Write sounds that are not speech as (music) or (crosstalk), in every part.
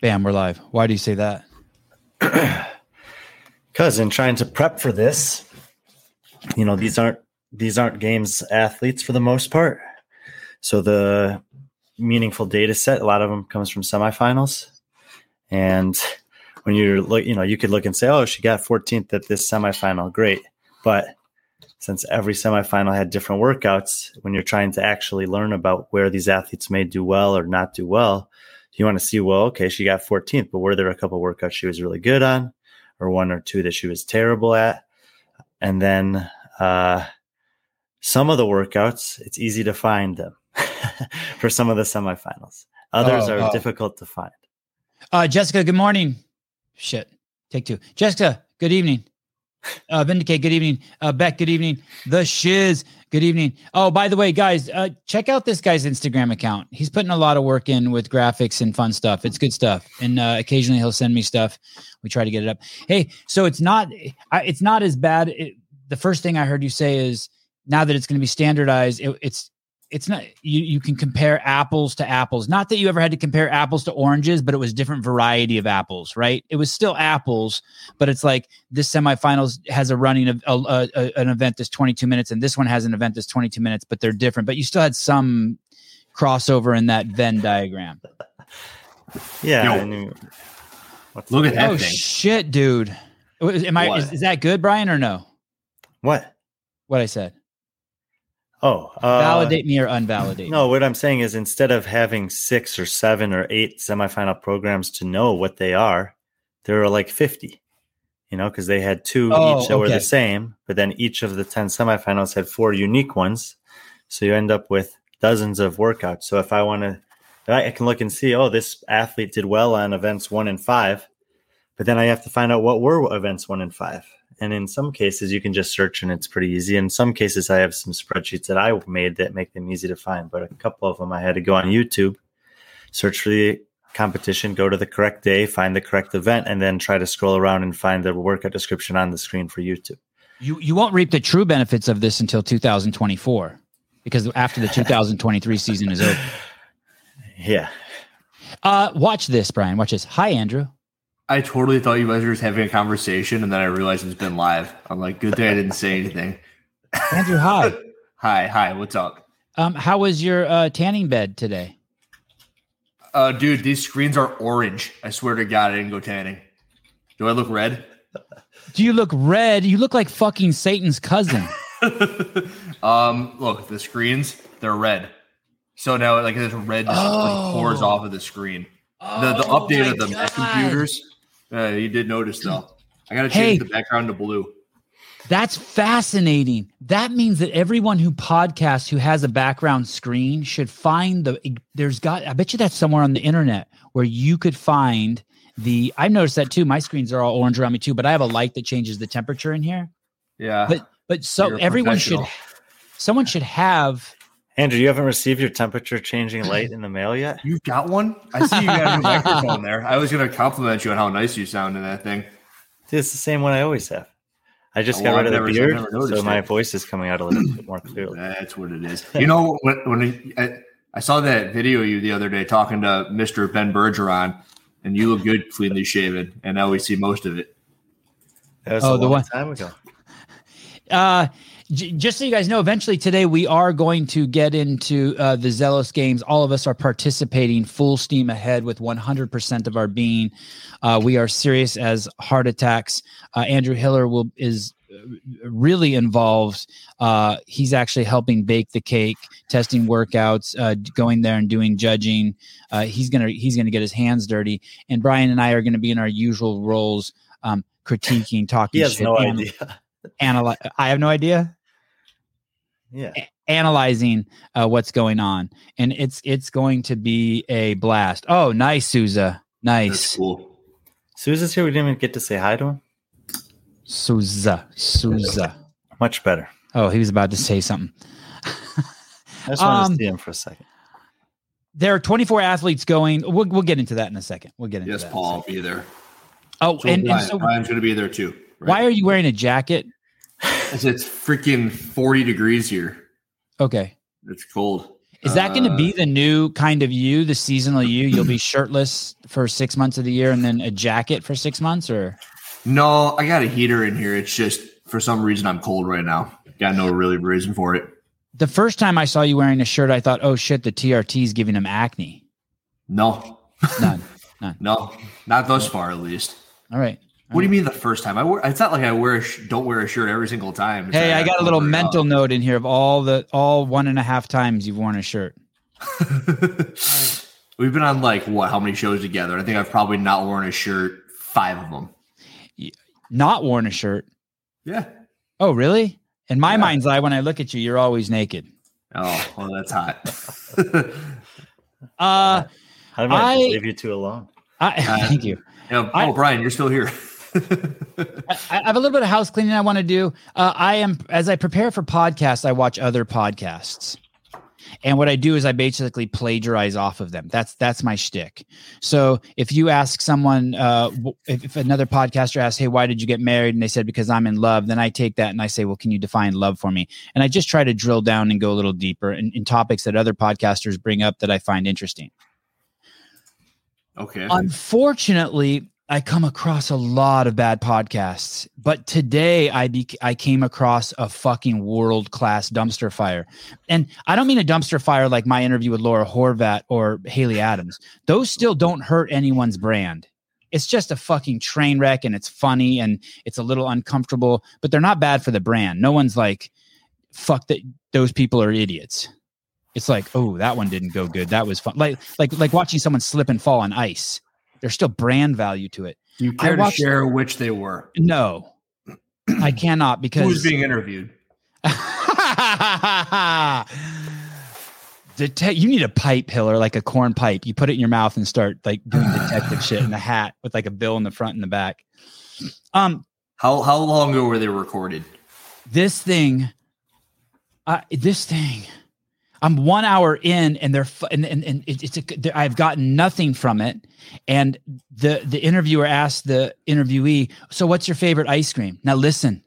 Bam, we're live. Why do you say that? (clears throat) Because in trying to prep for this, you know, these aren't these aren't games athletes for the most part. So the meaningful data set, a lot of them comes from semifinals. And when you're look, you know, you could look and say, oh, she got 14th at this semifinal, great. But since every semifinal had different workouts, when you're trying to actually learn about where these athletes may do well or not do well, you want to see, well, okay, she got 14th, but were there a couple workouts she was really good on, or one or two that she was terrible at? And then uh, some of the workouts, it's easy to find them (laughs) for some of the semifinals. Others Oh, are oh. difficult to find. Uh, Jessica, good morning. Shit. Take two. Jessica, good evening. Uh, Vindicate, good evening. Uh, Beck, good evening. The Shiz, good evening. Oh, by the way, guys, uh, check out this guy's Instagram account. He's putting a lot of work in with graphics and fun stuff. It's good stuff. And uh, occasionally he'll send me stuff. We try to get it up. Hey, so it's not, it's not as bad. It, the first thing I heard you say is now that it's going to be standardized, it, it's, it's not you you can compare apples to apples not that you ever had to compare apples to oranges but it was different variety of apples right it was still apples but it's like this semifinals has a running of a, a, an event that's 22 minutes and this one has an event that's 22 minutes but they're different but you still had some crossover in that venn diagram Yeah. Yo. I what's Look at that oh thing. shit dude am i What? is, is that good brian or no what? what i said Oh, uh, validate me or unvalidate No, what I'm saying is instead of having six or seven or eight semifinal programs to know what they are, there are like 50, you know, because they had two Oh, each that were the same, but then each of the 10 semifinals had four unique ones. So you end up with dozens of workouts. So if I want to, I can look and see, oh, this athlete did well on events one and five, but then I have to find out what were events one and five. And in some cases, you can just search and it's pretty easy. In some cases, I have some spreadsheets that I made that make them easy to find. But a couple of them, I had to go on YouTube, search for the competition, go to the correct day, find the correct event, and then try to scroll around and find the workout description on the screen for YouTube. you you won't reap the true benefits of this until 2024 because after the (laughs) 2023 season is over Yeah. Uh, watch this, Brian. Watch this. Hi, Andrew. I totally thought you guys were just having a conversation, and then I realized it's been live. I'm like, good thing I didn't say anything. Andrew, hi. (laughs) Hi, hi, what's up? Um, how was your uh, tanning bed today? Uh, dude, these screens are orange. I swear to God, I didn't go tanning. Do I look red? Do you look red? You look like fucking Satan's cousin. (laughs) um, look, the screens, they're red. So now, like, this red just like, pours off of the screen. The, the Oh update of the God. computers, uh, you did notice though. I got to Hey. change the background to blue. That's fascinating. That means that everyone who podcasts who has a background screen should find the. There's got. I bet you that's somewhere on the internet where you could find the. I've noticed that too. My screens are all orange around me too, but I have a light that changes the temperature in here. Yeah. But but so everyone should. Someone should have. Andrew, you haven't received your temperature changing (clears throat) light in the mail yet? You've got one? I see you got a new (laughs) microphone there. I was going to compliment you on how nice you sound in that thing. It's the same one I always have. I just Oh, got rid of I've the never- I've beard, never noticed so my it. voice is coming out a little bit more clearly. (clears throat) That's what it is. You know, when, when I, I saw that video of you the other day talking to Mr. Ben Bergeron, and you look good cleanly shaven, and now we see most of it. That was Oh, a the long one- time ago. (laughs) Uh, j- just so you guys know, eventually today we are going to get into uh, the Zelos games. All of us are participating full steam ahead with 100% of our being. Uh, we are serious as heart attacks. Uh, Andrew Hiller will is uh, really involved. Uh, he's actually helping bake the cake, testing workouts, uh, going there and doing judging. Uh, he's gonna he's gonna get his hands dirty, and Brian and I are gonna be in our usual roles, um, critiquing, talking. He has shit, no idea. (laughs) Analy- I have no idea Yeah. analyzing uh, what's going on, and it's it's going to be a blast. Oh, nice, Souza. That's Nice, cool. Sousa's here. We didn't even get to say hi to him. Souza. Souza. Much better. Oh, he was about to say something. (laughs) I just wanted Um, to see him for a second. There are 24 athletes going. We'll we'll get into that in a second. We'll get into Yes, that. Paul, I'll be there. Oh, So and, and Brian, so Brian's going to be there too. right? why are you wearing a jacket? It's, freaking 40 degrees here. Okay. It's cold. Is that going to Uh, be the new kind of you, the seasonal you? You'll be (clears throat) shirtless for six months of the year and then a jacket for six months, or No, I got a heater in here. It's just for some reason I'm cold right now. Got no really reason for it. the first time I saw you wearing a shirt, I thought, oh shit, the TRT's giving him acne. No, (laughs) None. no, not thus far at least. All right. What do you mean the first time? I wear. It's not like I wear. A sh- don't wear a shirt every single time. It's Hey, like I got a little cover up. mental note in here of all the all one and a half times you've worn a shirt. (laughs) We've been on like what? How many shows together? I think I've probably not worn a shirt five of them. Not worn a shirt. Yeah. Oh, really? In my Yeah. mind's eye, when I look at you, you're always naked. Oh, well, that's hot. (laughs) (laughs) Uh, How do I I- just leave you two alone? I, Uh, thank you. Yeah, I- oh, Brian, you're still here. (laughs) I, I have a little bit of house cleaning I want to do. Uh, I am as I prepare for podcasts, I watch other podcasts, and what I do is I basically plagiarize off of them. That's that's my shtick. So if you ask someone, uh, if, if another podcaster asks, "Hey, why did you get married?" and they said, "Because I'm in love," then I take that and I say, "Well, can you define love for me?" And I just try to drill down and go a little deeper in, in topics that other podcasters bring up that I find interesting. okay. Unfortunately, I come across a lot of bad podcasts, but today I be- I came across a fucking world class dumpster fire, and I don't mean a dumpster fire like my interview with Laura Horvath or Haley Adams. Those still don't hurt anyone's brand. It's just a fucking train wreck, and it's funny and it's a little uncomfortable, but they're not bad for the brand. No one's like, "Fuck that." Those people are idiots. It's like, oh, that one didn't go good. That was fun. Like, like, like watching someone slip and fall on ice there's still brand value to it. Do you I care to watched- share which they were? No, (clears throat) I cannot because who's being interviewed? (laughs) Dete- you need a pipe pillar like a corn pipe. You put it in your mouth and start like doing detective shit in a (sighs) hat with like a bill in the front and the back. Um, How how long ago were they recorded? this thing, uh, this thing. I'm one hour in, and they're and and, and it's a. I've gotten nothing from it, and the the interviewer asked the interviewee, "So, what's your favorite ice cream?" Now, listen,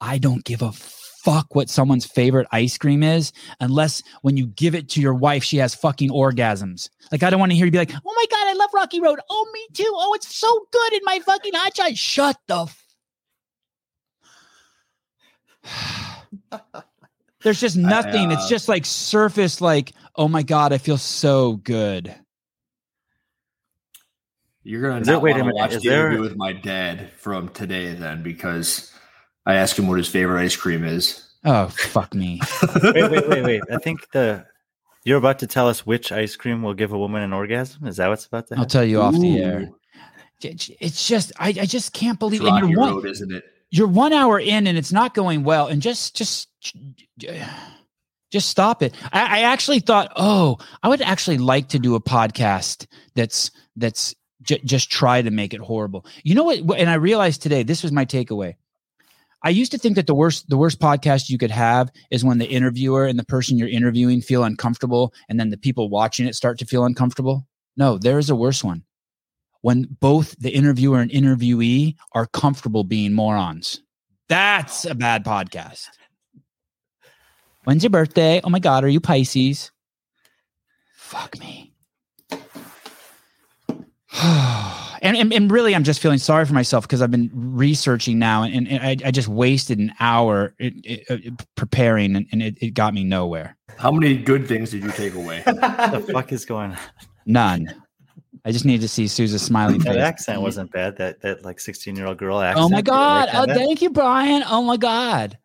I don't give a fuck what someone's favorite ice cream is, unless when you give it to your wife, she has fucking orgasms. Like, I don't want to hear you be like, "Oh my god, I love Rocky Road." Oh, me too. Oh, it's so good in my fucking hot shot. Shut the. F- (sighs) (laughs) There's just nothing. it's uh, just like surface, like, oh my God, I feel so good. You're gonna Is there- not wait a wanna minute, watch is the there- interview with my dad from today then because I asked him what his favorite ice cream is. Oh, fuck me. (laughs) wait, wait, wait, wait. I think the you're about to tell us which ice cream will give a woman an orgasm. Is that what's about to happen? I'll tell you off the air. It's it's just, I, I just can't it's believe and Rocky you're Road, isn't it? You're one hour in and it's not going well. And just, just, just stop it. I, I actually thought, oh, I would actually like to do a podcast that's, that's j- just try to make it horrible. You know what? And I realized today, this was my takeaway. I used to think that the worst the worst podcast you could have is when the interviewer and the person you're interviewing feel uncomfortable and then the people watching it start to feel uncomfortable. No, there is a worse one. When both the interviewer and interviewee are comfortable being morons. That's a bad podcast. When's your birthday? Oh my god, are you Pisces? Fuck me. (sighs) and, and and really, I'm just feeling sorry for myself because I've been researching now, and, and I, I just wasted an hour it, it, it- preparing, and, and it, it got me nowhere. How many good things did you take away? What (laughs) the fuck is going on? None. I just need to see Susan's smiling face. That accent wasn't bad. That that like 16 year old girl accent. Oh my god! Oh, thank you, Brian. Oh my god.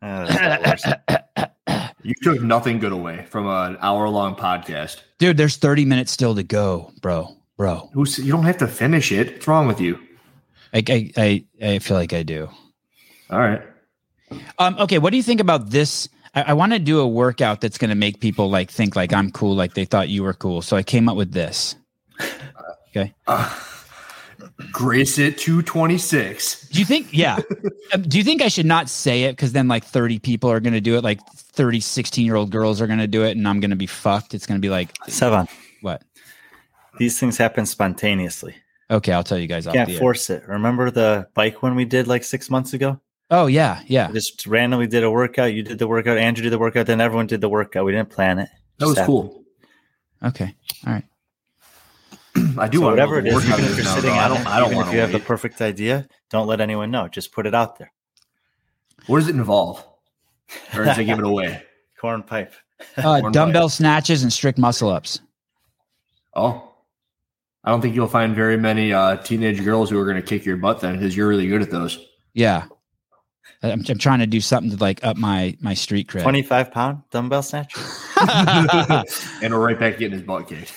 That's a lot worse. You took nothing good away from an hour long podcast. Dude, there's 30 minutes still to go, bro. Bro. Who's, you don't have to finish it. What's wrong with you? I I I, I feel like I do. All right. Um, okay, what do you think about this? I, I want to do a workout that's going to make people like think like I'm cool, like they thought you were cool. So I came up with this. (laughs) Uh, Grace it 226. Do you think? Yeah. (laughs) Um, do you think I should not say it because then like 30 people are going to do it? Like 30 16 year old girls are going to do it, and I'm going to be fucked. It's going to be like Seven. what? These things happen spontaneously. Okay, I'll tell you guys. You can't the air. force it. Remember the bike one we did like six months ago? Oh yeah, yeah. I just randomly did a workout. You did the workout. Andrew did the workout. Then everyone did the workout. We didn't plan it. That was Just cool. Okay. All right. (clears throat) I do So whatever it is, even if you're now, sitting though. I don't. it, I don't even if you have the perfect idea, don't let anyone know. Just put it out there. What does it involve? Or does it give it (laughs) away? Corn pipe. Uh, Corn dumbbell snatches and strict muscle ups. Oh, I don't think you'll find very many uh, teenage girls who are going to kick your butt then, because you're really good at those. Yeah. I'm, I'm trying to do something to like up my my street cred. 25 pound dumbbell snatch. (laughs) (laughs) and we're right back getting his butt kicked.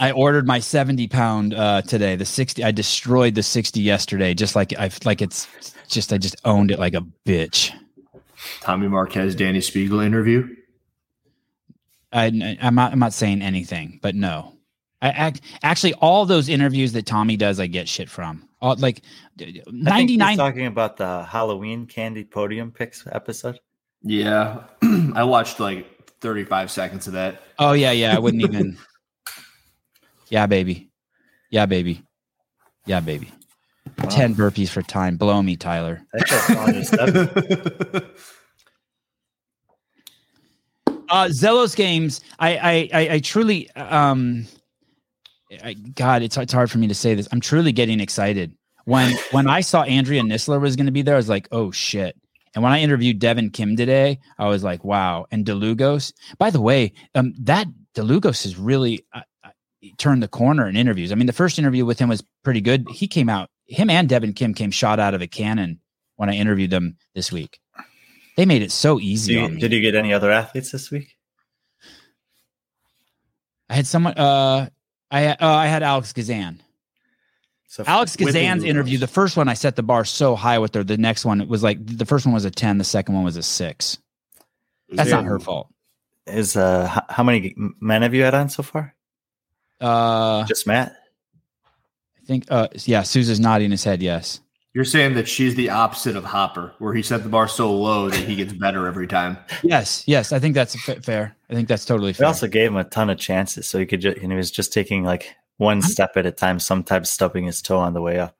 I ordered my 70 pound uh, today. The 60, I destroyed the 60 yesterday. Just like I like it's just I just owned it like a bitch. Tommy Marquez, Danny Spiegel interview. I, I'm not I'm not saying anything, but no. I act, actually all those interviews that Tommy does, I get shit from. All, like I think he's 99. talking about the Halloween candy podium picks episode. Yeah, (clears throat) I watched like 35 seconds of that. Oh yeah, yeah. I wouldn't even. (laughs) yeah, baby. Yeah, baby. Yeah, baby. Wow. Ten burpees for time. Blow me, Tyler. That's just on his step. Uh, Zelos games. I, I, I, I truly, um, I, God, it's it's hard for me to say this. I'm truly getting excited. When (laughs) when I saw Andrea Nisler was going to be there, I was like, oh shit. And when I interviewed Devin Kim today, I was like, wow. And Delugos. By the way, um, that Delugos is really uh, turned the corner in interviews. I mean, the first interview with him was pretty good. He came out. Him and Devin Kim came shot out of a cannon when I interviewed them this week. They made it so easy. Did on you, did you get any other athletes this week? I had someone. Uh, I uh, I had Alex Gazan. So Alex Gazan's interview. The first one I set the bar so high with her. The next one was like the first one was a ten. The second one was a six. That's not her fault. is uh how many men have you had on so far? Uh, Just Matt. I think. Uh, yeah. Sousa's nodding his head. Yes. You're saying that she's the opposite of Hopper, where he set the bar so low that he gets better every time. (laughs) Yes. Yes. I think that's fa- fair. I think that's totally We fair. also gave him a ton of chances, so he could. Just, and he was just taking like one step at a time. Sometimes stubbing his toe on the way up.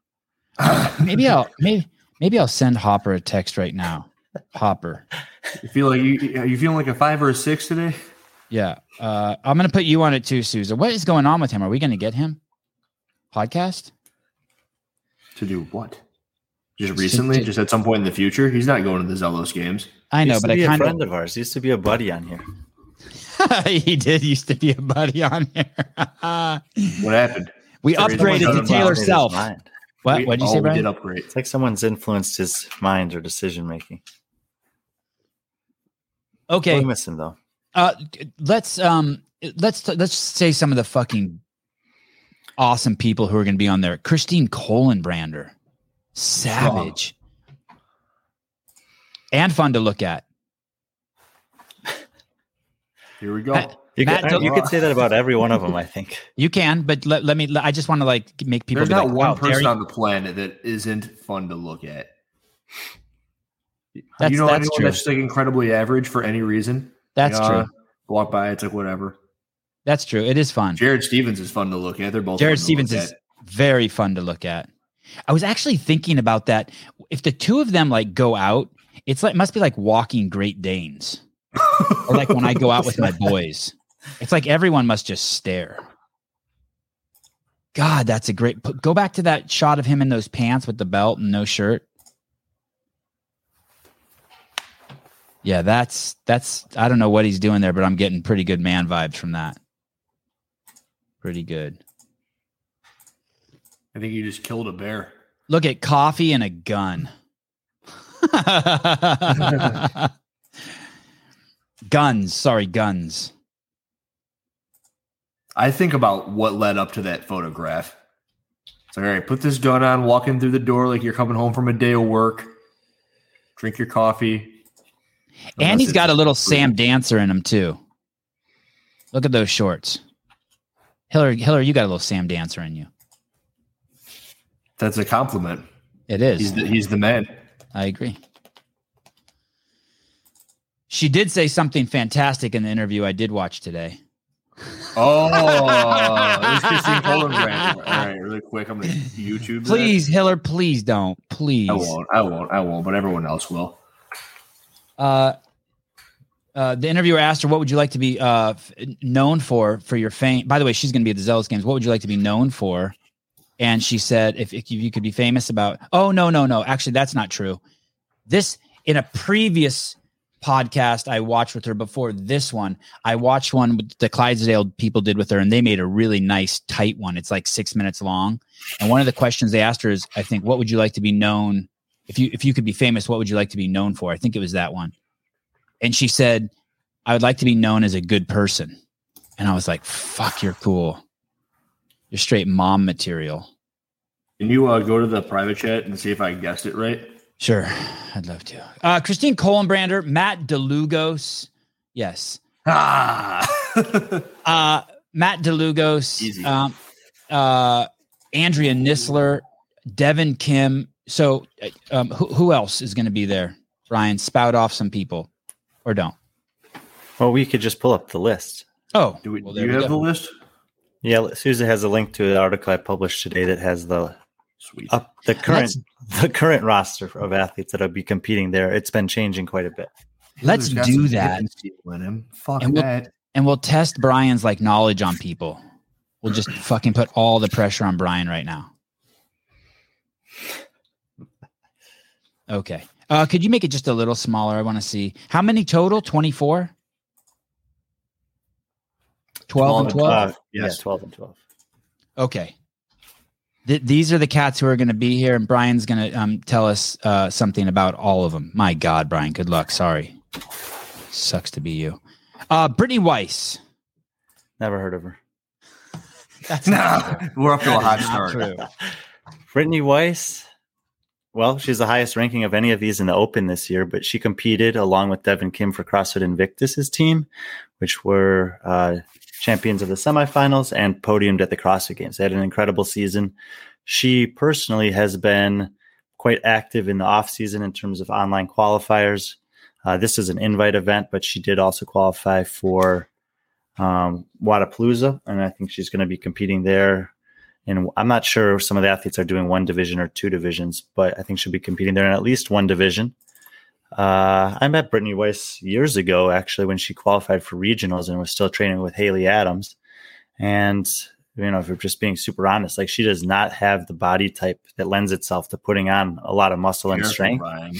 (sighs) maybe I'll maybe maybe I'll send Hopper a text right now. Hopper. You feel like you are you feeling like a five or a six today? Yeah. Uh, I'm gonna put you on it too, Sousa. What is going on with him? Are we gonna get him? Podcast? To do what? Just recently, just at some point in the future, he's not going to the Zelos games. I know, Used to but I be a friend of of ours. Used to be a buddy on here. (laughs) he did used to be a buddy on here. (laughs) What happened? we Sorry, upgraded to Taylor Made his Self. mind. What? We- What did you oh, say, we Brian? did upgrade. It's like someone's influenced his mind or decision making. Okay. We miss him though. Uh, let's um, let's let's say some of the fucking awesome people who are going to be on there. Christine Colenbrander, savage, and fun to look at. Here we go. Matt- You Matt could, you could say that about every one of them. I think. You can, but let, let me. I just want to like make people. There's not like, one wow, person Derry- on the planet that isn't fun to look at. That's- you know that's anyone true. that's like incredibly average for any reason? That's true. Walk by, it's like whatever. That's true. It is fun. Jared Stevens is fun to look at. They're both Jared Stevens is very fun to look at. I was actually thinking about that. If the two of them like go out, it's like must be like walking Great Danes, or like when I go out with my (laughs) boys. It's like everyone must just stare. God, that's a great. Go back to that shot of him in those pants with the belt and no shirt. Yeah, that's that's. I don't know what he's doing there, but I'm getting pretty good man vibes from that. Pretty good. I think you just killed a bear. Look at coffee and a gun. (laughs) guns, sorry, guns. I think about what led up to that photograph. It's like, all right, put this gun on, walking through the door like you're coming home from a day of work, drink your coffee. And he's got a it's- little Sam Dancer in him too. Look at those shorts. Hillary, Hillary, you got a little Sam Dancer in you. That's a compliment. It is. He's the, he's the man. I agree. She did say something fantastic in the interview I did watch today. Oh, (laughs) it was Christine Colenbrand. All right, (laughs) really quick, I'm gonna YouTube. that. Please, Hiller, please don't. Please. I won't. I won't. I won't. But everyone else will. Uh, Uh, the interviewer asked her, "What would you like to be uh, f- known for for your fame?" By the way, she's going to be at the Zelos Games. What would you like to be known for? And she said, "If, if you could be famous about." Oh no, no, no. Actually, that's not true. This in a previous podcast I watched with her before this one. I watched one with the Clydesdale people did with her, and they made a really nice, tight one. It's like six minutes long. And one of the questions they asked her is, "I think, what would you like to be known if you if you could be famous? What would you like to be known for?" I think it was that one and she said, I would like to be known as a good person. And I was like, fuck, you're cool. You're straight mom material. Can you uh, go to the private chat and see if I guessed it right? Sure. I'd love to. Uh, Christine Colenbrander, Matt DeLugos. Yes. Ah. (laughs) Uh, Matt DeLugos. Easy. Um, uh, Andrea Nisler, Devin Kim. So, uh, um, who, who else is going to be there? Brian, spout off some people or don't. Well, we could just pull up the list. Oh, do we, well, do you we have go. the list? Yeah, Susan has a link to an article I published today that has the Sweet. up the current the current roster of athletes that'll be competing there. It's been changing quite a bit. Let's do that. hidden steel in him. Fuck And we'll- that. and we'll test Brian's like knowledge on people. We'll just fucking put all the pressure on Brian right now. Okay. Uh, could you make it just a little smaller? I want to see how many total? 24? 12 and 12? Uh, Yes. Yeah, twelve and twelve. Okay. Th- these are the cats who are going to be here, and Brian's going to um, tell us uh, something about all of them. My God, Brian, good luck. Sorry. Sucks to be you. Uh, Brittany Weiss. Never heard of her. That's not No, (laughs) we're up to a hot (laughs) start. Brittany Weiss. Well, she's the highest ranking of any of these in the Open this year, but she competed along with Devin Kim for CrossFit Invictus's team, which were uh, champions of the semifinals and podiumed at the CrossFit Games. They had an incredible season. She personally has been quite active in the off season in terms of online qualifiers. Uh, this is an invite event, but she did also qualify for um, Wadapalooza, and I think she's going to be competing there and I'm not sure if some of the athletes are doing one division or two divisions, but I think she'll be competing there in at least one division. Uh, I met Brittany Weiss years ago, actually, when she qualified for regionals and was still training with Haley Adams. And, you know, if we're just being super honest, like she does not have the body type that lends itself to putting on a lot of muscle and Careful, strength. Brian.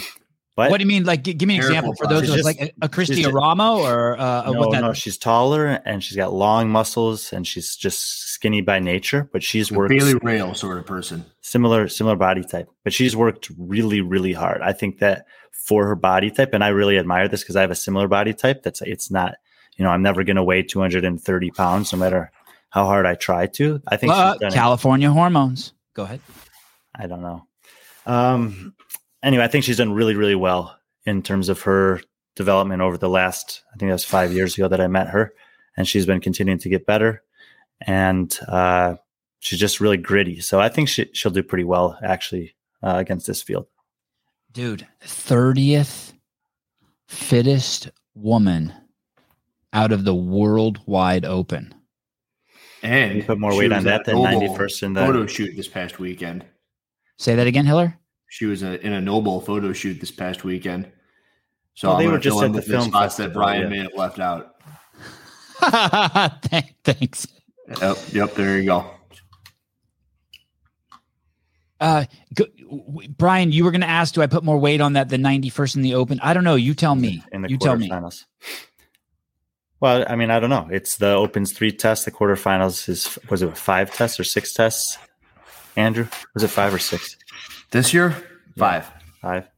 But What do you mean? Like, gi- give me an Careful, example for those of us, She's like a, a Christy she's Aramo or uh, no, what that? no, she's taller and she's got long muscles and she's just skinny by nature, but she's The worked Bailey Rail sort of person. similar similar body type but she's worked really really hard i think that for her body type and i really admire this because i have a similar body type that's it's not you know i'm never going to weigh 230 pounds no matter how hard i try to i think Uh, she's done it- California hormones. Go ahead. i don't know um anyway i think she's done really really well in terms of her development over the last i think that was five years ago that i met her and she's been continuing to get better and uh she's just really gritty so i think she, she'll do pretty well actually uh, against this field Dude, 30th fittest woman out of the worldwide open. And You put more weight on that than 91st in the- photo shoot this past weekend. Say that again, Hiller. She was a, in a NOBULL photo shoot this past weekend. So Well, I'm they gonna were just fill in at the film spots that Brian yeah. may have left out. (laughs) Thanks. Yep, yep, there you go. Uh, go, w- Brian, you were going to ask, do I put more weight on that than 91st in the open? I don't know. You tell me. in the you tell me. quarterfinals. Well, I mean, I don't know. It's the Opens three tests. The quarterfinals is was it five tests or six tests? Andrew, was it five or six? This year, five. Five.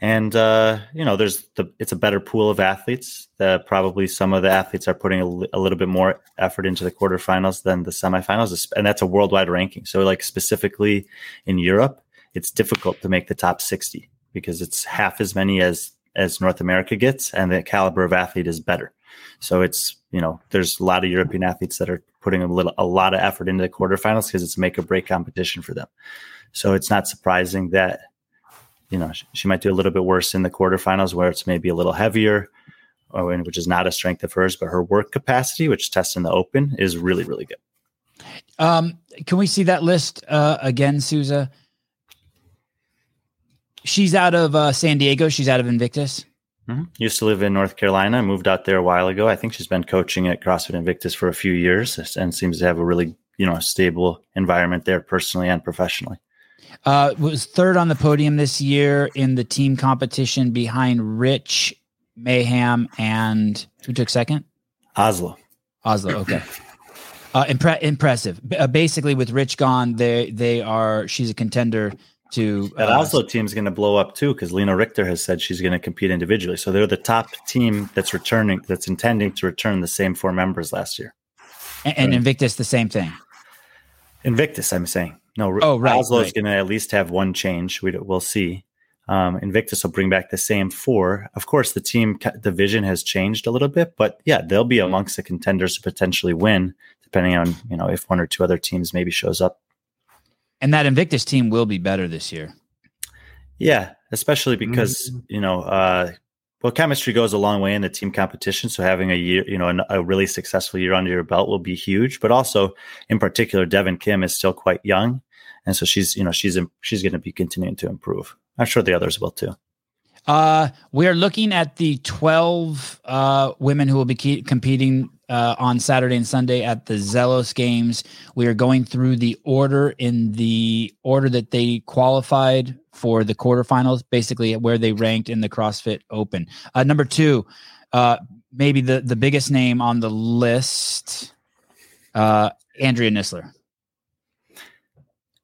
And uh, you know, there's the it's a better pool of athletes. That probably some of the athletes are putting a, li- a little bit more effort into the quarterfinals than the semifinals, and that's a worldwide ranking. So, like specifically in Europe, it's difficult to make the top sixty because it's half as many as as North America gets, and the caliber of athlete is better. So it's you know, there's a lot of European athletes that are putting a little a lot of effort into the quarterfinals because it's make or break competition for them. So it's not surprising that you know she, she might do a little bit worse in the quarterfinals where it's maybe a little heavier or which is not a strength of hers but her work capacity which tests in the open is really really good Um, can we see that list uh, again, Souza? She's out of uh, San Diego. She's out of Invictus. Mhm. Used to live in North Carolina. Moved out there a while ago. I think she's been coaching at CrossFit Invictus for a few years and seems to have a really you know stable environment there personally and professionally. Uh, was third on the podium this year in the team competition behind Rich Mayhem and who took second? Oslo. Oslo. Okay. Uh, impre- impressive. B- uh, basically, with Rich gone, they they are. She's a contender to. That uh, Oslo team's going to blow up too because Lena Richter has said she's going to compete individually. So they're the top team that's returning, that's intending to return the same four members last year. and, and Invictus the same thing. Invictus, I'm saying. No, Oh, right, Oslo's right. going to at least have one change. We, we'll see. Um, Invictus will bring back the same four. Of course, the team division has changed a little bit, but yeah, they'll be amongst the contenders to potentially win, depending on you know if one or two other teams maybe shows up. And that Invictus team will be better this year. Yeah, especially because you know, uh, well, chemistry goes a long way in the team competition. So having a year, you know, an, a really successful year under your belt will be huge. But also, in particular, Devin Kim is still quite young, and so she's, you know, she's she's going to be continuing to improve. I'm sure the others will too. Uh, we are looking at the 12 uh, women who will be competing uh, on Saturday and Sunday at the Zelos Games. We are going through the order in the order that they qualified for the quarterfinals, basically where they ranked in the CrossFit Open. Uh, number two, uh, maybe the, the biggest name on the list, uh, Andrea Nisler.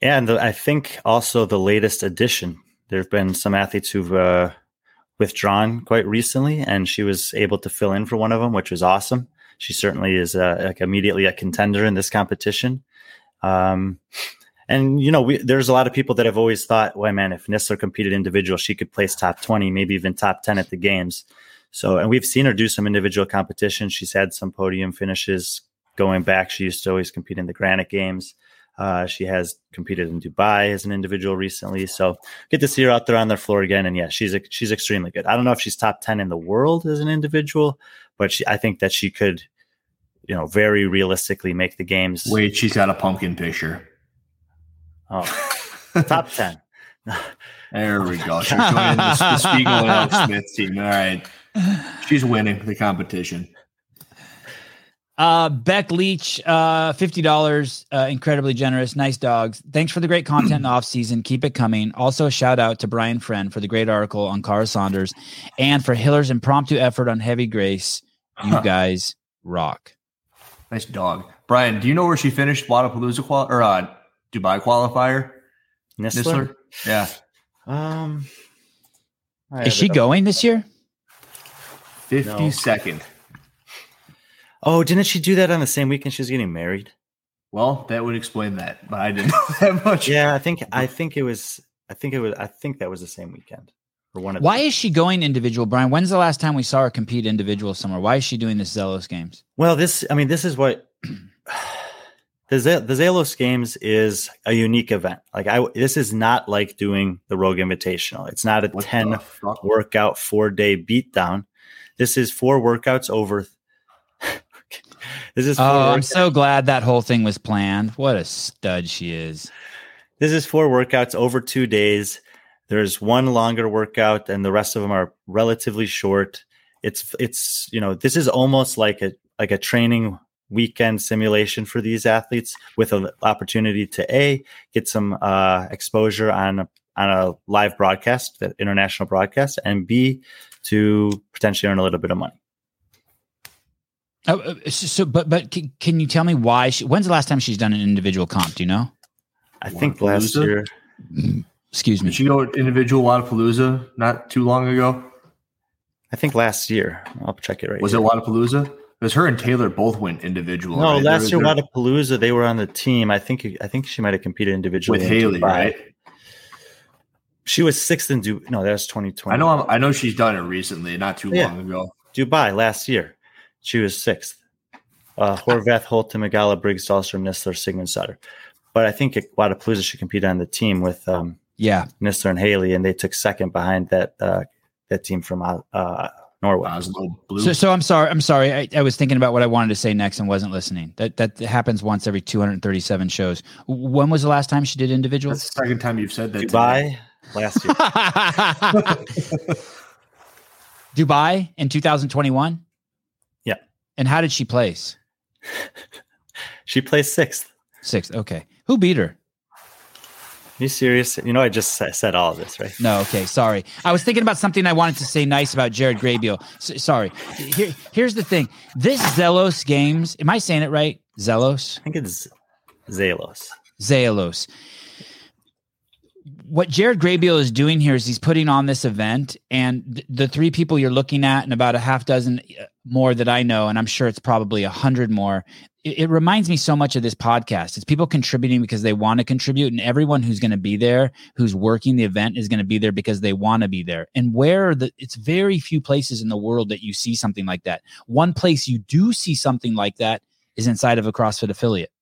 And the, I think also the latest addition. There have been some athletes who've uh, withdrawn quite recently, and she was able to fill in for one of them, which was awesome. She certainly is uh, like immediately a contender in this competition. Um, and you know, we, there's a lot of people that have always thought, "Well, man, if Nisler competed individual, she could place top 20, maybe even top 10 at the games." So, and we've seen her do some individual competition. She's had some podium finishes going back. She used to always compete in the Granite Games. Uh, she has competed in Dubai as an individual recently, so good to see her out there on the floor again. And yeah, she's she's extremely good. I don't know if she's top ten in the world as an individual, but she, I think that she could, you know, very realistically make the games. Wait, she's got a pumpkin picture. Oh, (laughs) top ten. There we go. (laughs) She's joining the, the Spiegel and Smith team. All right. She's winning the competition. Uh, Beck Leach, uh, fifty dollars, uh, incredibly generous, nice dogs. Thanks for the great content in the (clears throat) off season. Keep it coming. Also, a shout out to Brian Friend for the great article on Kara Saunders, and for Hiller's impromptu effort on Heavy Grace. You Huh. guys rock. Nice dog. Brian, do you know where she finished Wadapalooza qual- or uh, Dubai qualifier? Nisler. Yeah. Um, I Is she going this year? 52nd. Oh, didn't she do that on the same weekend she was getting married? Well, that would explain that, but I didn't (laughs) know that much. Yeah, I think I think it was. I think it was. I think that was the same weekend or one of. Why the, is she going individual, Brian? When's the last time we saw her compete individual somewhere? Why is she doing this Zelos games? Well, this. I mean, this is what (clears throat) the Z- the Zalos Games is a unique event. Like I, this is not like doing the Rogue Invitational. It's not a What ten workout four day beatdown. This is four workouts over. This is Oh, I'm so glad that whole thing was planned. What a stud she is. This is four workouts over two days. There's one longer workout, and the rest of them are relatively short. It's it's you know this is almost like a like a training weekend simulation for these athletes with an opportunity to a get some uh, exposure on a, on a live broadcast, that international broadcast, and b to potentially earn a little bit of money. Oh, uh, so, so but but can, can you tell me why she? When's the last time she's done an individual comp? Do you know? I think last year, Excuse me. Did she go individual Wadapalooza not too long ago? I think last year. I'll check it right. Was here. it Wadapalooza? Because her and Taylor both went individual. No, right? last They're- year they're- Wadapalooza, they were on the team. I think I think she might have competed individually with in Haley, Dubai. right? She was sixth in Dubai. No, that was 2020. I know. I'm, I know she's done it recently, not too Yeah. long ago. Dubai last year. She was sixth. Uh, Horvath, Holton, Migala, Briggs, Dahlstrom, Nisler, Sigmundsdottir. But I think at Wadapalooza she competed on the team with um, Yeah. Nisler and Haley, and they took second behind that uh, that team from uh, uh, Norway. Oslo Blue. So, so I'm sorry. I'm sorry. I, I was thinking about what I wanted to say next and wasn't listening. That that happens once every 237 shows. When was the last time she did individual? That's the second time you've said that. today. Dubai last year. (laughs) (laughs) Dubai in 2021. And how did she place? (laughs) she placed sixth. Sixth. Okay. Who beat her? Are you serious? You know, I just said all of this, right? No, okay, sorry. I was thinking about something I wanted to say nice about Jared Graybeal. S- sorry. Here, here's the thing. This Zelos Games, am I saying it right? Zelos? I think it's Zelos. Zalos. What Jared Graybeal is doing here is he's putting on this event, and th- the three people you're looking at, and about a half dozen uh, more that I know, and I'm sure it's probably a hundred more, it, it reminds me so much of this podcast. It's people contributing because they want to contribute, and everyone who's going to be there, who's working the event, is going to be there because they want to be there. And where the it's very few places in the world that you see something like that. One place you do see something like that is inside of a CrossFit affiliate.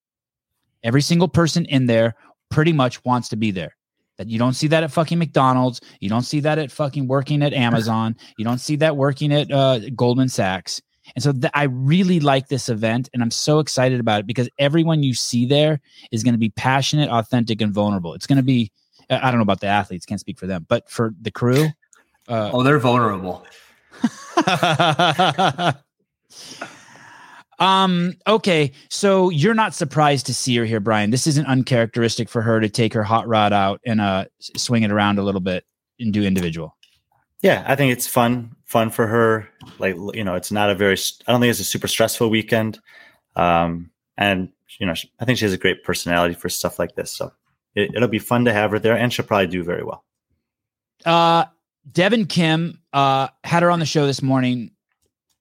Every single person in there pretty much wants to be there. That you don't see that at fucking McDonald's. You don't see that at fucking working at Amazon. You don't see that working at uh, Goldman Sachs. And so th- I really like this event and I'm so excited about it because everyone you see there is going to be passionate, authentic, and vulnerable. It's going to be, I don't know about the athletes, can't speak for them, but for the crew. Uh, oh, they're vulnerable. (laughs) um, okay. So you're not surprised to see her here, Brian. This isn't uncharacteristic for her to take her hot rod out and uh, swing it around a little bit and do individual. Yeah, I think it's fun, fun for her. Like you know, it's not a very. I don't think it's a super stressful weekend, um, and you know, I think she has a great personality for stuff like this. So it, it'll be fun to have her there, and she'll probably do very well. Uh, Devin Kim uh, had her on the show this morning.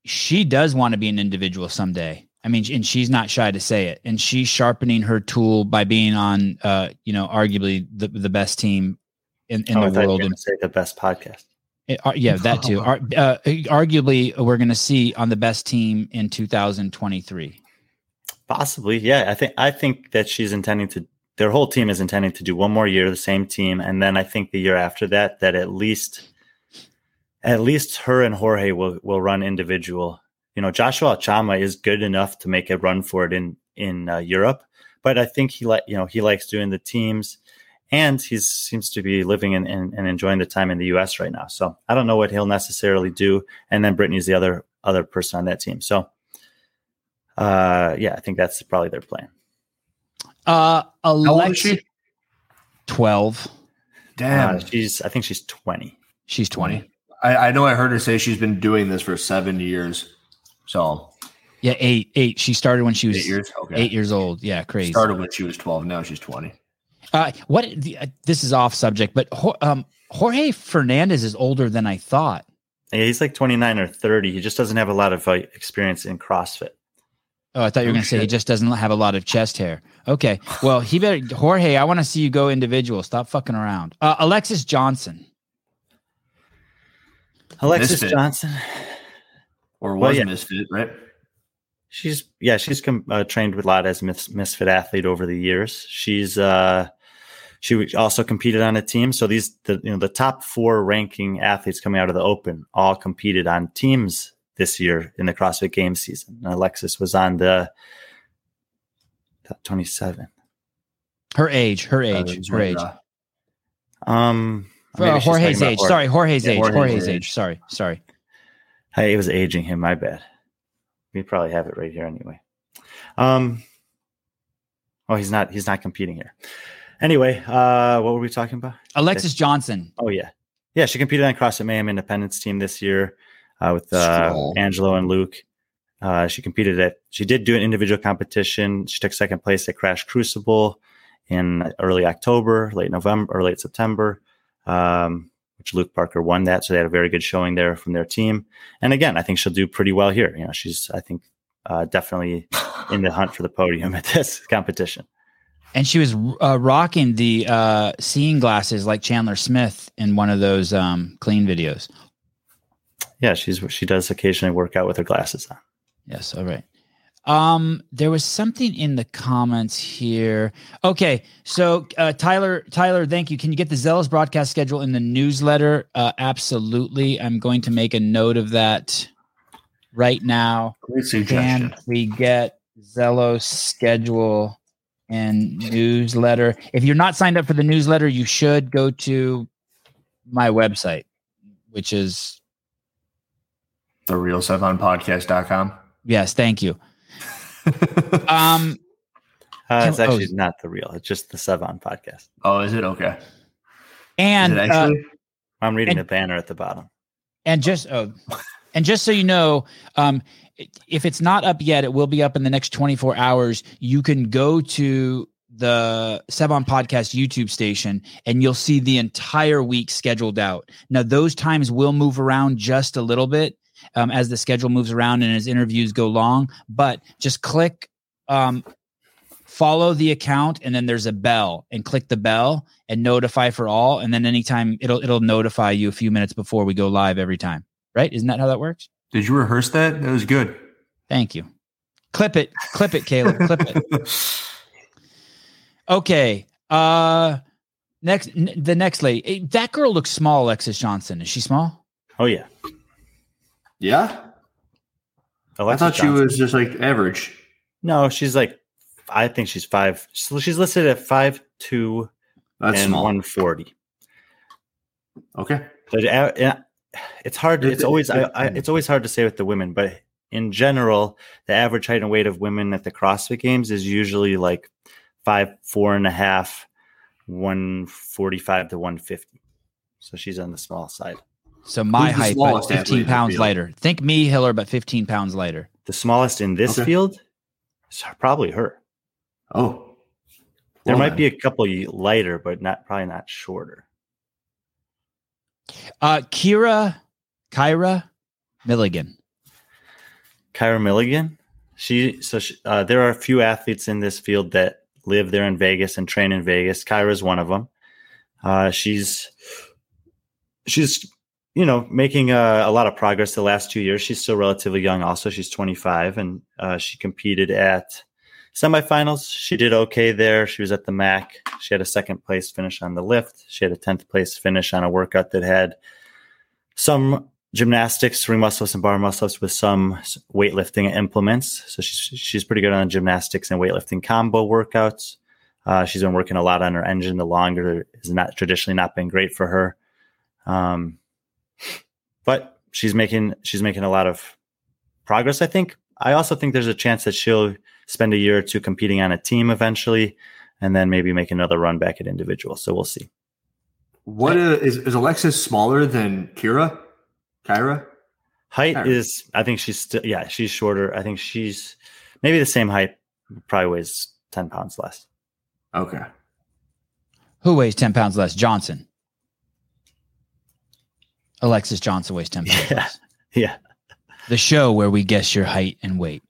She does want to be an individual someday. I mean, and she's not shy to say it. And she's sharpening her tool by being on, uh, you know, arguably the the best team in, in oh, the world. And say the best podcast. It, uh, yeah, (laughs) that too. Ar- uh, arguably, we're going to see on the best team in 2023. Possibly, yeah. I think I think that she's intending to. Their whole team is intending to do one more year, the same team, and then I think the year after that, that at least, at least her and Jorge will will run individual. You know, Joshua Chama is good enough to make a run for it in in uh, Europe, but I think he like you know he likes doing the teams and he seems to be living in, in, and enjoying the time in the U.S. right now. So I don't know what he'll necessarily do. And then Brittany's the other other person on that team. So uh, yeah, I think that's probably their plan. Uh, Alexi, twelve. Damn, uh, she's. I think she's twenty. She's twenty. I, I know. I heard her say she's been doing this for seven years. So yeah, eight, eight. She started when she was eight years, okay. eight years old. Yeah, crazy. Started when she was twelve. Now she's twenty. Uh, what uh, this is off subject, but um, Jorge Fernandez is older than I thought. Yeah, he's like 29 or 30. He just doesn't have a lot of uh, experience in CrossFit. Oh, I thought you were oh, going to say he just doesn't have a lot of chest hair. Okay. Well, he better, Jorge, I want to see you go individual. Stop fucking around. Uh, Alexis Johnson. Alexis Misfit. Johnson. Or was well, yeah. Misfit, right? She's, yeah, she's com- uh, trained with a lot as mis- Misfit athlete over the years. She's, uh, she also competed on a team. So these, the, you know, the top four ranking athletes coming out of the Open all competed on teams this year in the CrossFit Games season. And Alexis was on the 27. Her age, her age, her age. Um, uh, Jorge's age. Jorge. Sorry, Jorge's yeah, age. Jorge's, Jorge's age. age. Sorry, sorry. Hey, it was aging him. My bad. We probably have it right here anyway. Um. Oh, he's not. He's not competing here. Anyway, uh, what were we talking about? Alexis Johnson. Oh yeah, yeah. She competed on CrossFit Mayhem Independence team this year uh, with uh, Angelo and Luke. Uh, she competed at. She did do an individual competition. She took second place at Crash Crucible in early October, late November, or late September. Um, which Luke Parker won that, so they had a very good showing there from their team. And again, I think she'll do pretty well here. You know, she's I think uh, definitely (laughs) in the hunt for the podium at this competition and she was uh, rocking the uh, seeing glasses like Chandler Smith in one of those um, clean videos. Yeah, she's she does occasionally work out with her glasses on. Yes, all right. Um, there was something in the comments here. Okay, so uh, Tyler, Tyler, thank you. Can you get the Zelos broadcast schedule in the newsletter? Uh, absolutely. I'm going to make a note of that right now. Great suggestion. Can we get Zelos schedule and newsletter. If you're not signed up for the newsletter, you should go to my website, which is The real podcast.com. Yes, thank you. Um, Uh, it's Oh, actually not the real. It's just the Sevan podcast. Oh, is it okay? and is it uh. I'm reading And- the banner at the bottom. and just oh, and just so you know, um, if it's not up yet, it will be up in the next 24 hours. You can go to the Sevan Podcast YouTube station and you'll see the entire week scheduled out. Now, those times will move around just a little bit um, as the schedule moves around and as interviews go long, but just click um, follow the account and then there's a bell and click the bell and notify for all. And then anytime it'll it'll notify you a few minutes before we go live every time right? Isn't that how that works? Did you rehearse that? That was good. thank you. Clip it. Clip it caleb. Clip it. (laughs) Okay uh next n- the next lady. Eh, that girl looks small alexis johnson. Is she small? Oh yeah, yeah. I Alexis thought she was just like average. No, she's like, I think she's five. So she's listed at five two That's and one forty. Okay. But uh, yeah, it's hard. It- It's always I, I, it's always hard to say with the women, but in general, the average height and weight of women at the CrossFit Games is usually like five four and a half, one forty five to one fifty. So she's on the small side. So my Who's height but 15 pounds lighter think me hiller but 15 pounds lighter The smallest in this Okay. field is probably her. Oh. There Well might then. be a couple lighter, but not probably not shorter. uh kira kyra milligan Kyra Milligan. She so she, uh, there are a few athletes in this field that live there in Vegas and train in Vegas. Kyra is one of them. Uh, she's she's you know making a, a lot of progress the last two years. She's still relatively young. Also, she's 25, and uh, she competed at semifinals. She did okay there. She was at the MAC. She had a second place finish on the lift. She had a 10th place finish on a workout that had some gymnastics, ring muscle ups, and bar muscle ups with some weightlifting implements. So she's, she's pretty good on gymnastics and weightlifting combo workouts. Uh, she's been working a lot on her engine. The longer has not traditionally not been great for her, um, but she's making she's making a lot of progress. I think. I also think there's a chance that she'll spend a year or two competing on a team eventually, and then maybe make another run back at individual. So we'll see. What uh, is is Alexis smaller than Kira? Kyra? Height Kyra. is, I think she's still, yeah, she's shorter. I think she's maybe the same height, probably weighs 10 pounds less. Okay. Who weighs 10 pounds less? Johnson. Alexis Johnson weighs 10 pounds Yeah. Yeah. The show where we guess your height and weight.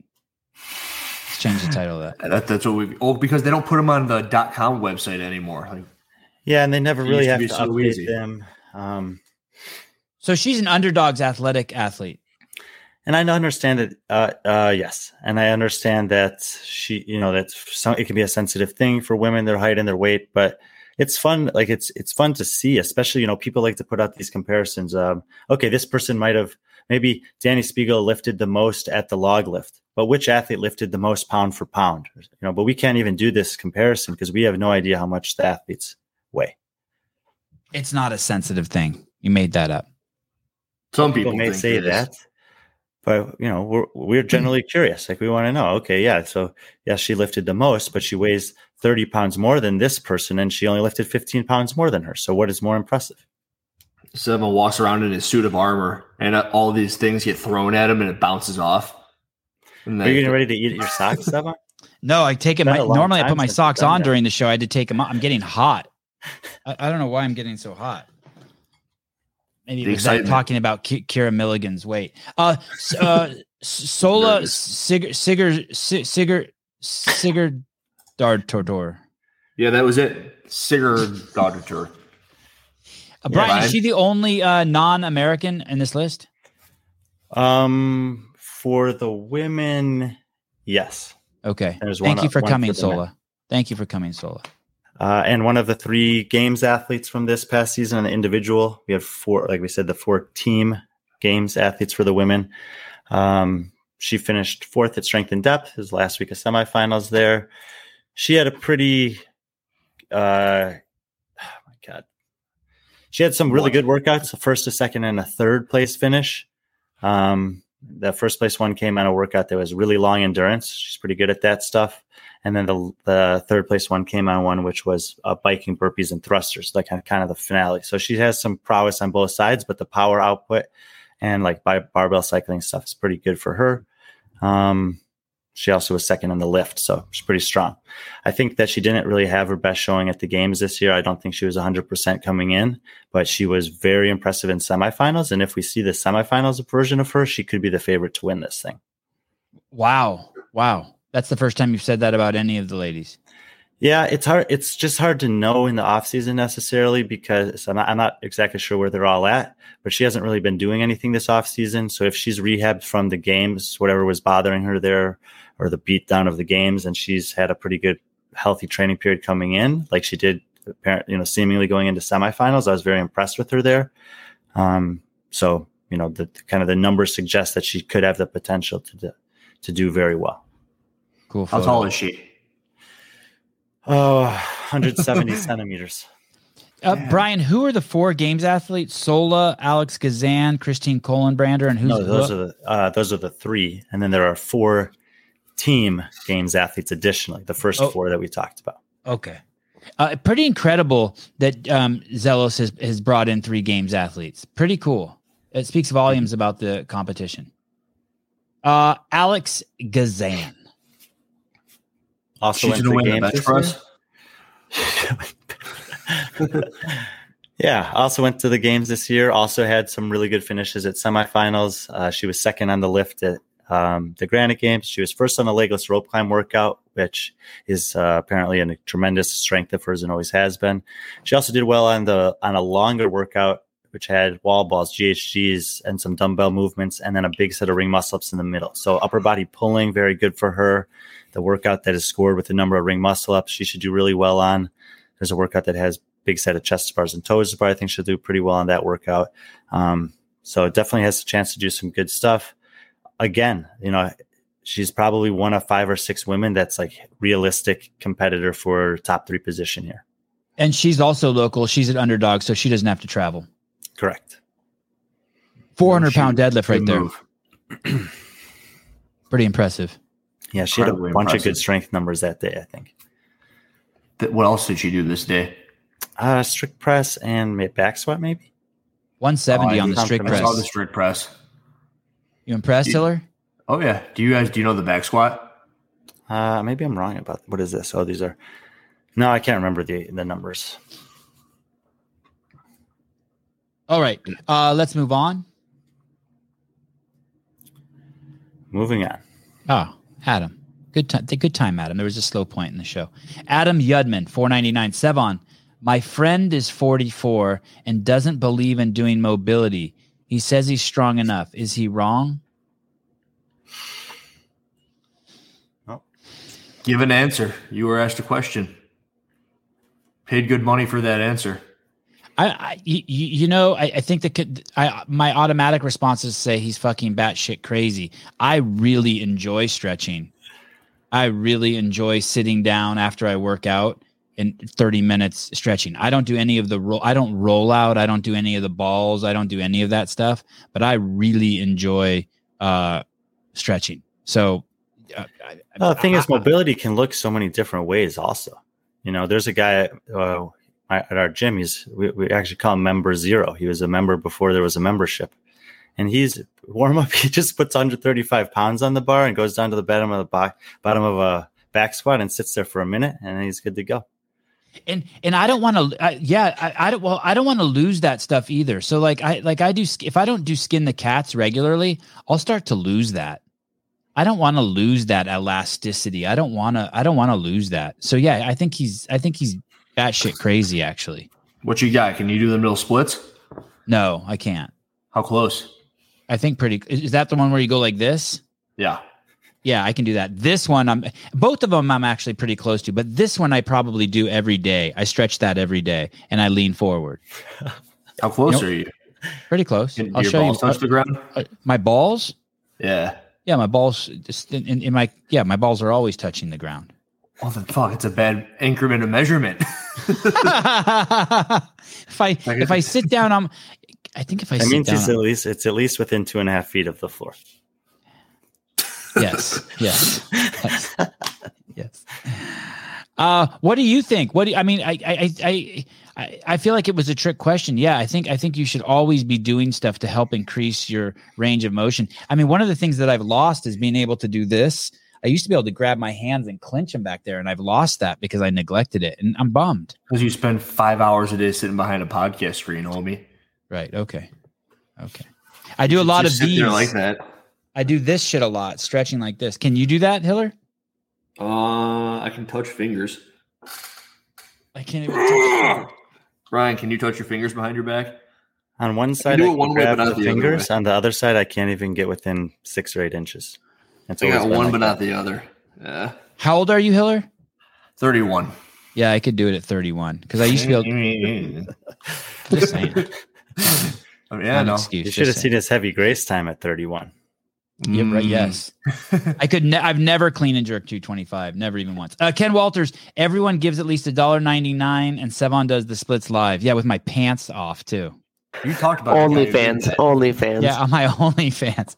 Let's change the title of that. That, that's what we. Oh, because they don't put them on the dot .com website anymore. Like, Yeah. And they never really used to have to so update easy. them. Um, So she's an underdog's athletic athlete. and I understand that, uh, uh, yes. And I understand that she, you know, that some, it can be a sensitive thing for women, their height and their weight, but it's fun. Like it's, it's fun to see, especially, you know, people like to put out these comparisons. Um, okay, this person might have, maybe Dani Speegle lifted the most at the log lift, but which athlete lifted the most pound for pound? You know, but we can't even do this comparison because we have no idea how much the athletes weigh. It's not a sensitive thing. You made that up. some people, people may think say that, but you know, we're we're generally curious. Like we want to know. Okay, yeah. So yeah, she lifted the most, but she weighs thirty pounds more than this person, and she only lifted fifteen pounds more than her. So what is more impressive? Someone walks around in his suit of armor, and uh, all these things get thrown at him, and it bounces off. And Are you getting ready to eat your socks, Sevan? (laughs) No, I take it. My, normally, I put my socks on during the show. I had to take them off. I'm getting hot. (laughs) I, I don't know why I'm getting so hot. Maybe it was that talking about Ki- Kira Milligan's weight. Uh, s- uh, S- (laughs) Sola Nervous. Sigurd Sigurd Sigurd Sigurd Dartortor. yeah, that was it. Sigurd Daughter. Uh, Brian, Brian. is she the only uh, non-American in this list? Um, for the women, yes. Okay. There's Thank one- you for one coming, for the men. Sola. Thank you for coming, Sola. Uh, and one of the three games athletes from this past season, an individual. We have four, like we said, the four team games athletes for the women. Um, she finished fourth at Strength in Depth. His last week of semifinals there. She had a pretty, uh, oh my god, she had some really good workouts. A first, a second, and a third place finish. Um, The first place one came on a workout that was really long endurance. She's pretty good at that stuff. And then the the third place one came on one which was uh, biking burpees and thrusters, like kind of, kind of the finale. So she has some prowess on both sides, but the power output and like by barbell cycling stuff is pretty good for her. Um, she also was second in the lift, so she's pretty strong. I think that she didn't really have her best showing at the games this year. I don't think she was 100% coming in, but she was very impressive in semifinals. And if we see the semifinals version of her, she could be the favorite to win this thing. Wow. Wow. That's the first time you've said that about any of the ladies. Yeah, it's hard. It's just hard to know in the off season necessarily because I'm not, I'm not exactly sure where they're all at. But she hasn't really been doing anything this off season. So if she's rehabbed from the games, whatever was bothering her there, or the beatdown of the games, and she's had a pretty good healthy training period coming in, like she did, apparently, you know, seemingly going into semifinals. I was very impressed with her there. Um, so you know, the kind of the numbers suggest that she could have the potential to to do very well. Cool. How tall is she? Oh, 170 (laughs) centimeters. Uh, Brian, who are the four games athletes? Sola, Alex Gazan, Christine Kolenbrander, and who's no, those are the uh, those are the three, and then there are four team games athletes additionally. The first oh. four that we talked about. Okay, uh, pretty incredible that um, Zelos has has brought in three games athletes. Pretty cool. It speaks volumes about the competition. Uh, Alex Gazan. Also She's went to games for us. (laughs) yeah, also went to the games this year. Also had some really good finishes at semifinals. Uh, she was second on the lift at um, the Granite Games. She was first on the legless rope climb workout, which is uh, apparently a tremendous strength of hers and always has been. She also did well on the on a longer workout, which had wall balls, GHDs, and some dumbbell movements, and then a big set of ring muscle ups in the middle. So upper body pulling, very good for her the workout that is scored with the number of ring muscle ups, she should do really well on. There's a workout that has big set of chest bars and toes bar. I think she'll do pretty well on that workout. Um, so definitely has a chance to do some good stuff. Again, you know, she's probably one of five or six women that's like realistic competitor for top three position here. And she's also local. She's an underdog, so she doesn't have to travel. Correct. 400 pound deadlift right there. (clears throat) Pretty impressive. Yeah, she had a bunch impressive. of good strength numbers that day, I think. What else did she do this day? Uh, strict press and back squat, maybe. 170 oh, on the strict press. I saw the strict press. You impressed, Hiller? Oh yeah. Do you guys do you know the back squat? Uh, maybe I'm wrong about what is this? Oh, these are. No, I can't remember the the numbers. All right, uh, let's move on. Moving on. Oh, Adam. Good time. Good time, Adam. There was a slow point in the show. Adam Yudman, four ninety nine. Sevan, my friend is forty four and doesn't believe in doing mobility. He says he's strong enough. Is he wrong? Oh. Give an answer. You were asked a question. Paid good money for that answer. I, I you, you know, I, I think that I my automatic response is to say he's fucking batshit crazy. I really enjoy stretching. I really enjoy sitting down after I work out in 30 minutes stretching. I don't do any of the roll. I don't roll out. I don't do any of the balls. I don't do any of that stuff. But I really enjoy uh, stretching. So, uh, well, the thing I, is, mobility can look so many different ways. Also, you know, there's a guy. Uh, at our gym. He's we, we actually call him member zero. He was a member before there was a membership, and he's warm up. (laughs) He just puts 135 pounds on the bar and goes down to the bottom of the box, bottom of a back squat and sits there for a minute, and he's good to go. And and I don't want to. Uh, yeah, I, I don't. Well, I don't want to lose that stuff either. So like I like I do. If I don't do skin the cats regularly, I'll start to lose that. I don't want to lose that elasticity. I don't want to. I don't want to lose that. So yeah, I think he's. I think he's shit crazy, actually. What you got? Can you do the middle splits? No, I can't. How close? I think pretty. Is that the one where you go like this? Yeah. Yeah, I can do that. This one, I'm both of them. I'm actually pretty close to, but this one I probably do every day. I stretch that every day, and I lean forward. (laughs) How close you know, are you? Pretty close. Can I'll your show balls you. touch the ground? Uh, my balls? Yeah. Yeah, my balls. Just in, in my yeah, my balls are always touching the ground. Oh, then fuck! It's a bad increment of measurement. (laughs) if I if I sit down, I'm. I think if I that means down, it's at least it's at least within two and a half feet of the floor. Yes. Yes. Yes. yes. Uh, what do you think? What do you, I mean? I, I, I, I, I feel like it was a trick question. Yeah, I think I think you should always be doing stuff to help increase your range of motion. I mean, one of the things that I've lost is being able to do this. I used to be able to grab my hands and clench them back there, and I've lost that because I neglected it, and I'm bummed. Because you spend five hours a day sitting behind a podcast screen, homie. Right. Okay. Okay. I do a lot Just of these. there like that. I do this shit a lot, stretching like this. Can you do that, Hiller? Uh, I can touch fingers. I can't even. touch- (clears throat) Ryan, can you touch your fingers behind your back? On one side, do I it can one way, grab but the the fingers. way. On the other side, I can't even get within six or eight inches. It's I got one, like but that. not the other. Yeah. How old are you, Hiller? 31. Yeah, I could do it at 31 because I used to be able. (laughs) Just saying. Oh, yeah, Not no. excuse, You should have saying. seen his heavy grace time at 31. Yeah, right, Mm. yes. I could. Ne- I've never clean and jerk 225. Never even once. Uh, Ken Walters. Everyone gives at least a dollar ninety nine, and Sevan does the splits live. Yeah, with my pants off too. You talked about a guy who did OnlyFans. OnlyFans. Yeah, on my (laughs) OnlyFans.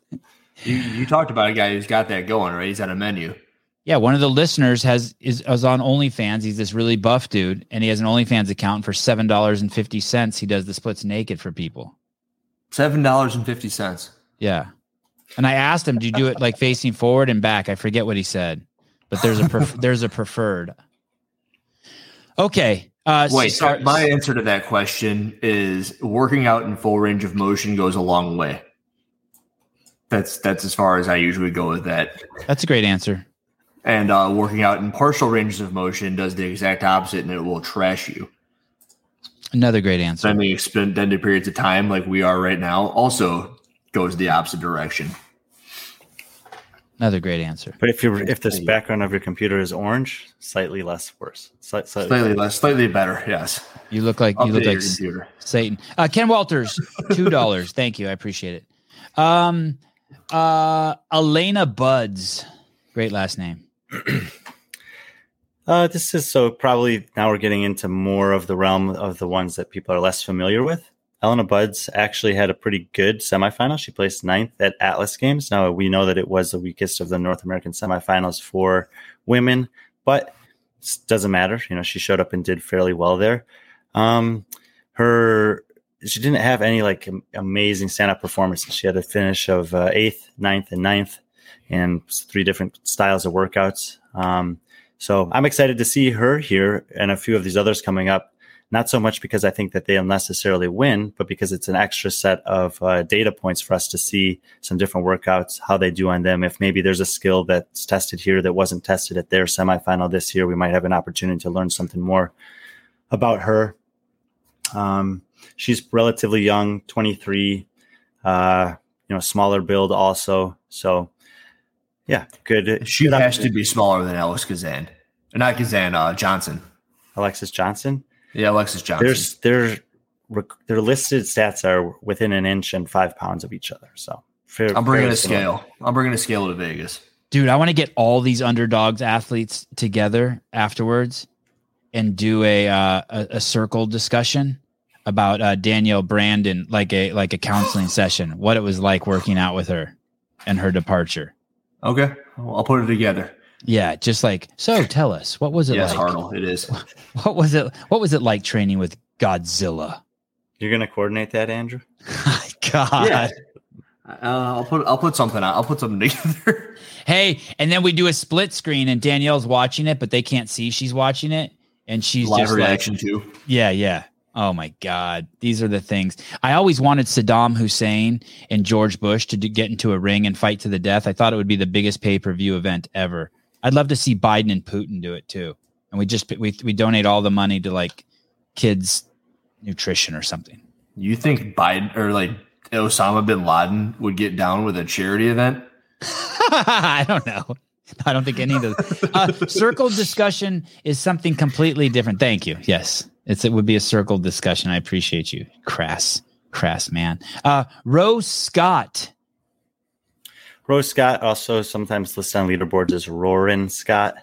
You, you talked about a guy who's got that going, right? He's at a menu. Yeah, one of the listeners has is, is on OnlyFans. He's this really buff dude, and he has an OnlyFans account for seven dollars and fifty cents. He does the splits naked for people. Seven dollars and fifty cents. Yeah, and I asked him, "Do you do it like facing forward and back?" I forget what he said, but there's a pref- (laughs) there's a preferred. Okay. Uh, Wait, so- my answer to that question is working out in full range of motion goes a long way. That's that's as far as I usually go with that. that's a great answer. And uh, working out in partial ranges of motion does the exact opposite, and it will trash you. Another great answer. Spending extended periods of time, like we are right now, also goes the opposite direction. Another great answer. But if you if this background of your computer is orange, slightly less worse. Slight, slightly, Slightly less, slightly better. Yes. You look like you look like computer. Satan. Uh, Ken Walters, two dollars. Thank you, I appreciate it. Um, uh, Elena Buds, great last name. (clears throat) Uh, this is so probably now we're getting into more of the realm of the ones that people are less familiar with. Elena Buds actually had a pretty good semifinal. She placed ninth at Atlas Games. Now we know that it was the weakest of the North American semifinals for women, but doesn't matter. You know, she showed up and did fairly well there. Um, her she didn't have any like amazing stand-up performances. She had a finish of uh, eighth, ninth, and ninth, and three different styles of workouts. Um, so I'm excited to see her here and a few of these others coming up. Not so much because I think that they'll necessarily win, but because it's an extra set of uh, data points for us to see some different workouts, how they do on them. If maybe there's a skill that's tested here that wasn't tested at their semifinal this year, we might have an opportunity to learn something more about her. Um, she's relatively young, 23, uh, you know, smaller build also. So, yeah, good. She good has to be smaller than Alex Gazan. Uh, Not Kazan, uh, Johnson. Alexis Johnson. Yeah, Alexis Johnson. There's their their listed stats are within an inch and five pounds of each other. So fair, I'm bringing a similar. scale. I'm bringing a scale to Vegas. Dude, I want to get all these underdogs athletes together afterwards and do a uh, a, a circle discussion about uh, Danielle Brandon, like a like a counseling (sighs) session, what it was like working out with her and her departure. Okay, well, I'll put it together. Yeah, just like so. Tell us, what was it yes, like? Hartle, it is. (laughs) What was it? What was it like training with Godzilla? You're gonna coordinate that, Andrew? (laughs) God. Yeah. Uh, I'll put I'll put something out. I'll put something (laughs) together. Hey, and then we do a split screen, and Danielle's watching it, but they can't see she's watching it, and she's Live just reaction like, too. Yeah, yeah. Oh my God, these are the things I always wanted Saddam Hussein and George Bush to do, get into a ring and fight to the death. I thought it would be the biggest pay per view event ever. I'd love to see Biden and Putin do it too, and we just we we donate all the money to like kids nutrition or something. You think Biden or like Osama bin Laden would get down with a charity event? (laughs) I don't know. I don't think any of those. Uh, circle discussion is something completely different. Thank you. Yes, it's it would be a circle discussion. I appreciate you, crass, crass man. Uh, Rose Scott. Rose Scott also sometimes listed on leaderboards as Roarin Scott.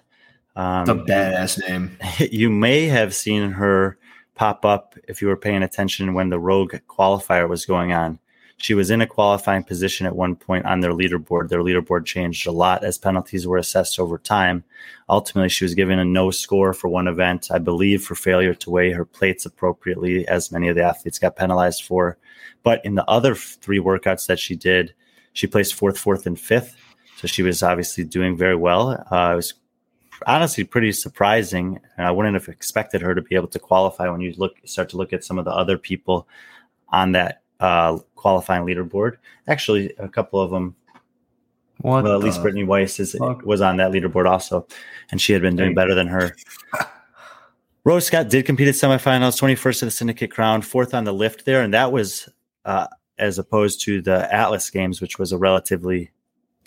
Um, a badass name. (laughs) you may have seen her pop up if you were paying attention when the Rogue qualifier was going on. She was in a qualifying position at one point on their leaderboard. Their leaderboard changed a lot as penalties were assessed over time. Ultimately, she was given a no score for one event, I believe, for failure to weigh her plates appropriately, as many of the athletes got penalized for. But in the other three workouts that she did, she placed fourth, fourth, and fifth. So she was obviously doing very well. Uh, it was honestly pretty surprising. And I wouldn't have expected her to be able to qualify when you look start to look at some of the other people on that uh, qualifying leaderboard. Actually, a couple of them. What well, at least Brittany Weiss is, fuck? was on that leaderboard also, and she had been doing better than her. (laughs) Rose Scott did compete at semifinals, 21st of the Syndicate Crown, fourth on the lift there, and that was uh, as opposed to the Atlas Games, which was a relatively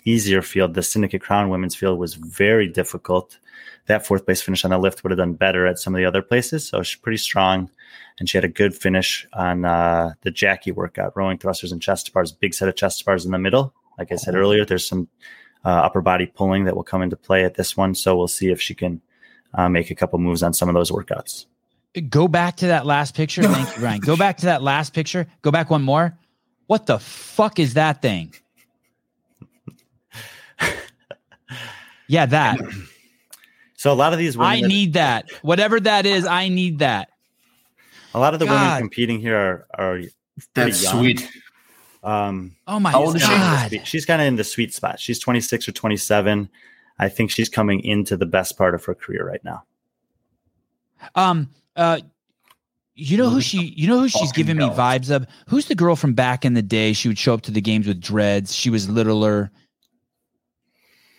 easier field. The Syndicate Crown women's field was very difficult. That fourth place finish on the lift would have done better at some of the other places. So she's pretty strong. And she had a good finish on uh, the Jackie workout, rowing thrusters and chest bars, big set of chest bars in the middle. Like I said earlier, there's some uh, upper body pulling that will come into play at this one. So we'll see if she can uh, make a couple moves on some of those workouts. Go back to that last picture. (laughs) Thank you, Ryan. Go back to that last picture. Go back one more. What the fuck is that thing? (laughs) Yeah, that. So a lot of these women, I need that. Whatever that is, I need that. A lot of the women competing here are, are That's young. sweet. um, Oh my How old is she? She's kind of in the sweet spot. She's 26 or 27. I think she's coming into the best part of her career right now. Um uh you know who she you know who she's giving me vibes of? Who's the girl from back in the day? She would show up to the games with dreads. She was littler.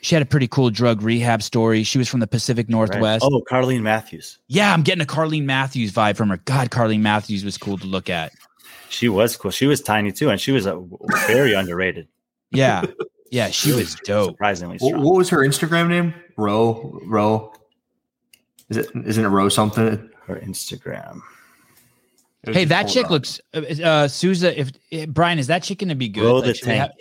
She had a pretty cool drug rehab story. She was from the Pacific right? Northwest. Oh, Carleen Mathews. Yeah, I'm getting a Carleen Mathews vibe from her. God, Carleen Mathews was cool to look at. She was cool. She was tiny too, and she was uh, very underrated. (laughs) Yeah. Yeah, she was dope. Surprisingly What, strong. what was her Instagram name? Ro Ro. Is it? Isn't it Ro something? Her Instagram. Hey, that chick up. looks uh, uh Souza if uh, Brian is that chick going to be good? Row Like, the tank. have-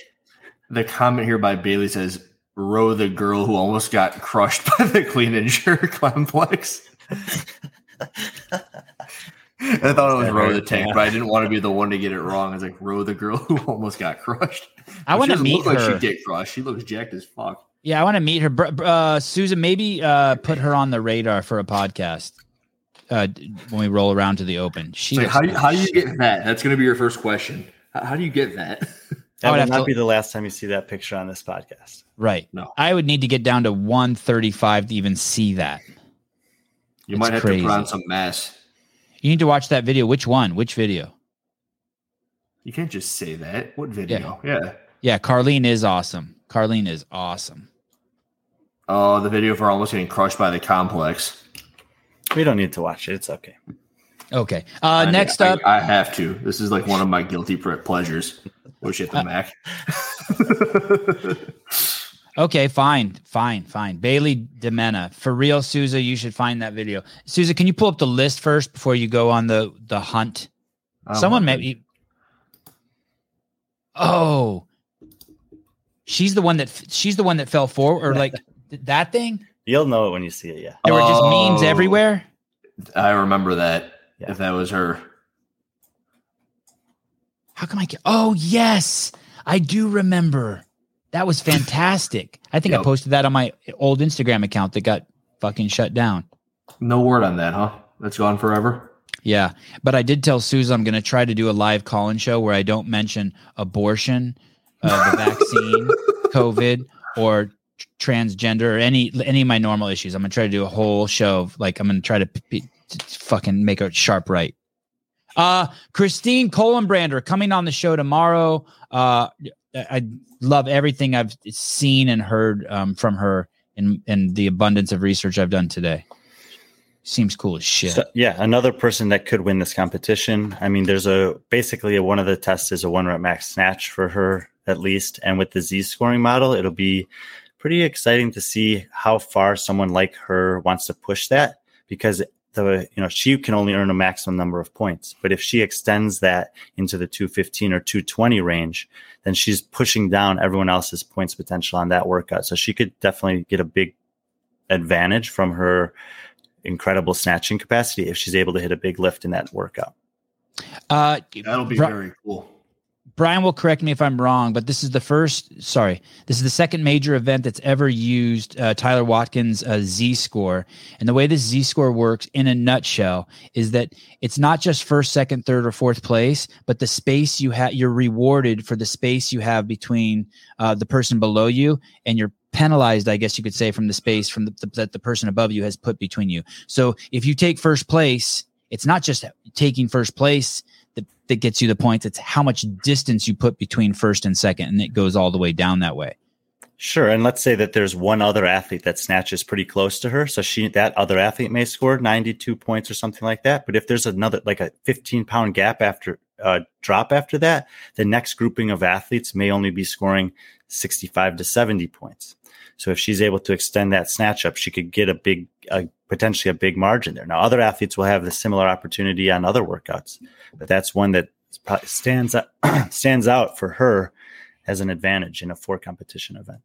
The comment here by Bailey says, "Ro the girl who almost got crushed by the clean and jerk (laughs) complex." I thought it was That Ro the tank, yeah. but I didn't want to be the one to get it wrong. I was like, "Ro the girl who (laughs) almost got crushed." I want to meet look like her. she'd get crushed. She looks jacked as fuck. Yeah, I want to meet her. Uh, Susan, maybe uh, put her on the radar for a podcast uh, when we roll around to the open. She like, how do you, how do you get that? That's going to be your first question. How, how do you get that? That I would not to- be the last time you see that picture on this podcast. right? No. I would need to get down to one thirty-five to even see that. You It's might have crazy. to put on some mass. You need to watch that video. Which one? Which video? You can't just say that. What video? Yeah. Yeah, Carleen is awesome. Carleen is awesome. Oh, the video for almost getting crushed by the complex. We don't need to watch it. It's okay. Okay. Uh, I- next I, up, I have to. This is like one of my guilty pre- pleasures. Oh shit, the Mac. (laughs) Okay, fine, fine, fine. Bailey Demena. For real, Souza, you should find that video. Souza, can you pull up the list first before you go on the the hunt? Oh, Someone my maybe. Oh, she's the one that she's the one that fell forward, or like that thing. You'll know it when you see it. Yeah. There were just memes Oh. everywhere. I remember that. Yeah. If that was her. How come I get? Oh yes, I do remember. That was (laughs) fantastic. I think I posted that on my old Instagram account that got fucking shut down. No word on that, huh? That's gone forever. Yeah, but I did tell Susan I'm going to try to do a live call-in show where I don't mention abortion, uh, the (laughs) vaccine, COVID, or transgender or any any of my normal issues. I'm going to try to do a whole show. Of, like I'm going to try to p- fucking make it sharp right. Uh, Christine Kolenbrander coming on the show tomorrow. Uh, I love everything I've seen and heard um, from her in in the abundance of research I've done today. Seems cool as shit. So, yeah, another person that could win this competition. I mean, there's a basically a, one of the tests is a one rep max snatch for her at least, and with the Z scoring model, it'll be pretty exciting to see how far someone like her wants to push that because the you know she can only earn a maximum number of points, but if she extends that into the 215 or 220 range, then she's pushing down everyone else's points potential on that workout. So she could definitely get a big advantage from her incredible snatching capacity if she's able to hit a big lift in that workout. Uh, That'll be Bri- very cool. Brian will correct me if I'm wrong, but this is the first. Sorry, this is the second major event that's ever used uh, Tyler Watkins' uh, Z score. And the way this Z score works, in a nutshell, is that it's not just first, second, third, or fourth place, but the space you have. You're rewarded for the space you have between uh, the person below you, and you're penalized, I guess you could say, from the space from the, the, that the person above you has put between you. So if you take first place, it's not just taking first place that, that gets you the points. It's how much distance you put between first and second, and it goes all the way down that way. Sure, and let's say that there's one other athlete that snatches pretty close to her, so she that other athlete may score 92 points or something like that. But if there's another like a 15 pound gap after uh, drop after that, the next grouping of athletes may only be scoring 65 to 70 points. So if she's able to extend that snatch up, she could get a big, a, potentially a big margin there. Now, other athletes will have the similar opportunity on other workouts, but that's one that stands (clears throat) stands out for her as an advantage in a four competition event.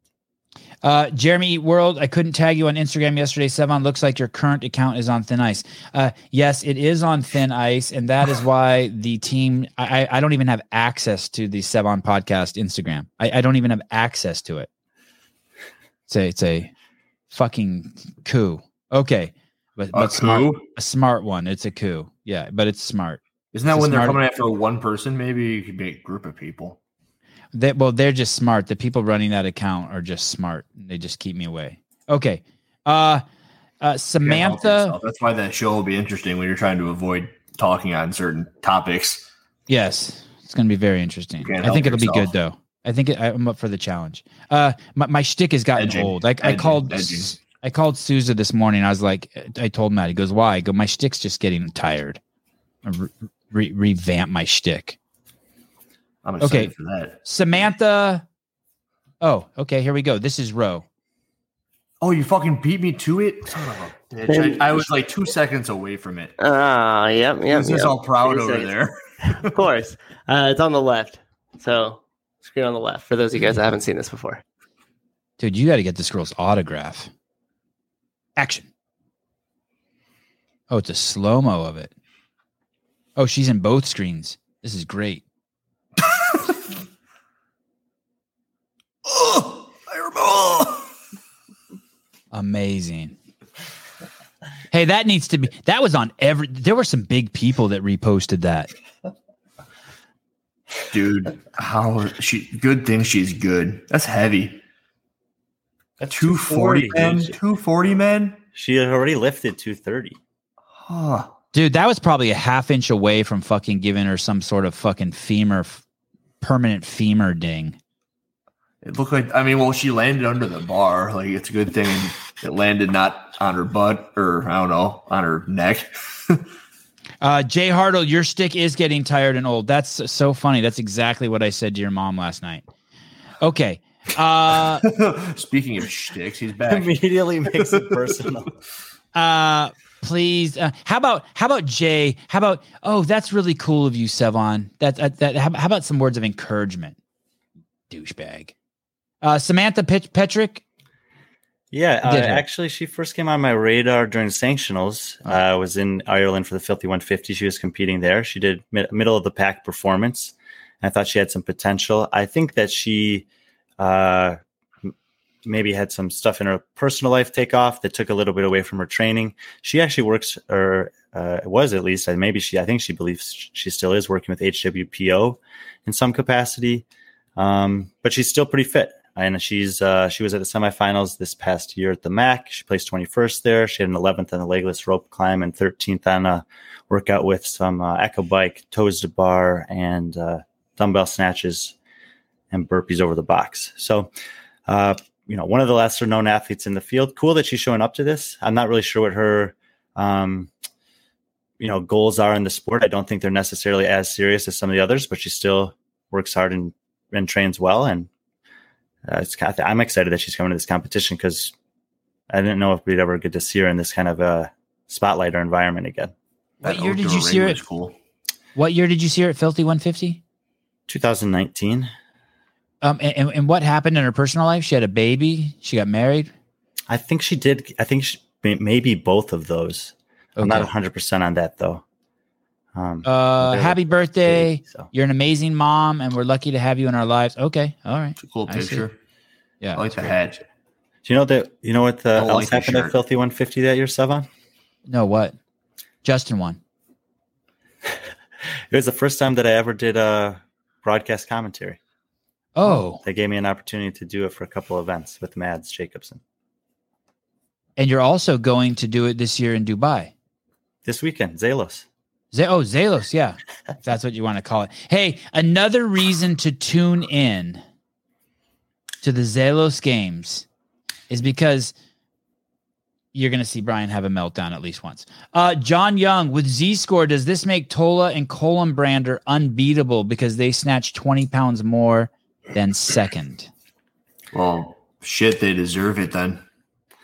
Uh, Jeremy World, I couldn't tag you on Instagram yesterday. Sevan looks like your current account is on thin ice. Uh, yes, it is on thin ice, and that is why the team. I, I don't even have access to the Sevan podcast Instagram. I, I don't even have access to it. It's a it's a fucking coup. Okay, but, but smart, a smart one. It's a coup. Yeah, but it's smart. Isn't that when they're coming after one person? Maybe you could be a group of people. They, well, they're just smart. The people running that account are just smart. They just keep me away. Okay. Uh, uh Samantha. That's why that show will be interesting when you're trying to avoid talking on certain topics. Yes, it's going to be very interesting. I think it'll yourself. be good though. I think I'm up for the challenge. Uh, my, my shtick has gotten edging, old. Like I called, edging. I called Souza this morning. I was like, I told Matt. He goes, "Why?" I go, "My shtick's just getting tired. Re- re- revamp my shtick." I'm okay. for that. Samantha. Oh, okay. Here we go. This is Roe. Oh, you fucking beat me to it. I, I, was like two seconds away from it. Ah, uh, yep, yep. This yep. is all proud over there. of course, uh, it's on the left. So screen on the left for those of you guys that haven't seen this before. Dude, you got to get this girl's autograph. Action. Oh, it's a slow mo of it. Oh, she's in both screens. This is great. (laughs) oh, I remember. Amazing. Hey, that needs to be. That was on every. There were some big people that reposted that. Dude, how she good thing she's good. That's heavy. That's 240 men. 240 men. She had already lifted 230. Huh. Dude, that was probably a half inch away from fucking giving her some sort of fucking femur, permanent femur ding. It looked like, I mean, well, she landed under the bar. Like, it's a good thing it landed not on her butt or, I don't know, on her neck. (laughs) Uh, Jay Hartle, your stick is getting tired and old. That's so funny. That's exactly what I said to your mom last night. Okay. Uh, (laughs) Speaking of sticks, he's back. Immediately makes it personal. (laughs) uh, please. Uh, how about how about Jay? How about oh, that's really cool of you, Sevan. That that, that how, how, about some words of encouragement, douchebag. Uh, Samantha Pet- Petrick, yeah, uh, actually, she first came on my radar during sanctionals. Oh. Uh, I was in Ireland for the Filthy 150. She was competing there. She did mid- middle of the pack performance. I thought she had some potential. I think that she uh, maybe had some stuff in her personal life take off that took a little bit away from her training. She actually works, or uh, was at least, and maybe she, I think she believes she still is working with HWPO in some capacity. Um, but she's still pretty fit and she's uh, she was at the semifinals this past year at the MAC. She placed 21st there. She had an 11th on the legless rope climb and 13th on a workout with some uh, echo bike, toes to bar, and uh, dumbbell snatches and burpees over the box. So, uh, you know, one of the lesser known athletes in the field. Cool that she's showing up to this. I'm not really sure what her um, you know goals are in the sport. I don't think they're necessarily as serious as some of the others, but she still works hard and, and trains well and uh, it's kind of, I'm excited that she's coming to this competition because I didn't know if we'd ever get to see her in this kind of a spotlight or environment again. What year did you see her? At, cool. What year did you see her at Filthy 150? 2019. Um, and, and what happened in her personal life? She had a baby. She got married. I think she did. I think she, maybe both of those. Okay. I'm not 100 percent on that though. Um, Uh, happy birthday. so You're an amazing mom, and we're lucky to have you in our lives. Okay. All right. It's a cool I see. picture. Yeah. I like the hat. do you know that you know what the else like happened at. Filthy 150 that year, Sevan? No, what? Justin won. (laughs) It was the first time that I ever did a broadcast commentary. Oh, They gave me an opportunity to do it for a couple events with Mads Jacobson and you're also going to do it this year in Dubai. this weekend. Zalos. Z- oh, Zalos, yeah, if that's what you want to call it. Hey, another reason to tune in to the Zalos games is because you're going to see Brian have a meltdown at least once. Uh, John Young with Z Score, does this make Tola and Kolenbrander unbeatable because they snatch 20 pounds more than second? Well, shit, they deserve it then.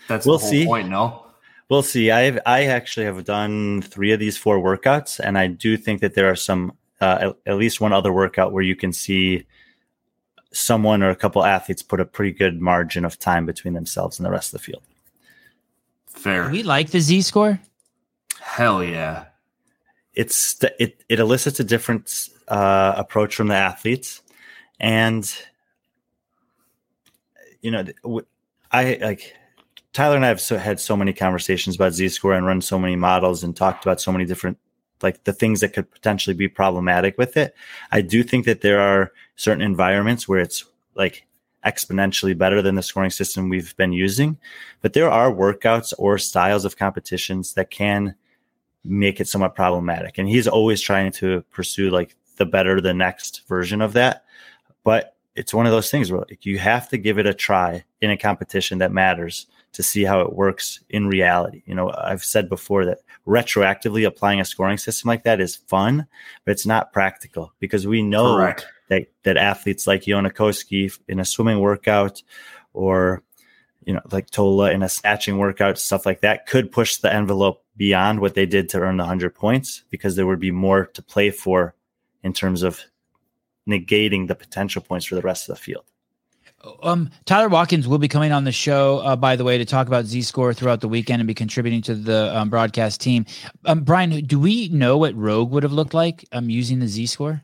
That's We'll the whole see. point, no? We'll see. I've I actually have done three of these four workouts, and I do think that there are some, uh, at, at least one other workout where you can see someone or a couple athletes put a pretty good margin of time between themselves and the rest of the field. Fair. Do we like the Z Score? Hell yeah. It's it it elicits a different uh, approach from the athletes, and you know, I like Tyler and I have so, had so many conversations about Z score and run so many models and talked about so many different like the things that could potentially be problematic with it. I do think that there are certain environments where it's like exponentially better than the scoring system we've been using, but there are workouts or styles of competitions that can make it somewhat problematic. And he's always trying to pursue like the better, the next version of that. But it's one of those things where like, you have to give it a try in a competition that matters to see how it works in reality. You know, I've said before that retroactively applying a scoring system like that is fun, but it's not practical because we know Correct. that, that athletes like Jonne Koski in a swimming workout or you know like Tola in a snatching workout stuff like that could push the envelope beyond what they did to earn the 100 points because there would be more to play for in terms of negating the potential points for the rest of the field. Um, Tyler Watkins will be coming on the show, uh, by the way, to talk about Z Score throughout the weekend and be contributing to the um, broadcast team. Um, Brian, do we know what Rogue would have looked like um, using the Z Score?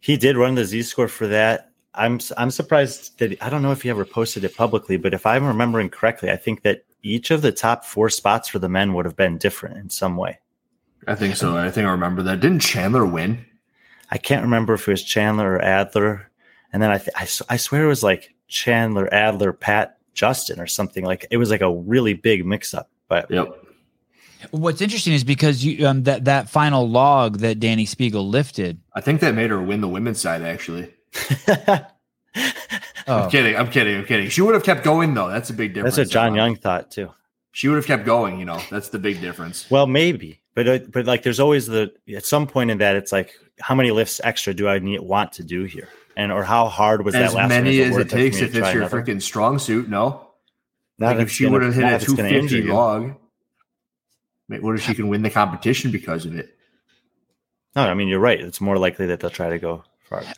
He did run the Z score for that. I'm I'm surprised that I don't know if he ever posted it publicly, but if I'm remembering correctly, I think that each of the top four spots for the men would have been different in some way. I think so. I think I remember that. Didn't Chandler win? I can't remember if it was Chandler or Adler, and then I th- I, s- I swear it was like Chandler, Adler, Pat, Justin, or something like it was like a really big mix up. But Yep. What's interesting is because you um, that that final log that Dani Speegle lifted. I think that made her win the women's side, actually. (laughs) Oh, I'm kidding. I'm kidding. I'm kidding. She would have kept going, though. That's a big difference. that's what John Young thought too. She would have kept going, you know. That's the big difference. Well, maybe, but uh, but like there's always the at some point in that it's like how many lifts extra do I need want to do here, and or how hard was As that last many as it takes if it's your another? freaking strong suit, no? Not Like if she would have hit a if it's gonna injure 250 you. log, what if she can win the competition because of it? No, I mean you're right. It's more likely that they'll try to go.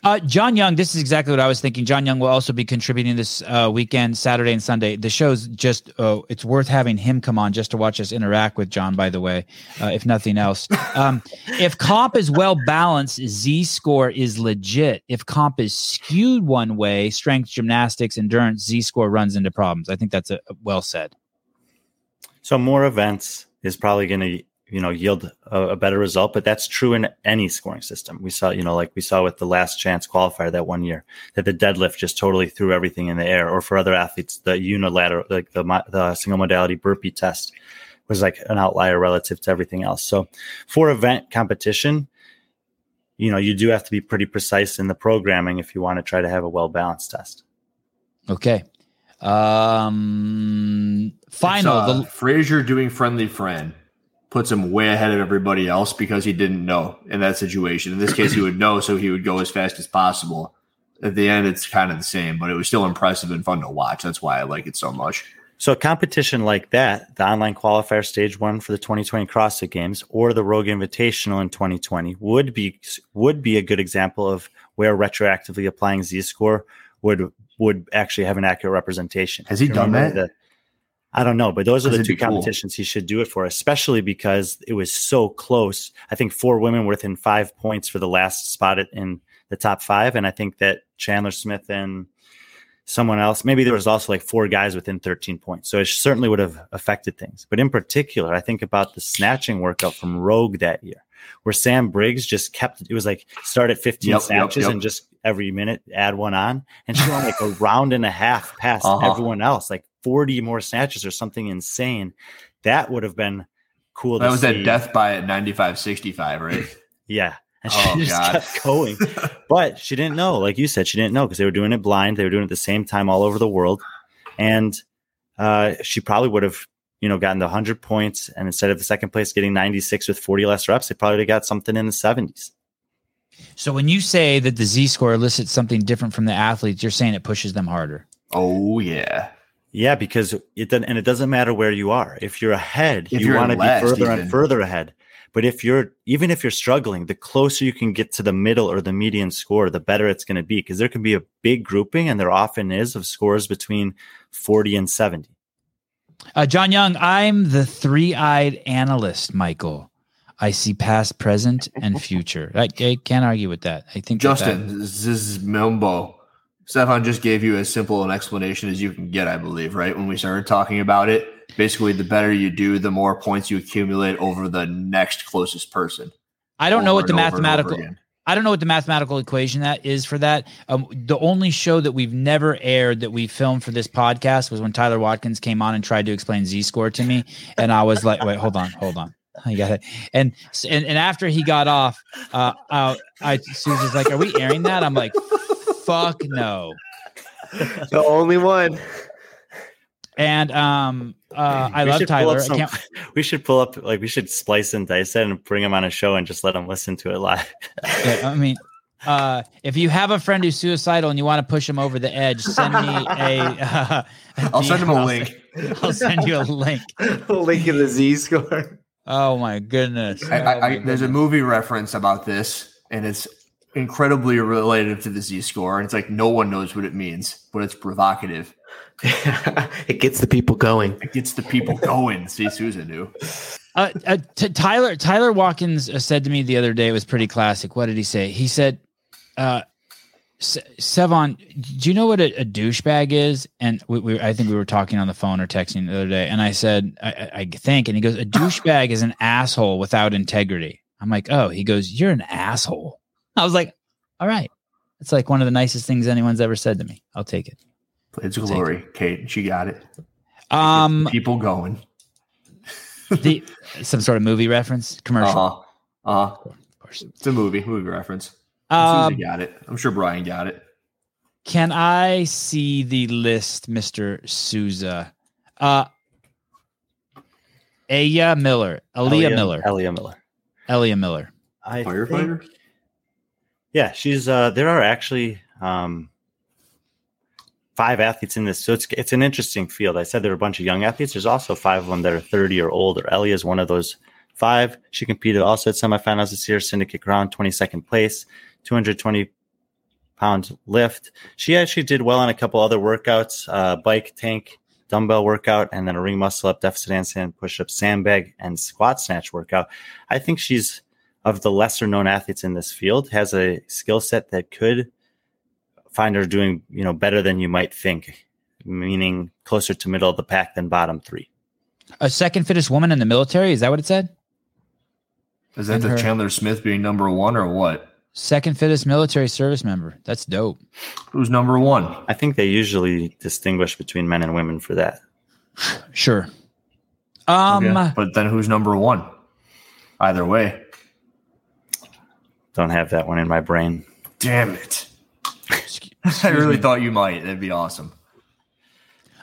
Uh, John Young, this is exactly what I was thinking. John Young will also be contributing this uh, weekend, Saturday and Sunday. The show's just, uh, it's worth having him come on just to watch us interact with John, by the way, uh, if nothing else. Um, (laughs) if comp is well balanced, Z score is legit. If comp is skewed one way, strength, gymnastics, endurance, Z score runs into problems. I think that's a, well said. So more events is probably going to you know yield a, a better result, but that's true in any scoring system. We saw you know like we saw with the last chance qualifier that one year that the deadlift just totally threw everything in the air, or for other athletes the unilateral like the the single modality burpee test was like an outlier relative to everything else. So for event competition, you know you do have to be pretty precise in the programming if you want to try to have a well balanced test. Okay. Um, final. It's, uh, the, Frazier doing friendly friend puts him way ahead of everybody else because he didn't know in that situation. In this case, he would know, so he would go as fast as possible. At the end, it's kind of the same, but it was still impressive and fun to watch. That's why I like it so much. So a competition like that, the online qualifier stage one for the 2020 CrossFit Games or the Rogue Invitational in 2020 would be would be a good example of where retroactively applying Z score would would actually have an accurate representation. Has he done that? I don't know, but those are the two be cool. competitions he should do it for, especially because it was so close. I think four women were within five points for the last spot in the top five, and I think that Chandler Smith and someone else, maybe there was also like four guys within 13 points. So it certainly would have affected things. But in particular, I think about the snatching workout from Rogue that year, where Sam Briggs just kept it was like start at 15 Yep, yep, snatches yep. and just every minute add one on. And she went like a round and a half past Uh-huh. everyone else, like 40 more snatches or something insane. That would have been cool That to was see. that death by at 95 65, right? (laughs) Yeah. And she Oh, just God. kept going. (laughs) But she didn't know, like you said, she didn't know because they were doing it blind. They were doing it at the same time all over the world. And uh, she probably would have, you know, gotten the 100 points. And instead of the second place getting 96 with 40 less reps, they probably got something in the 70s. So when you say that the Z score elicits something different from the athletes, you're saying it pushes them harder. oh, yeah. Yeah, because it doesn't, and it doesn't matter where you are. If you're ahead, If you want to be further even. and further ahead. But if you're even if you're struggling, the closer you can get to the middle or the median score, the better it's going to be. Because there can be a big grouping, and there often is of scores between 40 and 70. Uh, John Young, I'm the three eyed analyst, Michael. I see past, present, and (laughs) future. I, I can't argue with that. I think that that- Justin, this is Mimbo. Stefan just gave you as simple an explanation as you can get, I believe, right? When we started talking about it, basically, the better you do, the more points you accumulate over the next closest person. I don't know what the and over and over mathematical. I don't know what the mathematical equation that is for that. Um, the only show that we've never aired that we filmed for this podcast was when Tyler Watkins came on and tried to explain Z score to me, and I was like, "Wait, hold on, hold on." I got it. And and and after he got off, uh, uh I Susie's like, "Are we airing that?" I'm like, "Fuck no." The only one. And um, uh, I We love should pull Tyler. up I can't, (laughs) we should pull up, like, we should splice and dice it and bring him on a show and just let him listen to it live. (laughs) Yeah, I mean, uh, if you have a friend who's suicidal and you want to push him over the edge, send me a. (laughs) Uh, I'll send him a I'll link. send- I'll send you a link. A link in the Z score. Oh my goodness! I, Oh, I, my I, there's a movie reference about this, and it's incredibly related to the Z score. And it's like no one knows what it means, but it's provocative. (laughs) it gets the people going. It gets the people going. See, Susan knew. (laughs) Uh, uh, t- Tyler Tyler Watkins uh, said to me the other day. It was pretty classic. What did he say? He said, uh, Se- "Sevan, do you know what a, a douchebag is?" And we, we, I think we were talking on the phone or texting the other day. And I said, I, I, "I think." And he goes, "A douchebag is an asshole without integrity." I'm like, "Oh." He goes, "You're an asshole." (laughs) I was like, "All right." It's like one of the nicest things anyone's ever said to me. I'll take it. It's glory, Kate. She got it. Um, people going. (laughs) the some sort of movie reference, commercial, Uh huh. Uh huh. of course. It's a movie, movie reference. Um, Susie got it. I'm sure Brian got it. Can I see the list, Mister Souza? Uh, Aya Miller, Aaliyah Elia- Miller, Elia Miller. Elia Miller. I Firefighter. think- yeah, she's uh there are actually um five athletes in this. So it's it's an interesting field. I said there are a bunch of young athletes. There's also five of them that are 30 or older. Ellie is one of those five. She competed also at semifinals this year, syndicate ground, 22nd place, 220 pound lift. She actually did well on a couple other workouts, uh, bike tank, dumbbell workout, and then a ring muscle up, deficit handstand, push up, sandbag, and squat snatch workout. I think she's of the lesser known athletes in this field has a skill set that could find her doing you know better than you might think meaning closer to middle of the pack than bottom three A second fittest woman in the military. Is that what it said? Is that And the her- Chandler Smith being number one or what? Second fittest military service member. That's dope. Who's number one? i think they usually distinguish between men and women for that Sure. Um, Okay. But then who's number one? Either way. Don't have that one in my brain Damn it. excuse- (laughs) I really me. thought you might. That'd be awesome.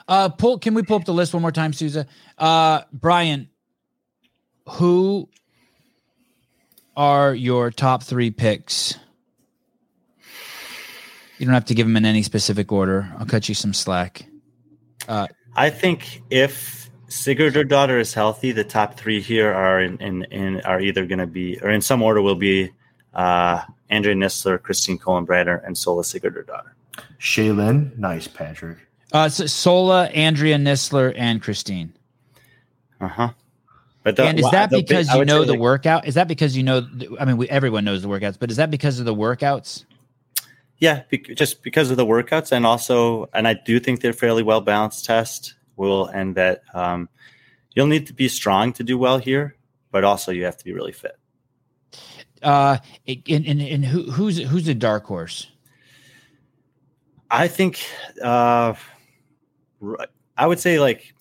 Uh, pull. Can we pull up the list one more time, Souza? Uh, Brian, who are your top three picks? You don't have to give them in any specific order. I'll cut you some slack. Uh, i think if Sigurdardottir is healthy the top three here are in, in, in are either going to be or in some order will be uh andrea Nisler christine Kolenbrander, and sola Sigurdardottir Shaylin. Nice, Patrick. Uh, so Sola, Andrea Nisler, and Christine. Uh huh. But the, and is that the because I you know the like, workout? Is that because you know? I mean, we, everyone knows the workouts, but is that because of the workouts? Yeah, bec- just because of the workouts, and also, and I do think they're fairly well balanced test. Will and that um, you'll need to be strong to do well here, but also you have to be really fit. Uh, and, and, and who, who's who's the dark horse? I think uh, I would say like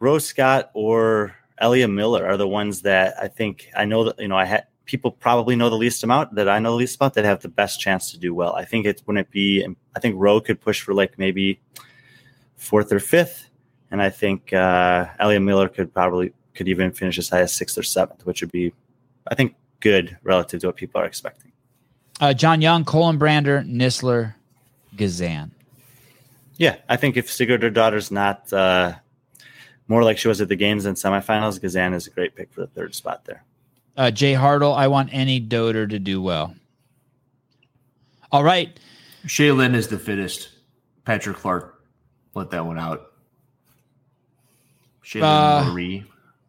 Rose Scott or Elia Miller are the ones that I think I know that you know I had people probably know the least amount that I know the least about that have the best chance to do well. I think it wouldn't it be I think Rowe could push for like maybe fourth or fifth, and I think uh, Miller could probably could even finish as high as sixth or seventh, which would be I think good relative to what people are expecting. Uh, John Young, Kolenbrander, Nisler, Gazan. Yeah, I think if Sigurdardottir's not uh, more like she was at the games and semifinals, Gazan is a great pick for the third spot there. Uh, Jay Hartle, I want any doter to do well. All right. Shaylin is the fittest. Patrick Clark let that one out. Shaylin Uh, Marie.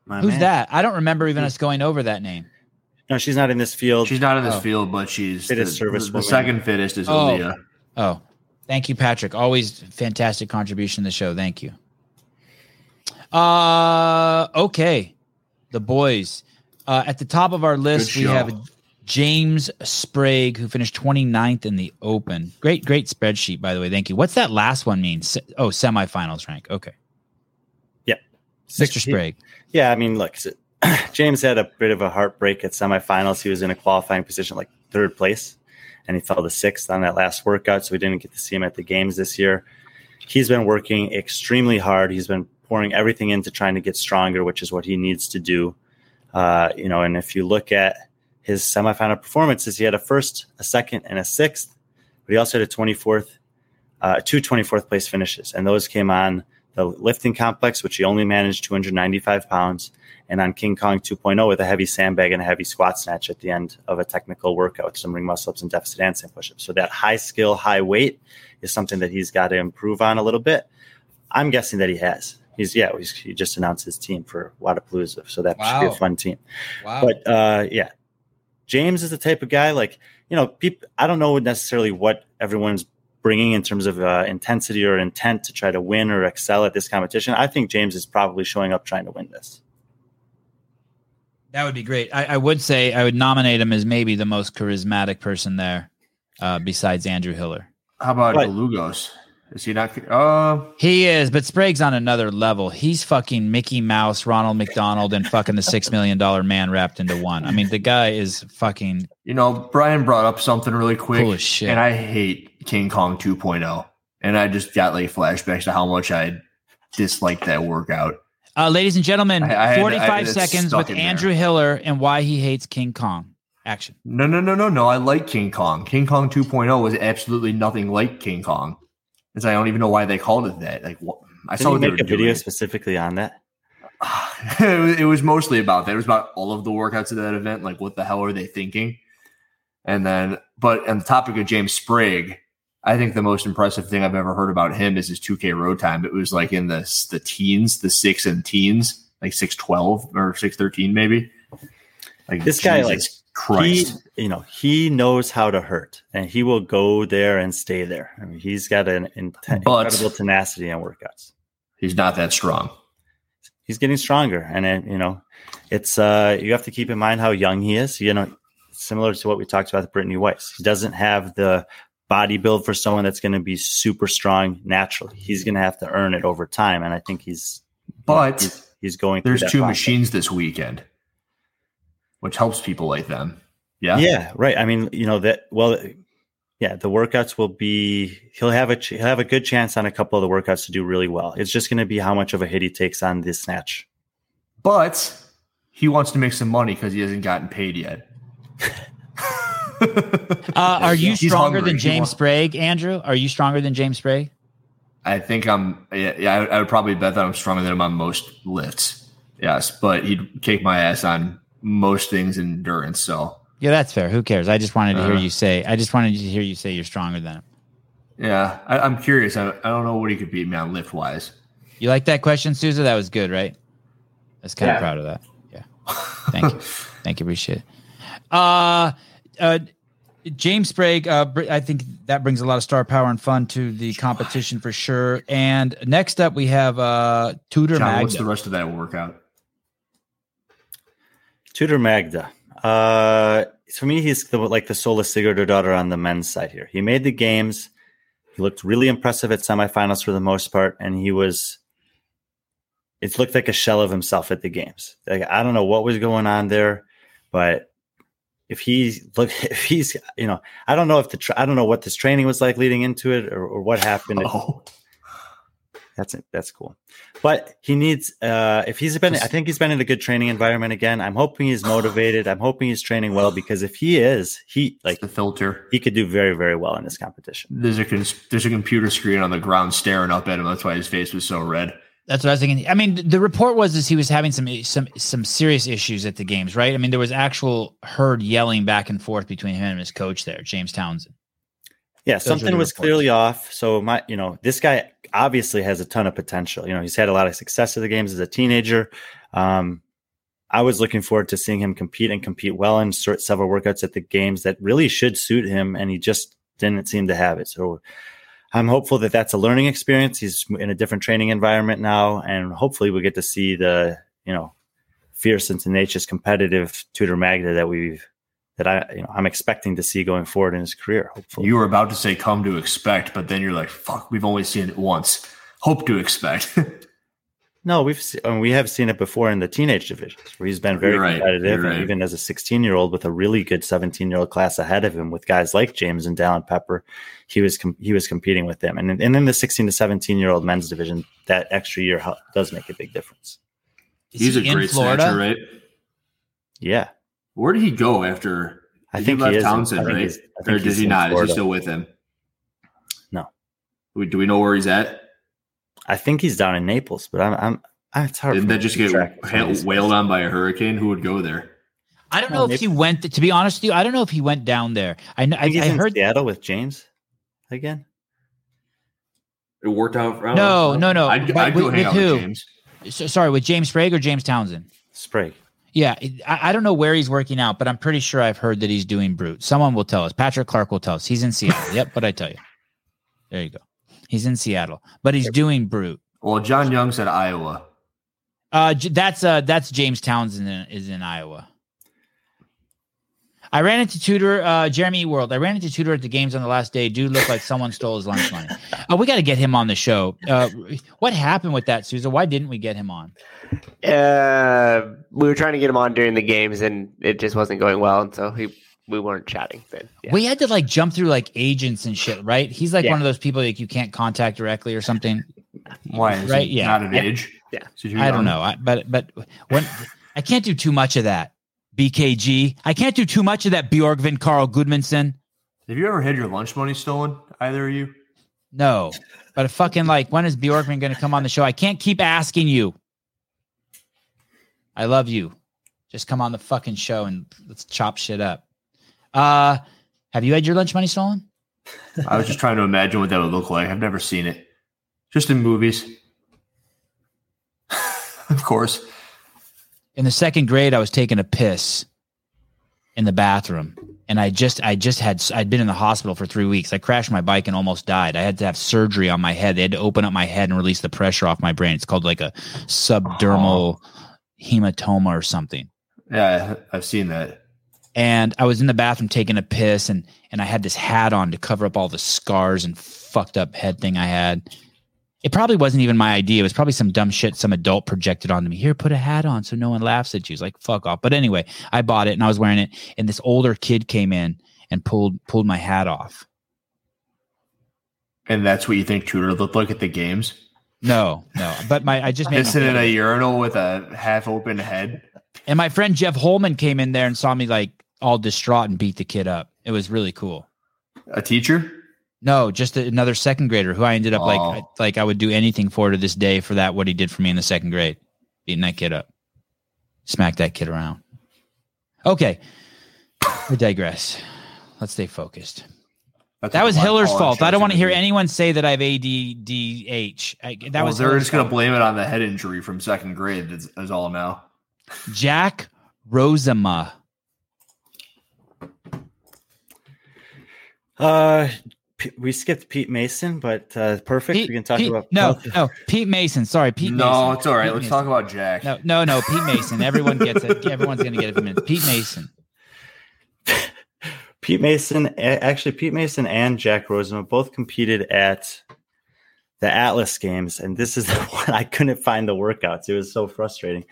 My Who's man. that? I don't remember even us going over that name. No, she's not in this field. She's not in this Oh. field, but she's the, Fittest service the, the second fittest is Oh. Aaliyah. Oh, thank you, Patrick. Always fantastic contribution to the show. Thank you. Uh, okay. The boys. Uh, at the top of our list, we have James Sprague, who finished 29th in the Open. Great, great spreadsheet, by the way. Thank you. What's that last one mean? Se- oh, semifinals rank. Okay. Six- Mr. Sprague. Yeah, I mean, look, so- (clears throat) James had a bit of a heartbreak at semifinals. He was in a qualifying position, like third place, and he fell to sixth on that last workout. So we didn't get to see him at the games this year. He's been working extremely hard. He's been pouring everything into trying to get stronger, which is what he needs to do. Uh, you know, and if you look at his semifinal performances, he had a first, a second, and a sixth, but he also had a 24th, uh, two 24th place finishes, and those came on the lifting complex, which he only managed 295 pounds, and on King Kong 2.0 with a heavy sandbag and a heavy squat snatch at the end of a technical workout, some ring muscle ups and deficit handstand push-ups. So that high skill, high weight is something that he's got to improve on a little bit. I'm guessing that he has. He's yeah, he's, he just announced his team for Wodapalooza, so that should be a fun team. Wow. But uh, yeah, James is the type of guy like you know, people. I don't know necessarily what everyone's bringing in terms of uh, intensity or intent to try to win or excel at this competition. I think James is probably showing up trying to win this. That would be great. I, I would say I would nominate him as maybe the most charismatic person there, uh, besides Andrew Hiller. How about But- Galugos? Is he not? Uh, He is, but Sprague's on another level. He's fucking Mickey Mouse, Ronald McDonald, and fucking the six million dollar man wrapped into one. I mean, the guy is fucking you know, Brian brought up something really quick, cool shit. and I hate King Kong 2.0, and I just got like flashbacks to how much I disliked that workout. uh, ladies and gentlemen, I- I had- I forty had five it seconds with in there. Andrew Hiller and why he hates King Kong. Action. No, no, no, no, no. I like King Kong. King Kong 2.0 was absolutely nothing like King Kong. It's I don't even know why they called it that. Like, what? I Did saw you they make a video doing. specifically on that? (sighs) it, was, it was mostly about that. It was about all of the workouts of that event. Like, what the hell are they thinking? And then, but on the topic of James Sprague, I think the most impressive thing I've ever heard about him is his 2K road time. It was like in the the teens, the six and teens, like six twelve or six thirteen, maybe. Like This guy, like, Christ. He, you know, he knows how to hurt, and he will go there and stay there. I mean, he's got an inten- But- incredible tenacity on workouts. he's not that strong. he's getting stronger and it, you know it's uh you have to keep in mind how young he is you know similar to what we talked about with brittany weiss he doesn't have the body build for someone that's going to be super strong naturally he's going to have to earn it over time and i think he's But he's, he's going there's two process. machines this weekend, which helps people like them. Yeah. yeah right i mean you know that well yeah the workouts will be he'll have a ch- he'll have a good chance on a couple of the workouts to do really well it's just going to be how much of a hit he takes on this snatch But he wants to make some money because he hasn't gotten paid yet. (laughs) Uh, are you He's stronger hungry. than James wants- Sprague, Andrew? Are you stronger than James Sprague? I think I'm. Yeah, yeah I, I would probably bet that I'm stronger than him on most lifts. Yes, but he'd kick my ass on most things in endurance. So Yeah, that's fair. Who cares? I just wanted to hear Uh-huh. you say. I just wanted to hear you say you're stronger than him. Yeah, I, I'm curious. I, I don't know what he could beat me on lift wise. You like that question, Souza? That was good, right? I was kind of proud of that. Yeah. Thank you. (laughs) Thank you. Appreciate it. Uh, uh, James Sprague, uh, I think that brings a lot of star power and fun to the competition for sure. And next up, we have uh, Tudor John, what's the rest of that workout? Tudor Magda. Uh, for me, he's the, like the Sola Sigurdardottir on the men's side here. He made the games. He looked really impressive at semifinals for the most part, and he was. It looked like a shell of himself at the games. Like I don't know what was going on there, but if he's look, (laughs) if he's, you know, I don't know if the tra- I don't know what this training was like leading into it or, or what happened. (laughs) Oh, That's it. That's cool. But he needs uh if he's been I think he's been in a good training environment again. I'm hoping he's motivated. I'm hoping he's training well because if he is, he like the filter. he could do very, very well in this competition. There's a there's a computer screen on the ground staring up at him. That's why his face was so red. That's what I was thinking. I mean, the report was is he was having some some some serious issues at the games, right? I mean, there was actual heard yelling back and forth between him and his coach there, James Townsend. Yeah, are something was reports. clearly off. So my you know, this guy obviously has a ton of potential. You know, he's had a lot of success at the games as a teenager. Um I was looking forward to seeing him compete and compete well in sort several workouts at the games that really should suit him, and he just didn't seem to have it. So I'm hopeful that that's a learning experience. He's in a different training environment now, and hopefully we get to see the you know fierce and tenacious competitive Tudor Magda that we've that I you know I'm expecting to see going forward in his career. Hopefully, You were about to say come to expect, but then you're like, fuck, we've only seen it once. Hope to expect. (laughs) No, we've se- I mean, we have seen it before in the teenage divisions where he's been very You're right, competitive, you're and right. even as a 16 year old with a really good 17 year old class ahead of him with guys like James and Dallin Pepper, he was com- he was competing with them, and in- and in the 16 to 17 year old men's division, that extra year hel- does make a big difference. Is He's he a great Florida? snatcher, right? Yeah, Where did he go after? I he think left he is. in- Townsend, I right? Or did he in not? Is he still with him? No. We, do we know where he's at? I think he's down in Naples, but I'm I'm. I- It's hard. Didn't that just get track of some of ha- whaled on by a hurricane? Who would go there? I don't No, know if maybe- he went. To be honest with you, I don't know if he went down there. I I I, he's I in heard. Seattle with James again. It worked out. I don't No, no, no. I'd, But I'd go with- hang with out who? with James. So- sorry, with James Sprague or James Townsend? Sprague. Yeah, I, I don't know where he's working out, but I'm pretty sure I've heard that he's doing brute. Someone will tell us. Patrick Clark will tell us. He's in Seattle. yep, what I tell you. There you go. He's in Seattle, but he's doing brute. Well, John Young said Iowa. Uh, that's uh, that's James Townsend in, is in Iowa. I ran into Tudor, uh, Jeremy World. I ran into Tudor at the games on the last day. Dude looked like someone stole his lunch money. Oh, we got to get him on the show. Uh, what happened with that, Susan? Why didn't we get him on? Uh, we were trying to get him on during the games, and it just wasn't going well, and so he we weren't chatting. Then yeah. We had to like jump through like agents and shit, right? He's like Yeah. one of those people like you can't contact directly or something. Why? Is Right, yeah. Not an Yeah. age. Yeah. Is I don't know, I, but but when I can't do too much of that. BKG. I can't do too much of that. Bjorgvin Karl Gudmundsson. Have you ever had your lunch money stolen? Either of you? No, but a fucking like, when is Bjorkman going to come on the show? I can't keep asking you. I love you. Just come on the fucking show and let's chop shit up. Uh, have you had your lunch money stolen? I was just trying to imagine what that would look like. I've never seen it. Just in movies. (laughs) of course. In the second grade, I was taking a piss in the bathroom, and I just, I just had, I'd been in the hospital for three weeks. I crashed my bike and almost died. I had to have surgery on my head. They had to open up my head and release the pressure off my brain. It's called like a subdermal hematoma or something. Yeah, I've seen that. And I was in the bathroom taking a piss and and I had this hat on to cover up all the scars and fucked up head thing I had. It probably wasn't even my idea. It was probably some dumb shit some adult projected onto me. Here, put a hat on so no one laughs at you. It's like fuck off. But anyway, I bought it and I was wearing it, and this older kid came in and pulled pulled my hat off. And that's what you think Tudor looked like at the games? No, no. But my I just made Pissing in a urinal with a half open head. And my friend Jeff Holman came in there and saw me like all distraught and beat the kid up. It was really cool. A teacher? No, just another second grader who I ended up like Oh. I, like I would do anything for to this day for that what he did for me in the second grade, beating that kid up, smack that kid around. Okay, I digress. Let's stay focused. That's That was Hiller's fault. I don't want to hear anyone say that I have ADDH. I, that Well, was they're Hiller's just going to blame it on the head injury from second grade. Is, is all now. Jack Rosema. Uh, P- we skipped Pete Mason, but uh, perfect. Pete- we can talk Pete- about no, both. no, Pete Mason. Sorry, Pete Mason. no, Mason. it's all right. Pete Let's Mason. talk about Jack. No, no, no, Pete Mason. Everyone gets it. Everyone's going to get it. in minute. Pete Mason. (laughs) Pete Mason, actually, Pete Mason and Jack Rosen both competed at the Atlas games, and this is (laughs) the one I couldn't find the workouts. It was so frustrating.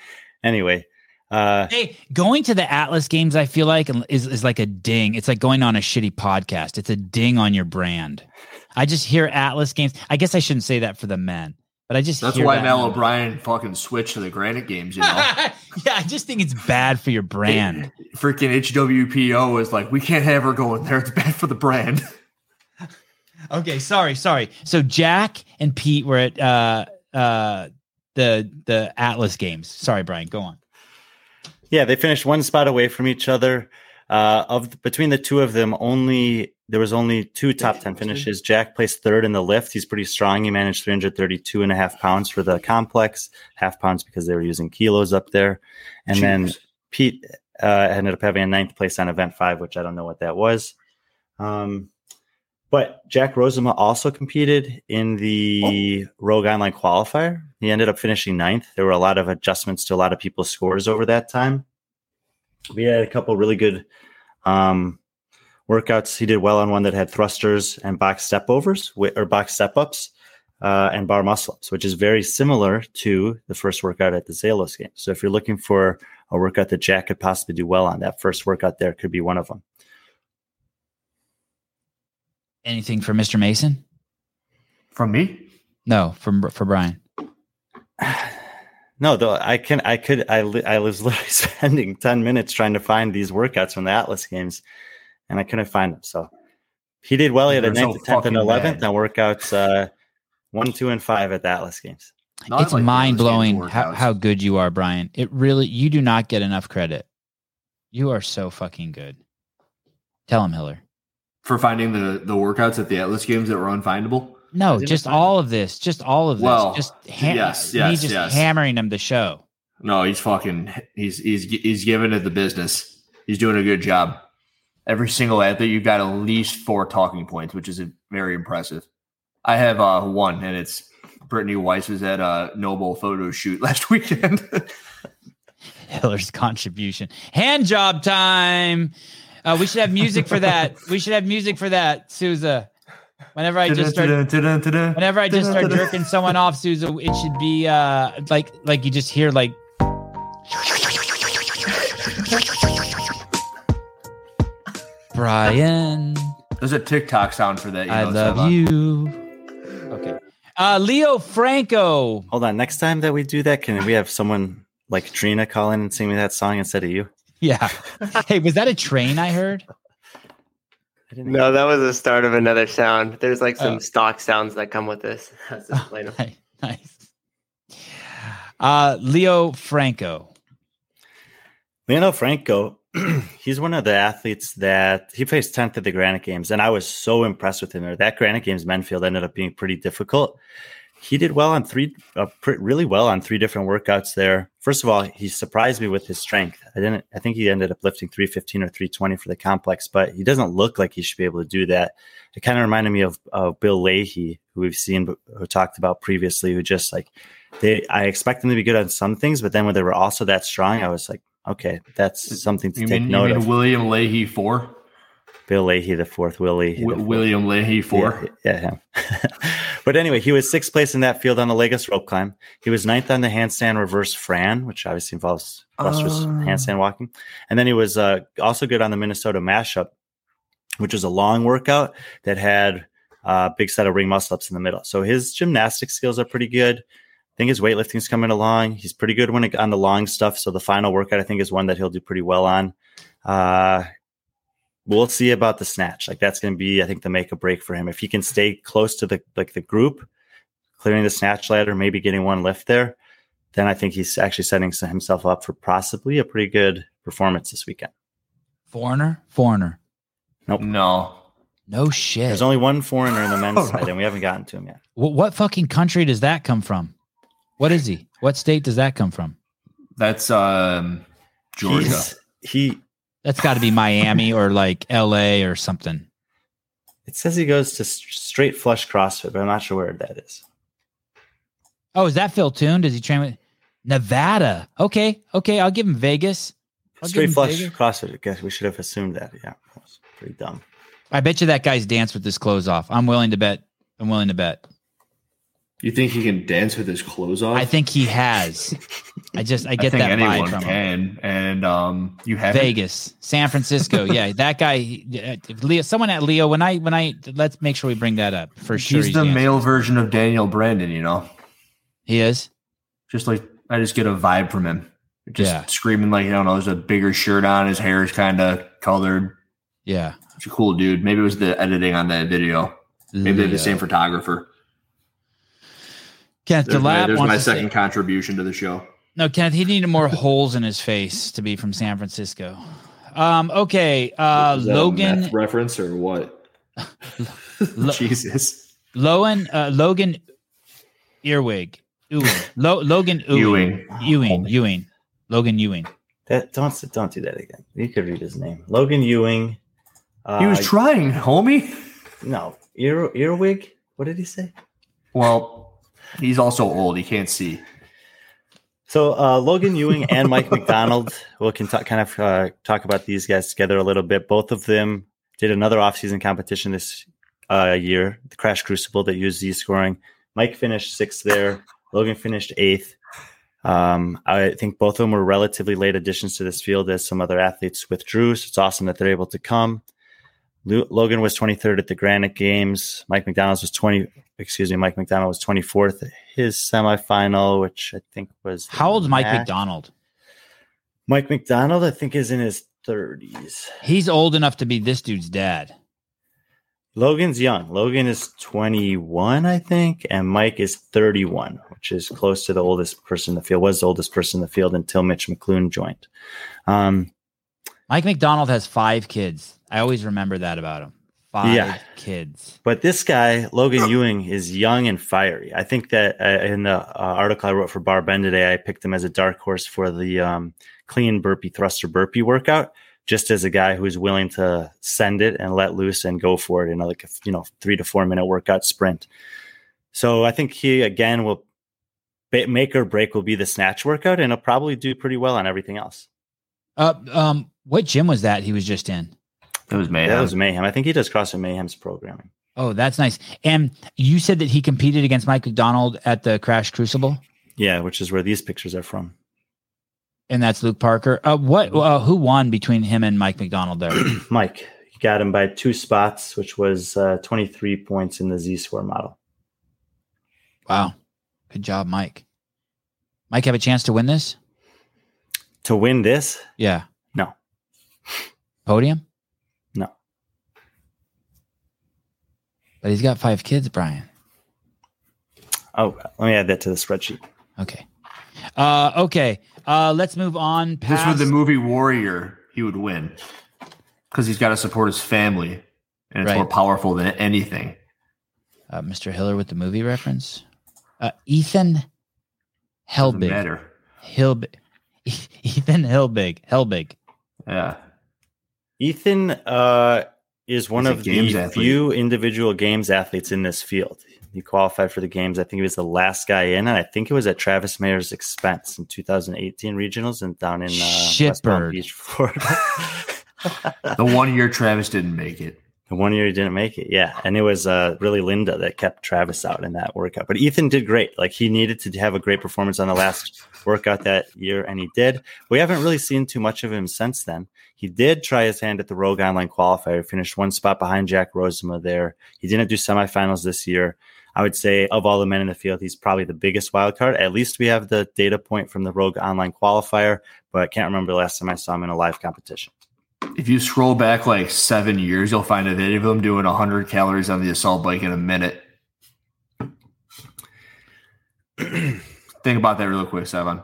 Anyway, uh, Hey, going to the Atlas games, I feel like is, is like a ding. It's like going on a shitty podcast. It's a ding on your brand. I just hear Atlas games. I guess I shouldn't say that for the men, but I just That's hear why that Mal now. O'Brien fucking switched to the Granite games. You know, (laughs) yeah, I just think it's bad for your brand. freaking HWPO is like, we can't have her going there. It's bad for the brand. (laughs) Okay, sorry, sorry. So Jack and Pete were at uh uh the the Atlas games. Sorry, Brian, go on. yeah, they finished one spot away from each other. Uh, of between the two of them, only there was only two top ten finishes. Jack placed third in the lift. He's pretty strong. He managed 332 and a half pounds for the complex, half pounds because they were using kilos up there. And then Pete uh, ended up having a ninth place on event five, which I don't know what that was. Um, but Jack Rosema also competed in the Rogue Online qualifier. He ended up finishing ninth. There were a lot of adjustments to a lot of people's scores over that time. We had a couple really good um, workouts. He did well on one that had thrusters and box step overs or box step ups uh, and bar muscle ups, which is very similar to the first workout at the Zelos game. So if you're looking for a workout that Jack could possibly do well on, that first workout there could be one of them. Anything for Mr. Mason? From me? No, from for Brian. (sighs) No, though I can, I could, I, li- I was (laughs) literally spending 10 minutes trying to find these workouts from the Atlas games and I couldn't find them. So he did well. He had a They're 9th, 10th, and 11th bad. on workouts, uh, one, two, and five at the Atlas games. No, I it's like mind blowing how, how good you are, Brian. It really you do not get enough credit. You are so fucking good. Tell him, Hiller. For finding the the workouts at the Atlas games that were unfindable. No, Didn't just find all of this. Just all of this. Well, just ha- yes, me yes, just yes. hammering him to show. No, he's fucking he's he's he's giving it the business. He's doing a good job. Every single athlete, you've got at least four talking points, which is very impressive. I have uh, one, and it's Brittany Weiss was at a NOBULL photo shoot (laughs) last weekend. (laughs) Hiller's contribution. Hand job time. Uh, we should have music for that. We should have music for that, Souza. Whenever I just start Whenever I just start jerking someone off, Souza, it should be uh like like you just hear like Brian, There's a TikTok sound for that. You I know, love Seba. you. Okay. Uh Leo Franco. Hold on. Next time that we do that, can we have someone like Trina call in and sing me that song instead of you? Yeah. hey, was that a train I heard? I No, that was the start of another sound. There's like some Oh. stock sounds that come with this. (laughs) That's just plain- (laughs) Nice. nice. Uh Leo Franco. Leo Franco, (clears throat) he's one of the athletes that he placed 10th at the Granite Games, and I was so impressed with him. That Granite Games men field ended up being pretty difficult. He did well on three, uh, pr- really well on three different workouts there. First of all, he surprised me with his strength. I didn't, I think he ended up lifting 315 or 320 for the complex, but he doesn't look like he should be able to do that. It kind of reminded me of, of Bill Leahy, who we've seen, who talked about previously, who just like, they, I expect them to be good on some things, but then when they were also that strong, I was like, okay, that's something to You take mean, you note mean of. William Leahy four? Bill Leahy, the fourth Willie. the W- fourth- William Leahy four. Yeah, yeah him. (laughs) but anyway, he was sixth place in that field on the Lagos rope climb. He was ninth on the handstand reverse Fran, which obviously involves clusters Oh. handstand walking. And then he was uh, also good on the Minnesota mashup, which was a long workout that had a big set of ring muscle ups in the middle. So his gymnastic skills are pretty good. I think his weightlifting's coming along. He's pretty good when it, on the long stuff. So the final workout, I think, is one that he'll do pretty well on. Uh, we'll see about the snatch. Like that's going to be, I think, the make or break for him. If he can stay close to the like the group, clearing the snatch ladder, maybe getting one lift there, then I think he's actually setting himself up for possibly a pretty good performance this weekend. Foreigner? Foreigner. Nope. No, No shit. There's only one foreigner in the men's (laughs) side, and we haven't gotten to him yet. Wh- what fucking country does that come from? What is he? What state does that come from? That's um, Georgia. He's- he That's got to be Miami or like L.A. or something. it says he goes to straight flush CrossFit, but I'm not sure where that is. Oh, is that Phil Toon? Does he train with Nevada? Okay, okay, I'll give him Vegas. I'll Straight him flush Vegas. CrossFit. I guess we should have assumed that. Yeah, that pretty dumb. I bet you that guy's danced with his clothes off. I'm willing to bet. I'm willing to bet. You think he can dance with his clothes off? I think he has. I just I (laughs) get think that vibe anyone from him. And um, you have Vegas, San Francisco. Yeah, (laughs) that guy. If Leo, someone at Leo. When I when I let's make sure we bring that up for sure. He's the dancing. male version of Danielle Brandon. You know, He is. just like I just get a vibe from him. Just Yeah. screaming like I don't know. There's a bigger shirt on. His hair is kind of colored. Yeah. He's a cool dude. Maybe it was the editing on that video. Maybe they're the same photographer. Kenneth There's, my, there's wants my to say- second contribution to the show. No, Kenneth, he needed more (laughs) holes in his face to be from San Francisco. Um, okay. Uh Is that a Logan meth reference or what? (laughs) Lo- Jesus. Logan uh Logan Earwig. Ewing. Lo- Logan Ewing. Ewing. Ewing. Ewing. Logan Ewing. That don't don't do that again. You could read his name, Logan Ewing. Uh, He was trying, homie. no ear earwig. What did he say? Well, he's also old. He can't see. So uh, Logan Ewing and Mike McDonald, (laughs) we can talk, kind of uh, talk about these guys together a little bit. Both of them did another offseason competition this uh, year, the Crash Crucible that used Z scoring. Mike finished sixth there. Logan finished eighth. Um, I think both of them were relatively late additions to this field as some other athletes withdrew. So it's awesome that they're able to come. Logan was 23rd at the Granite Games. Mike McDonald was 20. Excuse me, Mike McDonald was 24th at his semifinal, which I think was How old is Mike McDonald? Mike McDonald, I think, is in his 30s. He's old enough to be this dude's dad. Logan's young. Logan is 21, I think, and Mike is 31, which is close to the oldest person in the field. Was the oldest person in the field until Mitch McClune joined. Um, Mike McDonald has five kids. I always remember that about him. Five Yeah. kids. but this guy, Logan Ewing, is young and fiery. I think that uh, in the uh, article I wrote for BarBend today, I picked him as a dark horse for the um, clean burpee thruster burpee workout. Just as a guy who's willing to send it and let loose and go for it in a, like a you know three to four minute workout sprint. So I think he again will make or break will be the snatch workout, and he'll probably do pretty well on everything else. Uh, um, what gym was that he was just in? It was mayhem. That was mayhem. I think he does CrossFit Mayhem's programming. Oh, that's nice. And you said that he competed against Mike McDonald at the Crash Crucible, Yeah, which is where these pictures are from. and that's Luke Parker. Uh, what? Uh, who won between him and Mike McDonald there? (clears throat) Mike, he got him by two spots, which was uh, 23 points in the Z score model. wow, good job, Mike. Mike have a chance to win this? To win this, Yeah. No. Podium? No. But he's got five kids, Brian. oh, let me add that to the spreadsheet. Okay. Uh, okay. Uh, let's move on. This Past, was the movie Warrior. He would win because he's got to support his family, and it's Right. more powerful than anything. uh, Mr. Hiller with the movie reference. Uh, Ethan Doesn't Helbig. matter. Hilbig. (laughs) Ethan Hilbig. Helbig. Yeah. Ethan uh, is one He's of games the athlete. few individual games athletes in this field. He qualified for the games. I think he was the last guy in, and I think it was at Travis Mayer's expense in 2018 regionals and down in uh, West Palm Beach, (laughs) Florida. The one year Travis didn't make it. The one year he didn't make it, yeah, and it was uh, really Linda that kept Travis out in that workout. But Ethan did great. Like he needed to have a great performance on the last workout that year, and he did. We haven't really seen too much of him since then. He did try his hand at the Rogue Online Qualifier, finished one spot behind Jack Rosema there. He didn't do semifinals this year. I would say of all the men in the field, he's probably the biggest wild card. At least we have the data point from the Rogue Online Qualifier, but I can't remember the last time I saw him in a live competition. If you scroll back like seven years, you'll find a video of him doing 100 calories on the assault bike in a minute. (clears throat) Think about that real quick, Sevan.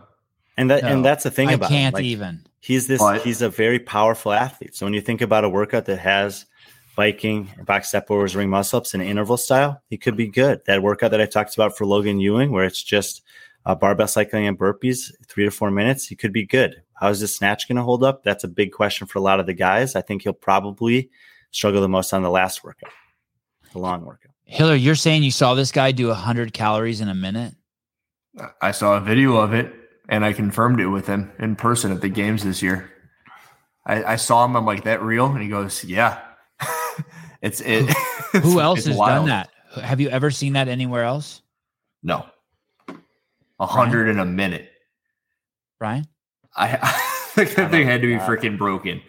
And that No, and that's the thing I about him. can't Like, even. He's this. But- he's a very powerful athlete. So when you think about a workout that has biking, box step overs, ring muscle ups, and interval style, he could be good. That workout that I talked about for Logan Ewing, where it's just uh, barbell cycling and burpees, three to four minutes, he could be good. How is this snatch going to hold up? That's a big question for a lot of the guys. I think he'll probably struggle the most on the last workout, the long workout. Hiller, you're saying you saw this guy do 100 calories in a minute? I saw a video of it and I confirmed it with him in person at the games this year. I, I saw him. I'm like, that real? And he goes, yeah. (laughs) it's it. Who (laughs) else it's has wild. done that? Have you ever seen that anywhere else, No. A hundred in a minute. Brian? I, (laughs) I that thing had to be freaking broken.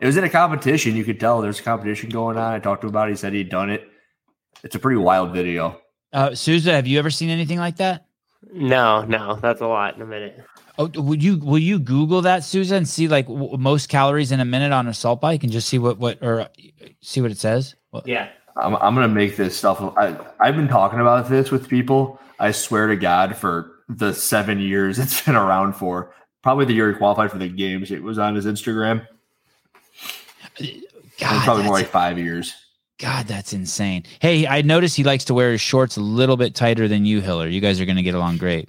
It was in a competition. You could tell there's a competition going on. I talked to him about it. He said he'd done it. It's a pretty wild video. Uh, Souza, have you ever seen anything like that? No, no, that's a lot in a minute. Oh, would you will you Google that, Souza, and see like w- most calories in a minute on a salt bike, and just see what what or uh, see what it says? What- Yeah. I'm, I'm gonna make this stuff. I, I've been talking about this with people. I swear to God, for the seven years it's (laughs) been around for, probably the year he qualified for the games, it was on his Instagram. God, probably more like five years. God, that's insane. Hey, I noticed he likes to wear his shorts a little bit tighter than you, Hiller. You guys are going to get along great.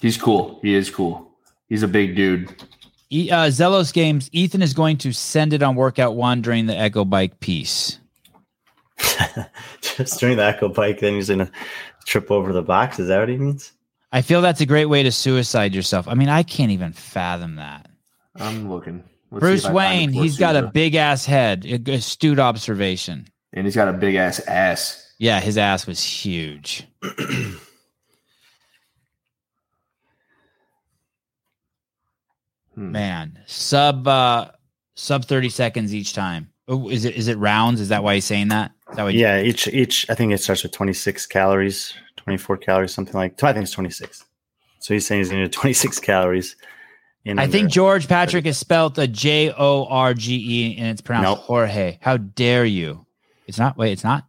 He's cool. He is cool. He's a big dude. E- uh, Zelos Games, Ethan is going to send it on workout one during the Echo Bike piece. (laughs) just during the echo bike, then he's going to trip over the box. Is that what he means? I feel that's a great way to suicide yourself. I mean, I can't even fathom that. I'm looking. Let's Bruce if I find it Wayne, he's got a big ass head. A astute observation. And he's got a big ass ass. Yeah, his ass was huge. (clears throat) Hmm. Man, sub uh sub 30 seconds each time. Oh, is it is it rounds? Is that why he's saying that? Is that why Yeah, each each I think it starts with 26 calories, 24 calories, something like. I think it's 26. So he's saying he's going to do 26 (laughs) calories. In I think George Patrick is spelled a J O R G E and it's pronounced Nope. Jorge. How dare you? It's not. Wait, it's not.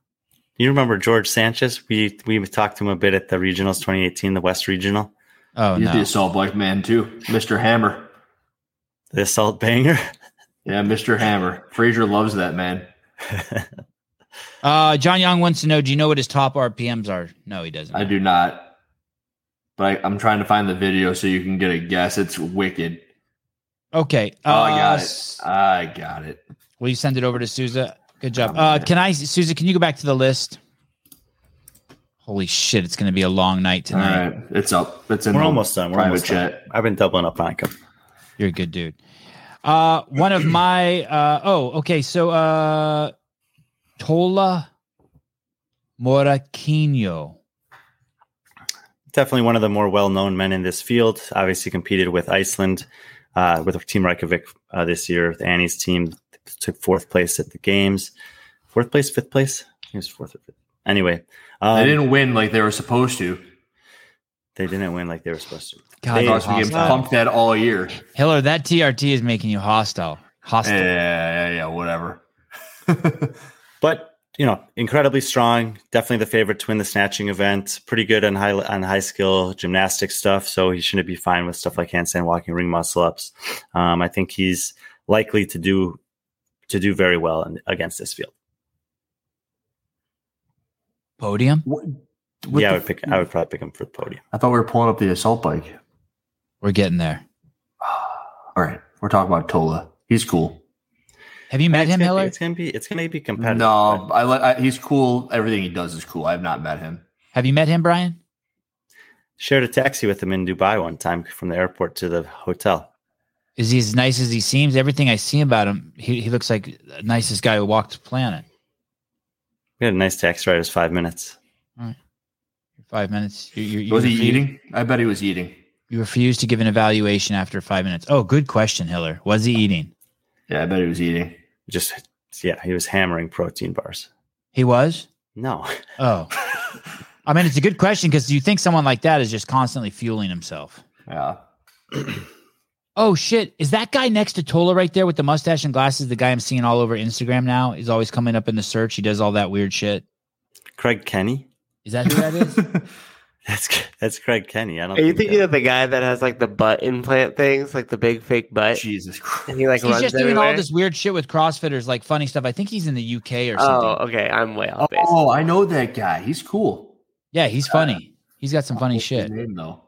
you remember George Sanchez? We we talked to him a bit at the regionals 2018, the West Regional, Oh he's the assault bike man too, Mr. Hammer. the assault banger. Yeah, Mr. Hammer. Frazier loves that man. (laughs) Uh, John Young wants to know: Do you know what his top RPMs are? No, he doesn't. I do not, but I, I'm trying to find the video so you can get a guess. It's wicked. Okay. Oh, yes. I got uh, it. s- I got it. Will you send it over to Souza? Good job. Oh, Uh, can I, Souza? Can you go back to the list? Holy shit! It's going to be a long night tonight. right, it's up. It's in We're the almost done. We're private almost done. chat. I've been doubling up on him. You're a good dude. Uh, one of my uh, oh, okay. So uh, Tola Morakinyo. Definitely one of the more well-known men in this field. Obviously competed with Iceland, uh, with Team Reykjavik uh, this year. With Annie's team took fourth place at the games. Fourth place, fifth place. I think it was fourth or fifth. Anyway, um, They didn't win like they were supposed to. They didn't win like they were supposed to. God, They- you're Thought we get hostile. pumped that all year. Hiller, that TRT is making you hostile. Hostile. Yeah, yeah, yeah, whatever. (laughs) but you know, incredibly strong. Definitely the favorite to win the snatching event. Pretty good on high on high skill gymnastic stuff. So he shouldn't be fine with stuff like handstand walking, ring muscle ups. Um, I think he's likely to do to do very well in, against this field. Podium. What, yeah, I would pick. I would probably pick him for the podium. I thought we were pulling up the assault bike. We're getting there. (sighs) All right, we're talking about Tola. He's cool. Have you met It's him, gonna, be, Hiller? it's gonna be. It's gonna be competitive. No, I, li- I he's cool. Everything he does is cool. I have not met him. Have you met him, Brian? shared a taxi with him in Dubai one time from the airport to the hotel. Is he as nice as he seems? Everything I see about him, he, he looks like the nicest guy who walked the planet. We had a nice taxi ride. It was five minutes. All right. Five minutes. You, you, you Was he refuse- eating? I bet he was eating. You refused to give an evaluation after five minutes. Oh, good question, Hiller. Was he eating? Yeah, I bet he was eating. Just yeah, he was hammering protein bars. He was. No, Oh, (laughs) I mean, it's a good question because you think someone like that is just constantly fueling himself. Yeah. (clears throat) Oh shit! Is that guy next to Tola right there with the mustache and glasses? The guy I'm seeing all over Instagram now. He's always coming up in the search. He does all that weird shit. Craig Kenny. Is that who that is? (laughs) That's that's Craig Kenny. I don't. Are you think thinking that- of the guy that has like the butt implant things, like the big fake butt? Jesus Christ. And he like He's runs just doing everywhere? all this weird shit with CrossFitters, like funny stuff. I think he's in the UK or oh, something. Oh, okay. I'm way off base. Oh, I know that guy. He's cool. Yeah, he's uh, funny. He's got some funny shit. Name though.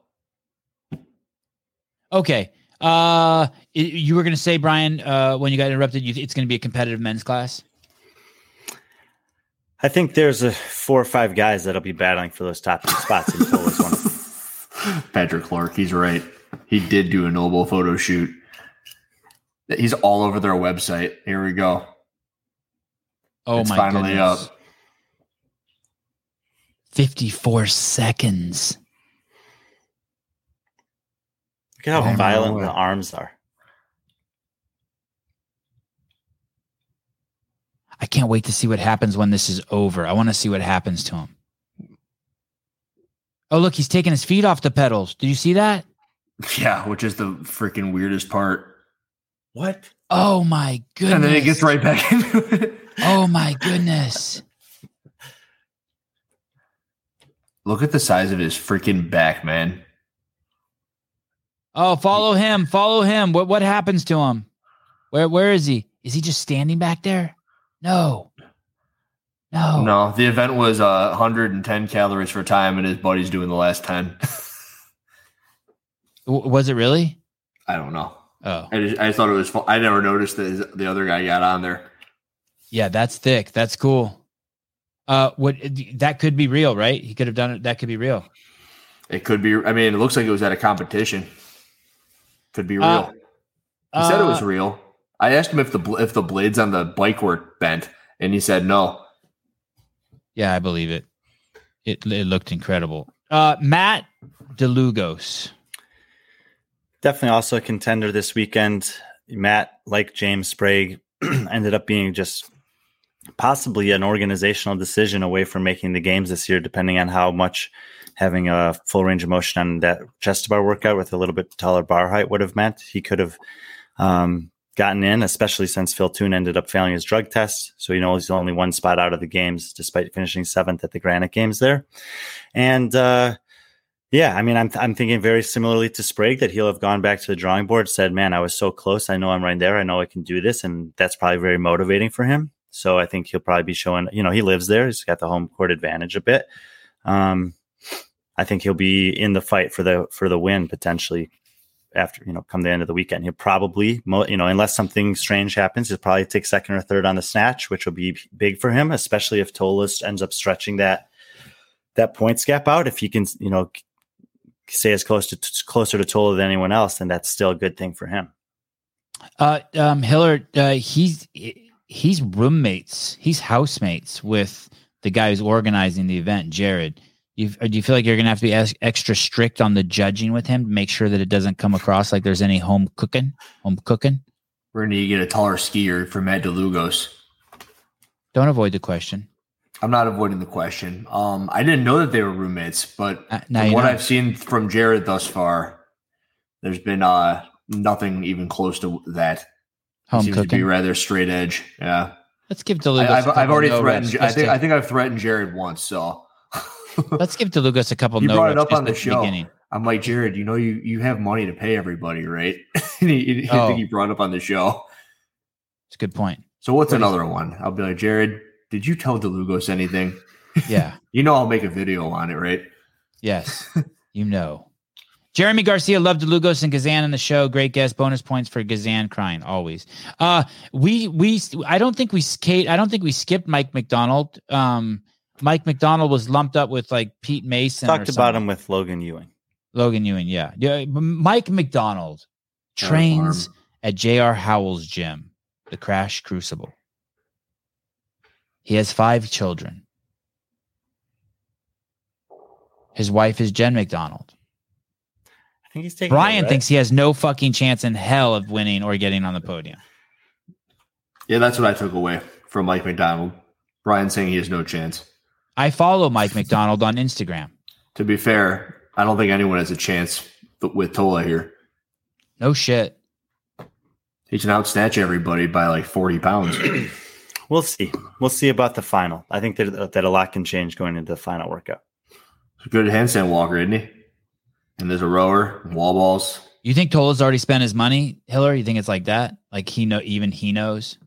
Okay. Uh, i- you were gonna say, Brian, uh, when you got interrupted, you, it's gonna be a competitive men's class. I think there's a four or five guys that'll be battling for those top two spots. And Cole is one of them. Patrick Clark. He's right. He did do a NOBULL photo shoot. He's all over their website. Here we go. Oh it's my finally goodness. up. Fifty-four seconds. Look at how Damn, violent the arms are. I can't wait to see what happens when this is over. I want to see what happens to him. Oh, look, he's taking his feet off the pedals. Did you see that? (laughs) Yeah, which is the freaking weirdest part. What? Oh my goodness. And then he gets right back (laughs) into it. Oh my goodness. Look at the size of his freaking back, man. Oh, follow him. Follow him. What what happens to him? Where where is he? Is he just standing back there? No. No. No, the event was uh, 110 calories for time, and his buddy's doing the last 10. (laughs) Was it really? I don't know. Oh. I just, I just thought it was fun. I never noticed that his- the other guy got on there. Yeah, that's thick. That's cool. Uh what that could be real, right? He could have done it. That could be real. It could be. I mean, it looks like it was at a competition. Could be real. Uh, he said it was Uh, real. I asked him if the if the blades on the bike were bent, and he said no. Yeah, I believe it. It it looked incredible. Uh Matt DeLugos. Definitely also a contender this weekend. Matt, like James Sprague, (clears throat) ended up being just possibly an organizational decision away from making the games this year, depending on how much having a full range of motion on that chest bar workout with a little bit taller bar height would have meant. He could have um, gotten in, especially since Phil Toon ended up failing his drug test. So, you know, he's only one spot out of the games, despite finishing seventh at the Granite Games there. And, uh, yeah, I mean, I'm I'm thinking very similarly to Sprague that he'll have gone back to the drawing board, said, "Man, I was so close. I know I'm right there. I know I can do this," and that's probably very motivating for him. So I think he'll probably be showing. You know, he lives there. He's got the home court advantage a bit. Um, I think he'll be in the fight for the for the win potentially after you know come the end of the weekend. He'll probably you know unless something strange happens, he'll probably take second or third on the snatch, which will be big for him, especially if Tolis ends up stretching that that points gap out. If he can you know stay as close to closer to Tola than anyone else, then that's still a good thing for him. Uh um Hillard, uh he's he's roommates, he's housemates with the guy who's organizing the event, Jared. You, do you feel like you're gonna have to be ex- extra strict on the judging with him to make sure that it doesn't come across like there's any home cooking, home cooking? We're gonna get a taller skier for Matt DeLugos. Don't avoid the question. I'm not avoiding the question. Um, I didn't know that they were roommates, but Uh, from what know. I've seen from Jared thus far, there's been uh nothing even close to that. He Home seems to be rather straight edge. Yeah, Let's give I, DeLugos. have a I've already threatened. I think I think I've threatened Jared once. So let's give DeLugos a couple. You brought it up on the at show. beginning. I'm like Jared. You know you you have money to pay everybody, right? (laughs) and he, he- I Oh. think he brought it up on the show. It's a good point. So what's What is- another one? I'll be like Jared. Did you tell DeLugos anything? (laughs) Yeah. You know I'll make a video on it, right? Yes, (laughs) you know. Jeremy Garcia loved Lugos and Gazan in the show. Great guest. Bonus points for Gazan crying always. Uh, we we I don't think we skate. I don't think we skipped Mike McDonald. Um, Mike McDonald was lumped up with like Pete Mason. or Talked about him with Logan Ewing. Logan Ewing. Yeah, yeah. Mike McDonald trains at J.R. Howell's gym, the Crash Crucible. He has five children. His wife is Jen McDonald. I think he's taking. Brian it, right? thinks he has no fucking chance in hell of winning or getting on the podium. Yeah, that's what I took away from Mike McDonald. Brian saying he has no chance. I follow Mike McDonald on Instagram. To be fair, I don't think anyone has a chance with Tola here. No shit. He can outsnatch everybody by like 40 pounds. (clears throat) We'll see. We'll see about the final. I think that that a lot can change going into the final workout. A good handstand walker, isn't he? And there's a rower, wall balls. You think Tola's already spent his money, Hiller? You think it's like that? Like he know, even he knows.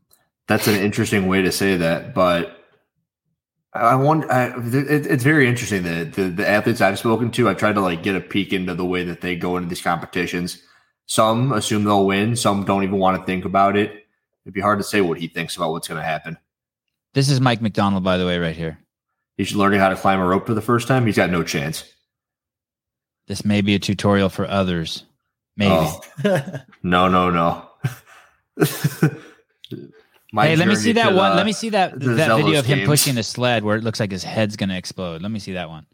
That's an interesting way to say that, but I want. I, it, it's very interesting that the, the athletes I've spoken to, I've tried to like get a peek into the way that they go into these competitions. Some assume they'll win. Some don't even want to think about it. It'd be hard to say what he thinks about what's going to happen. This is Mike McDonald, by the way, right here. He's learning how to climb a rope for the first time. He's got no chance. This may be a tutorial for others. Maybe. Oh, (laughs) no, no, no. (laughs) My hey, let me see that to one. let me see that that video of him games. pushing the sled where it looks like his head's gonna explode. Let me see that one.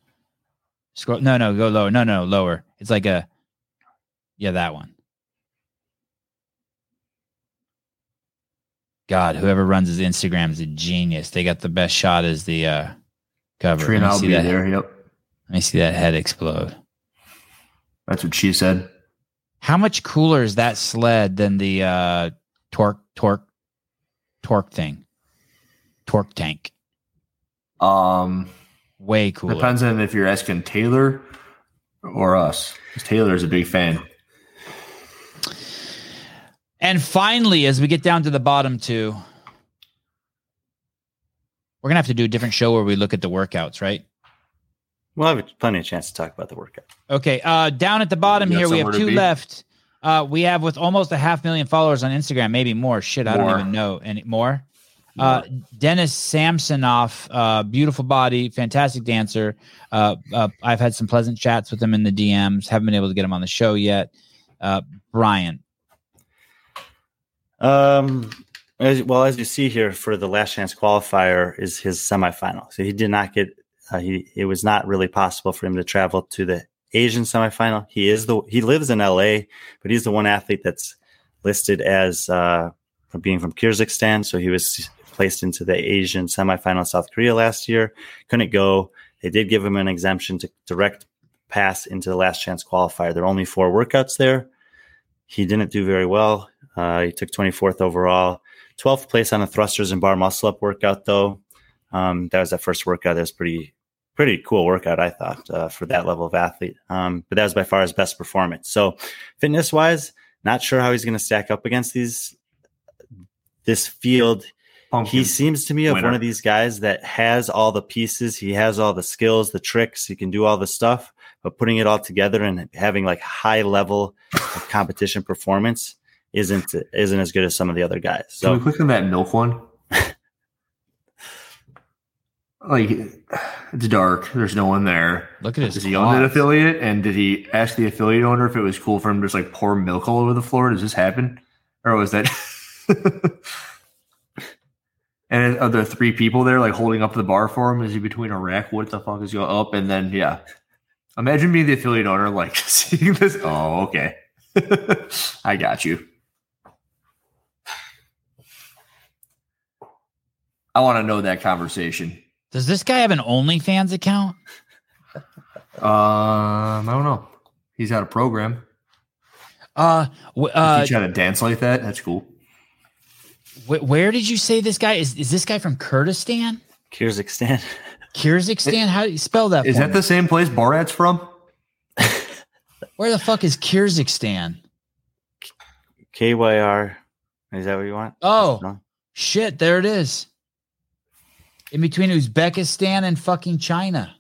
Scroll. No, no, go lower. No, no, lower. It's like a. Yeah, that one. God, whoever runs his Instagram is a genius. They got the best shot as the uh, cover. Trina, Let me I'll see be that. there. Yep, Let me see that head explode. that's what she said. How much cooler is that sled than the uh, torque torque torque thing? Torque tank. Um, Way cooler. depends on if you're asking Taylor or us. 'Cause Taylor is a big fan. And finally, as we get down to the bottom two, we're gonna have to do a different show where we look at the workouts, right? We'll have plenty of chance to talk about the workout. Okay. Uh, down at the bottom here, we have two left. Uh, we have with almost a half million followers on Instagram, maybe more. Shit, I More. don't even know any more. Uh, Dennis Samsonoff, uh, beautiful body, fantastic dancer. Uh, uh, I've had some pleasant chats with him in the DMs. Haven't been able to get him on the show yet. Uh, Brian, Um, as, well, as you see here for the last chance qualifier is his semifinal. So he did not get. Uh, he it was not really possible for him to travel to the Asian semifinal. He is the he lives in L.A., but he's the one athlete that's listed as uh, being from Kyrgyzstan. So he was placed into the Asian semifinal in South Korea last year. Couldn't go. They did give him an exemption to direct pass into the last chance qualifier. There are only four workouts there. He didn't do very well. Uh, he took 24th overall, 12th place on the thrusters and bar muscle up workout, though. Um, that was that first workout. That was pretty, pretty cool workout, I thought, uh, for that level of athlete. Um, but that was by far his best performance. So, fitness wise, not sure how he's going to stack up against these this field. Pumpkin. He seems to me of winner. one of these guys that has all the pieces. He has all the skills, the tricks. He can do all the stuff, but putting it all together and having like high level of competition performance isn't isn't as good as some of the other guys. Can we click on that milk one? Like, it's dark. There's no one there. look at his. Does he own that affiliate? And did he ask the affiliate owner if it was cool for him to just like pour milk all over the floor? Does this happen? Or was that? (laughs) and are there three people there like holding up the bar for him? Is he between a rack? What the fuck is going up? And then, yeah. Imagine being the affiliate owner, like (laughs) seeing this. Oh, okay. (laughs) I got you. I want to know that conversation. Does this guy have an OnlyFans account? Um, I don't know. He's got a program. Uh, wh- uh, Teach you how to dance like that. That's cool. wh- where did you say this guy is? Is this guy from Kurdistan? Kyrgyzstan. Kyrgyzstan? How do you spell that? Is that me? the same place Borat's from? (laughs) (laughs) Where the fuck is Kyrgyzstan? KYR. Is that what you want? Oh shit! There it is. In between Uzbekistan and fucking China.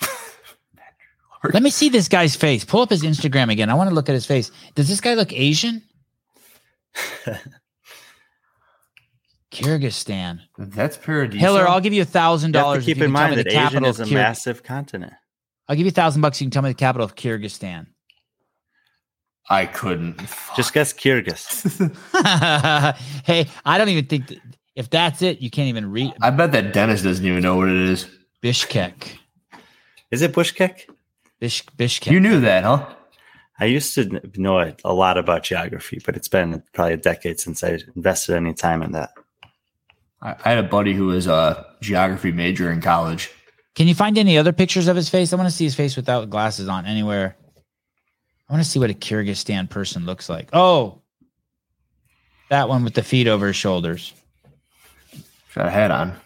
(laughs) Let me see this guy's face. Pull up his Instagram again. I want to look at his face. Does this guy look Asian? (laughs) Kyrgyzstan. That's Paradiso. Hiller, I'll give you a thousand dollars. to if keep you in can tell mind me that the capital Asian is a Kyr- massive continent. I'll give you a thousand bucks. You can tell me the capital of Kyrgyzstan. I couldn't. Just guess Kyrgyz. (laughs) hey, I don't even think that, if that's it, you can't even read I bet that Dennis doesn't even know what it is. Bishkek. Is it Bushkek? Bish, Bishkek. You knew that, huh? I used to know a, a lot about geography, but it's been probably a decade since I invested any time in that. I, I had a buddy who was a geography major in college. Can you find any other pictures of his face? I want to see his face without glasses on anywhere. I want to see what a Kyrgyzstan person looks like. Oh, that one with the feet over his shoulders. Got a hat on.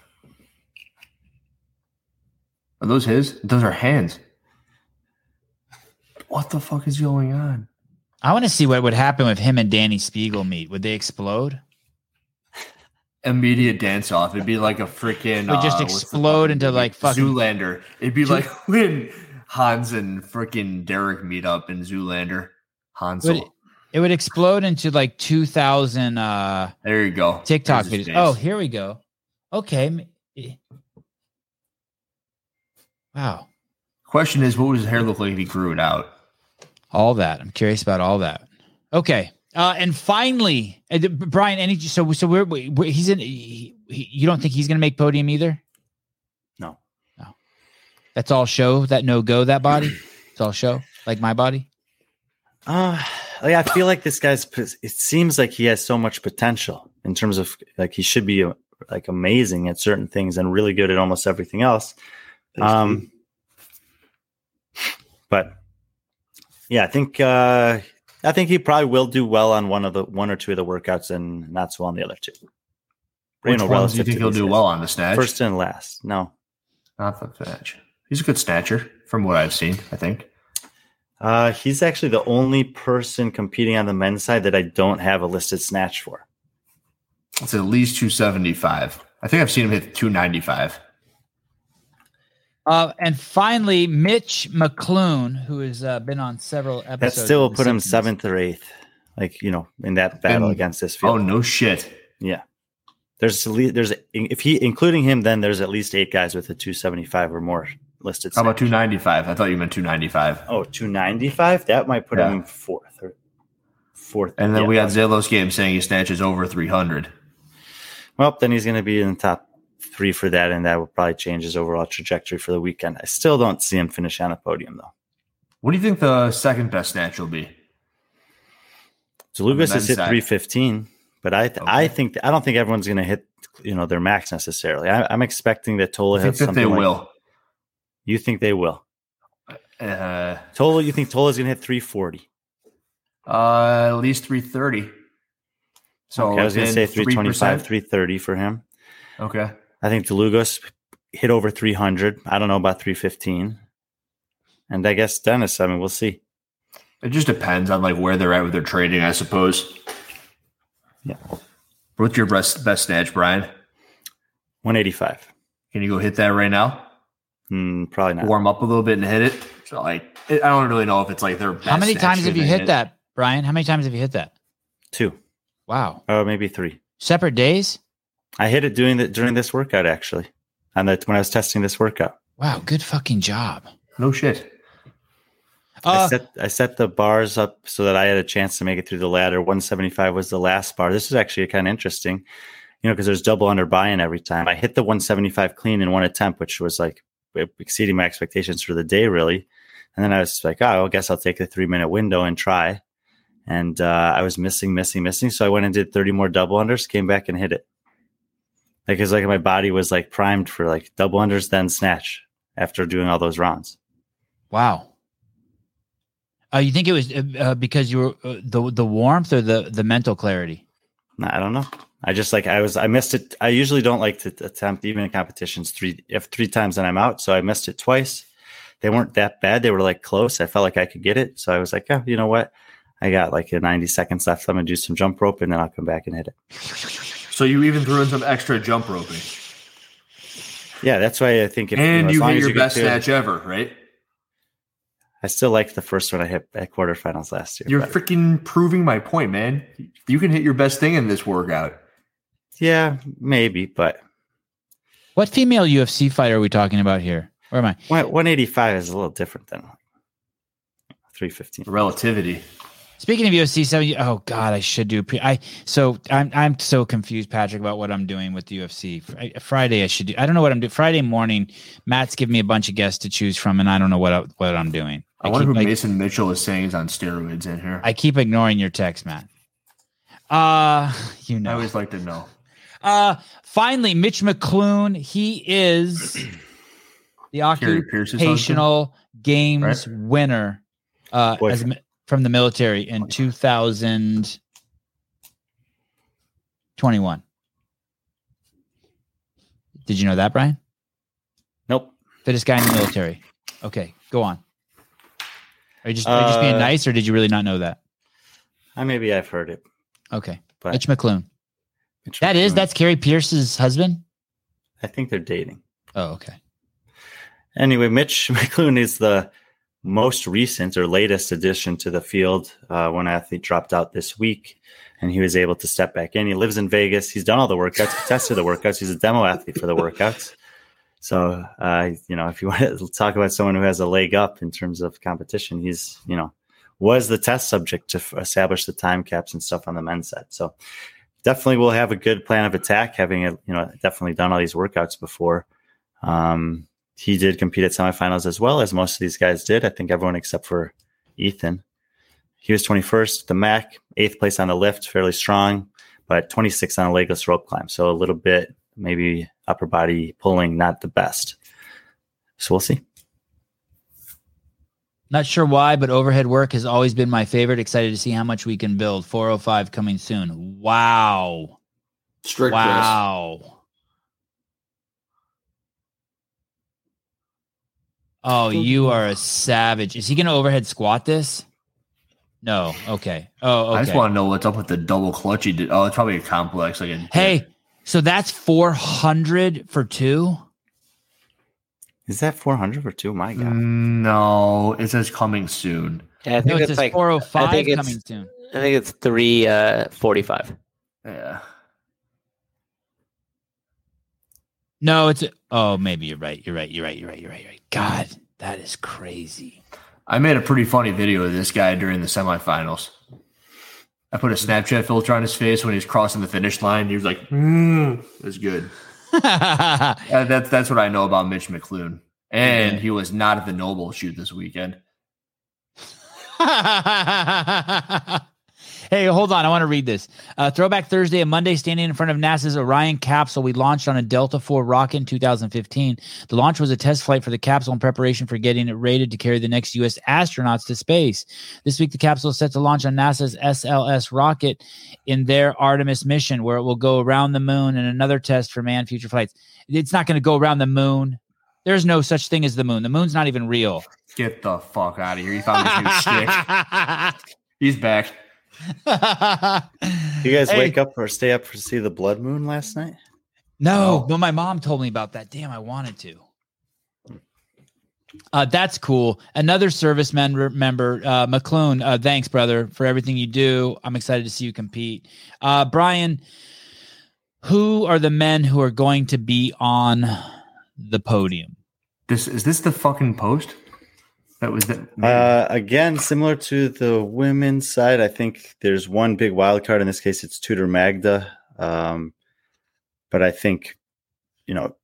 Are those his? Those are hands. What the fuck is going on? I want to see what would happen if him and Dani Speegle meet. Would they explode? Immediate dance off. It'd be like a freaking. Would just uh, explode into, like, fucking- Zoolander. It'd be like (laughs) when Hans and freaking Derek meet up in Zoolander. Hansel. Would- It would explode into like 2000 uh, there you go. TikTok videos. Oh, here we go. Okay. Wow. Question is, what would his hair look like if he grew it out? All that. I'm curious about all that. Okay. Uh, and finally, uh, Brian, any so so we're, we we- he's in. He, he- you don't think he's going to make podium either? No. No. That's all show. That no go. That body. It's all show. Like my body. Uh, like I feel like this guy's. It seems like he has so much potential in terms of like he should be uh, like amazing at certain things and really good at almost everything else. Um, but yeah, I think uh, I think he probably will do well on one of the one or two of the workouts and not so on the other two. Which know, ones do you think he'll do guys. well on the snatch? First and last. No, not the snatch. He's a good snatcher from what I've seen. I think. uh, he's actually the only person competing on the men's side that I don't have a listed snatch for. It's at least 275. I think I've seen him hit 295. Uh, and finally, Mitch McClune, who has uh, been on several episodes. That episodes. still will put him Simpsons. seventh or eighth, like you know, in that battle And- against this field. Oh no shit! Yeah. There's at least, there's if he including him, then there's at least eight guys with a 275 or more listed. How about 295? I thought you meant 295. Oh, 295? That might put Yeah. him fourth or fourth. And then yeah. we had Zelos game saying he snatches over 300. Well, then he's going to be in the top three for that, and that will probably change his overall trajectory for the weekend. I still don't see him finish on a podium though. What do you think the second best snatch will be? Zalugas men's has hit side. 315, but I I Okay. think I don't think everyone's going to hit you know their max necessarily. I, I'm expecting that Tola I think hits that something. they like- will. You think they will? Uh, Tola, you think Tola's going to hit 340? uh, at least 330. So okay, I was going to say 325, 3%? 330 for him. Okay. I think DeLugos hit over 300. I don't know about 315. And I guess Dennis, I mean, we'll see. It just depends on like where they're at with their trading, I suppose. Yeah. What's your best best snatch, Brian? 185. Can you go hit that right now? Hmm, probably not. Warm up a little bit and hit it. So like, it, I don't really know if it's like their. Best How many times have you they hit that, Brian? How many times have you hit that? Two. Wow. Oh, maybe three. Separate days? I hit it doing the, during this workout, actually. And that when I was testing this workout. Wow. Good fucking job. No shit. I Uh, set I set the bars up so that I had a chance to make it through the ladder. 175 was the last bar. This is actually kind of interesting, you know, because there's double under buy-in every time. I hit the 175 clean in one attempt, which was like exceeding my expectations for the day, really. And then I was like, oh, I guess I'll take the three minute window and try. And uh, I was missing, missing, missing. So I went and did 30 more double unders, came back and hit it. Like it's like my body was like primed for like double unders, then snatch after doing all those rounds. wow. Uh, you think it was uh, uh, because you were uh, the the warmth or the the mental clarity? No, I don't know. I just like I was I missed it. I usually don't like to attempt even in competitions three if three times and I'm out. So I missed it twice. They weren't that bad. They were like close. I felt like I could get it. So I was like, oh, you know what? I got like a 90 seconds left. I'm gonna do some jump rope and then I'll come back and hit it. So you even threw in some extra jump roping, Yeah, that's why I think if, and know, you hit your get best to- snatch ever, right? I still like the first one I hit at quarterfinals last year. You're but- freaking proving my point, man. You can hit your best thing in this workout. yeah, maybe, but What female UFC fighter are we talking about here? Where am I? 185 is a little different than 315. Relativity. Speaking of UFC, so oh god, I should do. Pre- I so I'm I'm so confused, Patrick, about what I'm doing with the UFC. Fri- Friday, I should do. I don't know what I'm doing. Friday morning, Matt's giving me a bunch of guests to choose from, and I don't know what I, what I'm doing. I, wonder keep, who like, Mason Mitchell is saying is on steroids in here. I, I keep ignoring your text, Matt. Uh, you know. I always like to know. Uh, finally, Mitch McClune. He is the Kari Pearce's husband. occupational games winner uh, as, Boyfriend. mi- from the military in 2021. Did you know that, Brian? Nope. Fittest guy in the military. Okay, go on. Are you just, are you just being Uh, nice, or did you really not know that? I maybe I've heard it. Okay, But Mitch McClune. Mitch That is McClune, that's Kari Pearce's husband. I think they're dating. Oh, okay. Anyway, Mitch (laughs) McClune is the most recent or latest addition to the field. Uh, one athlete dropped out this week, and he was able to step back in. He lives in Vegas. He's done all the workouts, he tested the workouts. He's a demo athlete for the workouts. So, uh, you know, if you (laughs) want to talk about someone who has a leg up in terms of competition, he's, you know, was the test subject to f- establish the time caps and stuff on the men's set. So, definitely we'll have a good plan of attack, having, you know, definitely done all these workouts before. Um, he did compete at semifinals as well as most of these guys did. I think everyone except for Ethan. He was 21st, the MAC, eighth place on the lift, fairly strong, but 26th on a legless rope climb. So a little bit, maybe upper body pulling, not the best. So we'll see. Not sure why, but overhead work has always been my favorite. Excited to see how much we can build. 405 coming soon. Wow. Strict Chris. Wow. Oh, you are a savage. Is he going to overhead squat this? No. Okay. Oh, okay. I just want to know what's up with the double clutch he did. Oh, it's probably a complex. Like a, hey, so that's 400 for two? Is that 400 for two? My God. no, it says coming soon. Yeah, I think it it's says like 405 I think it's- coming soon. I think it's three uh. Yeah. No, it's oh, maybe you're right. You're right. You're right. You're right. You're right. You're right. God, that is crazy. I made a pretty funny video of this guy during the semifinals. I put a Snapchat filter on his face when he was crossing the finish line. He was like, mm. "It was good." (laughs) Uh, that's that's what I know about Mitch McClune. And he was not at the NOBULL shoot this weekend. (laughs) hey, hold on. I want to read this. Uh, Throwback Thursday and Monday, standing in front of NASA's Orion capsule, we launched on a Delta IV rocket in 2015. The launch was a test flight for the capsule in preparation for getting it rated to carry the next U.S. astronauts to space. This week, the capsule is set to launch on NASA's SLS rocket in their Artemis mission, where it will go around the moon and another test for manned future flights. It's not going to go around the moon. There's no such thing as the moon. The moon's not even real. Get the fuck out of here! He found his (laughs) new stick. He's back. You guys Hey. wake up or stay up to see the blood moon last night? No, Oh. but my mom told me about that. Damn, I wanted to. Uh, that's cool. Another service member, member uh, McClune. Uh, thanks, brother, for everything you do. I'm excited to see you compete. Uh, Brian, who are the men who are going to be on the podium? This is this the fucking post? That was the Uh, again, similar to the women's side, I think there's one big wild card. In this case, it's Tudor Magda. Um, but I think, you know,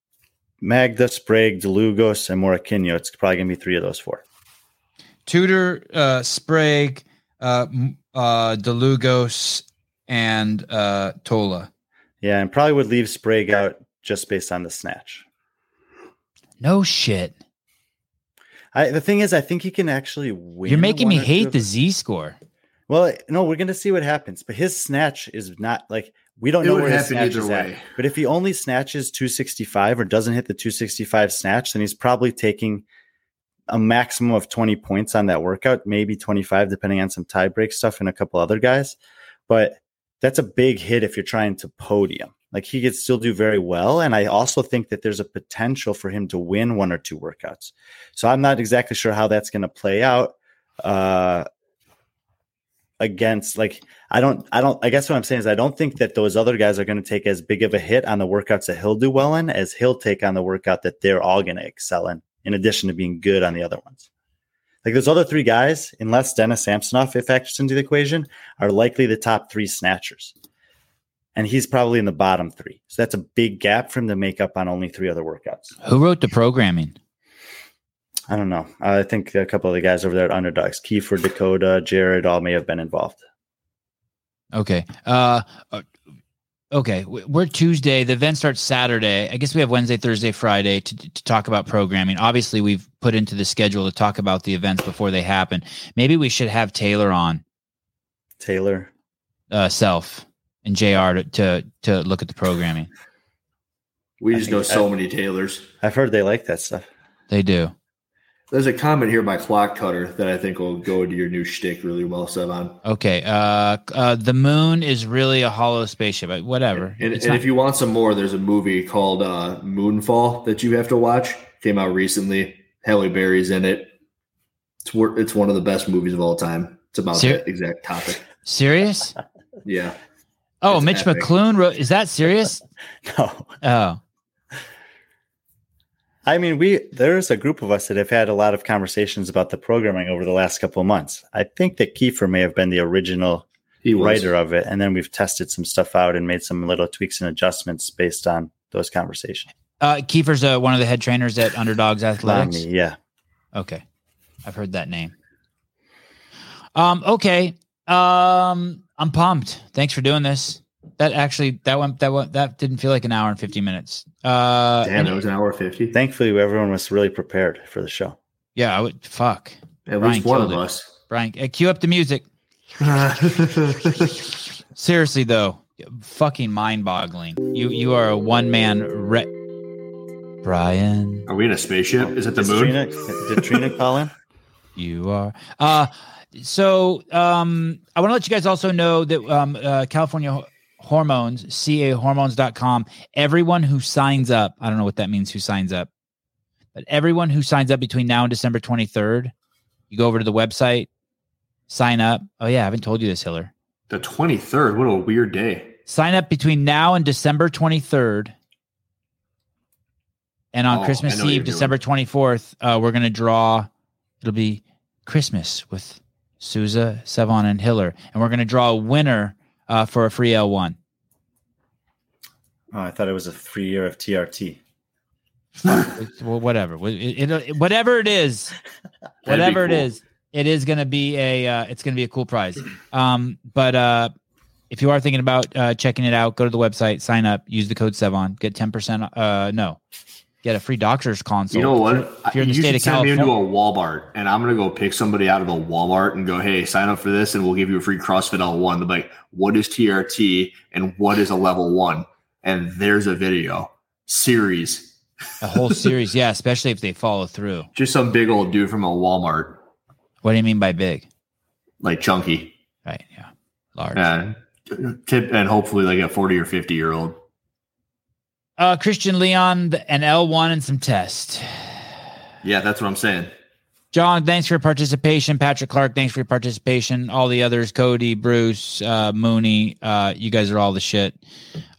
Magda, Sprague, DeLugos, and Morakinyo, it's probably going to be three of those four. Tudor, uh, Sprague, uh, uh, DeLugos, and uh, Tola. Yeah, and probably would leave Sprague out just based on the snatch. No shit. I, the thing is, I think he can actually win. You're making me one or two hate the. Z score. Well, no, we're gonna see what happens. But his snatch is not like we don't It know where his happen snatch is way. at. But if he only snatches 265 or doesn't hit the 265 snatch, then he's probably taking a maximum of 20 points on that workout, maybe 25, depending on some tie break stuff and a couple other guys. But that's a big hit if you're trying to podium. Like he could still do very well. And I also think that there's a potential for him to win one or two workouts. So I'm not exactly sure how that's going to play out. Uh, against like I don't I don't I guess what I'm saying is I don't think that those other guys are going to take as big of a hit on the workouts that he'll do well in as he'll take on the workout that they're all going to excel in in addition to being good on the other ones. Like those other three guys, unless Dennis Samsonoff if factors into the equation, are likely the top three snatchers. And he's probably in the bottom three. So that's a big gap for him to make up on only three other workouts. Who wrote the programming? I don't know. I think a couple of the guys over there at Underdogs, Kiefer, Dakota, Jared, all may have been involved. Okay. Uh, uh, okay. We're Tuesday. The event starts Saturday. I guess we have Wednesday, Thursday, Friday to, to talk about programming. Obviously, we've put into the schedule to talk about the events before they happen. Maybe we should have Taylor on, Taylor. uh, self and JR to, to, to look at the programming. We just know so I- many tailors. I've heard they like that stuff. They do. There's a comment here by Clock Cutter that I think will go into your new shtick really well, Sevan. Okay. Uh, uh, the moon is really a hollow spaceship. Whatever. And, It's and not- if you want some more, there's a movie called uh, Moonfall that you have to watch. Came out recently. Halle Berry's in it. It's wor- it's one of the best movies of all time. It's about Ser- that exact topic. serious? Yeah. Oh, It's Mitch epic. McClune wrote. Is that serious? (laughs) No, Oh, I mean we there's a group of us that have had a lot of conversations about the programming over the last couple of months. I think that Kiefer may have been the original He was. writer of it, and then we've tested some stuff out and made some little tweaks and adjustments based on those conversations. uh, Kiefer's uh, one of the head trainers at Underdogs Athletics. me, yeah. Okay. I've heard that name. Um, okay. Um, I'm pumped. Thanks for doing this. That actually that went that went that didn't feel like an hour and 50 minutes. Uh Damn, it was an hour 50. Thankfully, everyone was really prepared for the show. yeah, I would fuck. At Brian least one of it. us. Brian, uh, cue up the music. (laughs) Seriously though, fucking mind-boggling. You you are a one-man re- Brian, Are we in a spaceship? Is it the Is moon? Trina, did Trina (laughs) call in? you are. Uh so um I want to let you guys also know that um uh, California Ho- Hormones, cahormones.com, everyone who signs up, I don't know what that means who signs up, but everyone who signs up between now and December 23rd, you go over to the website, sign up. Oh yeah, I haven't told you this, Hiller. The 23rd. What a weird day. Sign up between now and December 23rd. And on Oh, Christmas Eve, you're doing. December 24th, uh, we're going to draw, it'll be Christmas with Souza, Sevan, and Hiller. And we're going to draw a winner uh, for a free L1. Oh, I thought it was a three year of TRT. (laughs) Well, whatever. It, it, whatever it is, (laughs) whatever cool. it is, it is going to be a uh, it's going to be a cool prize. Um, but uh, if you are thinking about uh, checking it out, go to the website, sign up, use the code Sevan, get ten percent. Uh, no, get a free doctor's consult. You know what? If you're in the you state of send me into a Walmart, and I'm gonna go pick somebody out of a Walmart and go, "Hey, sign up for this, and we'll give you a free CrossFit L1." They're like, "What is TRT and what is a level one?" And there's a video series. a whole (laughs) series, yeah, especially if they follow through. Just some big old dude from a Walmart, What do you mean by big? like chunky, Right, yeah, large. and and hopefully like a 40 or 50 year old. Uh, Christian Leon, an L1 and some test. Yeah, that's what I'm saying. John, thanks for your participation. Patrick Clark, thanks for your participation. All the others, Cody, Bruce, uh, Mooney, uh, you guys are all the shit.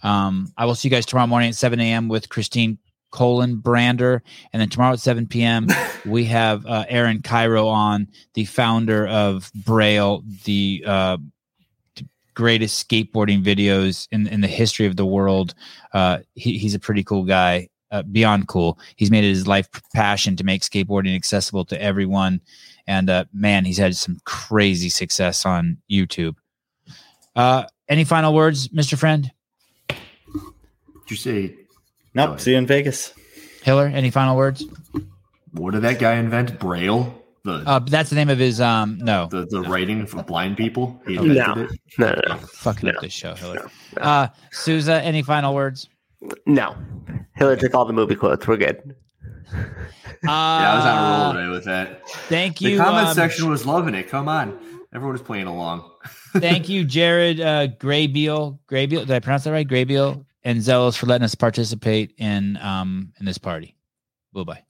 Um, I will see you guys tomorrow morning at 7 a.m. with Christine Kolenbrander. And then tomorrow at 7 p.m., (laughs) we have uh, Aaron Kyro on, the founder of Braille, the uh, greatest skateboarding videos in, in the history of the world. Uh, he, he's a pretty cool guy uh, beyond cool. He's made it his life passion to make skateboarding accessible to everyone. And uh, man, he's had some crazy success on YouTube. Uh, any final words, Mr. Friend? Did you say Nope. See you in Vegas. Hiller, any final words? what did that guy invent? Braille, the Uh, that's the name of his. Um, no, the, the writing for blind people. He No. invented it. No, no, no. fucking up this show, Hiller. No, no. Uh, Souza, any final words? No. Hiller took all the movie quotes. We're good. Uh, Yeah, I was on a roll today with that. Thank you. The you. comment um, section was loving it. Come on, everyone was playing along. (laughs) thank you, Jared uh, Graybeal. Graybeal, did I pronounce that right? Graybeal and Zelos for letting us participate in um in this party. Bye bye.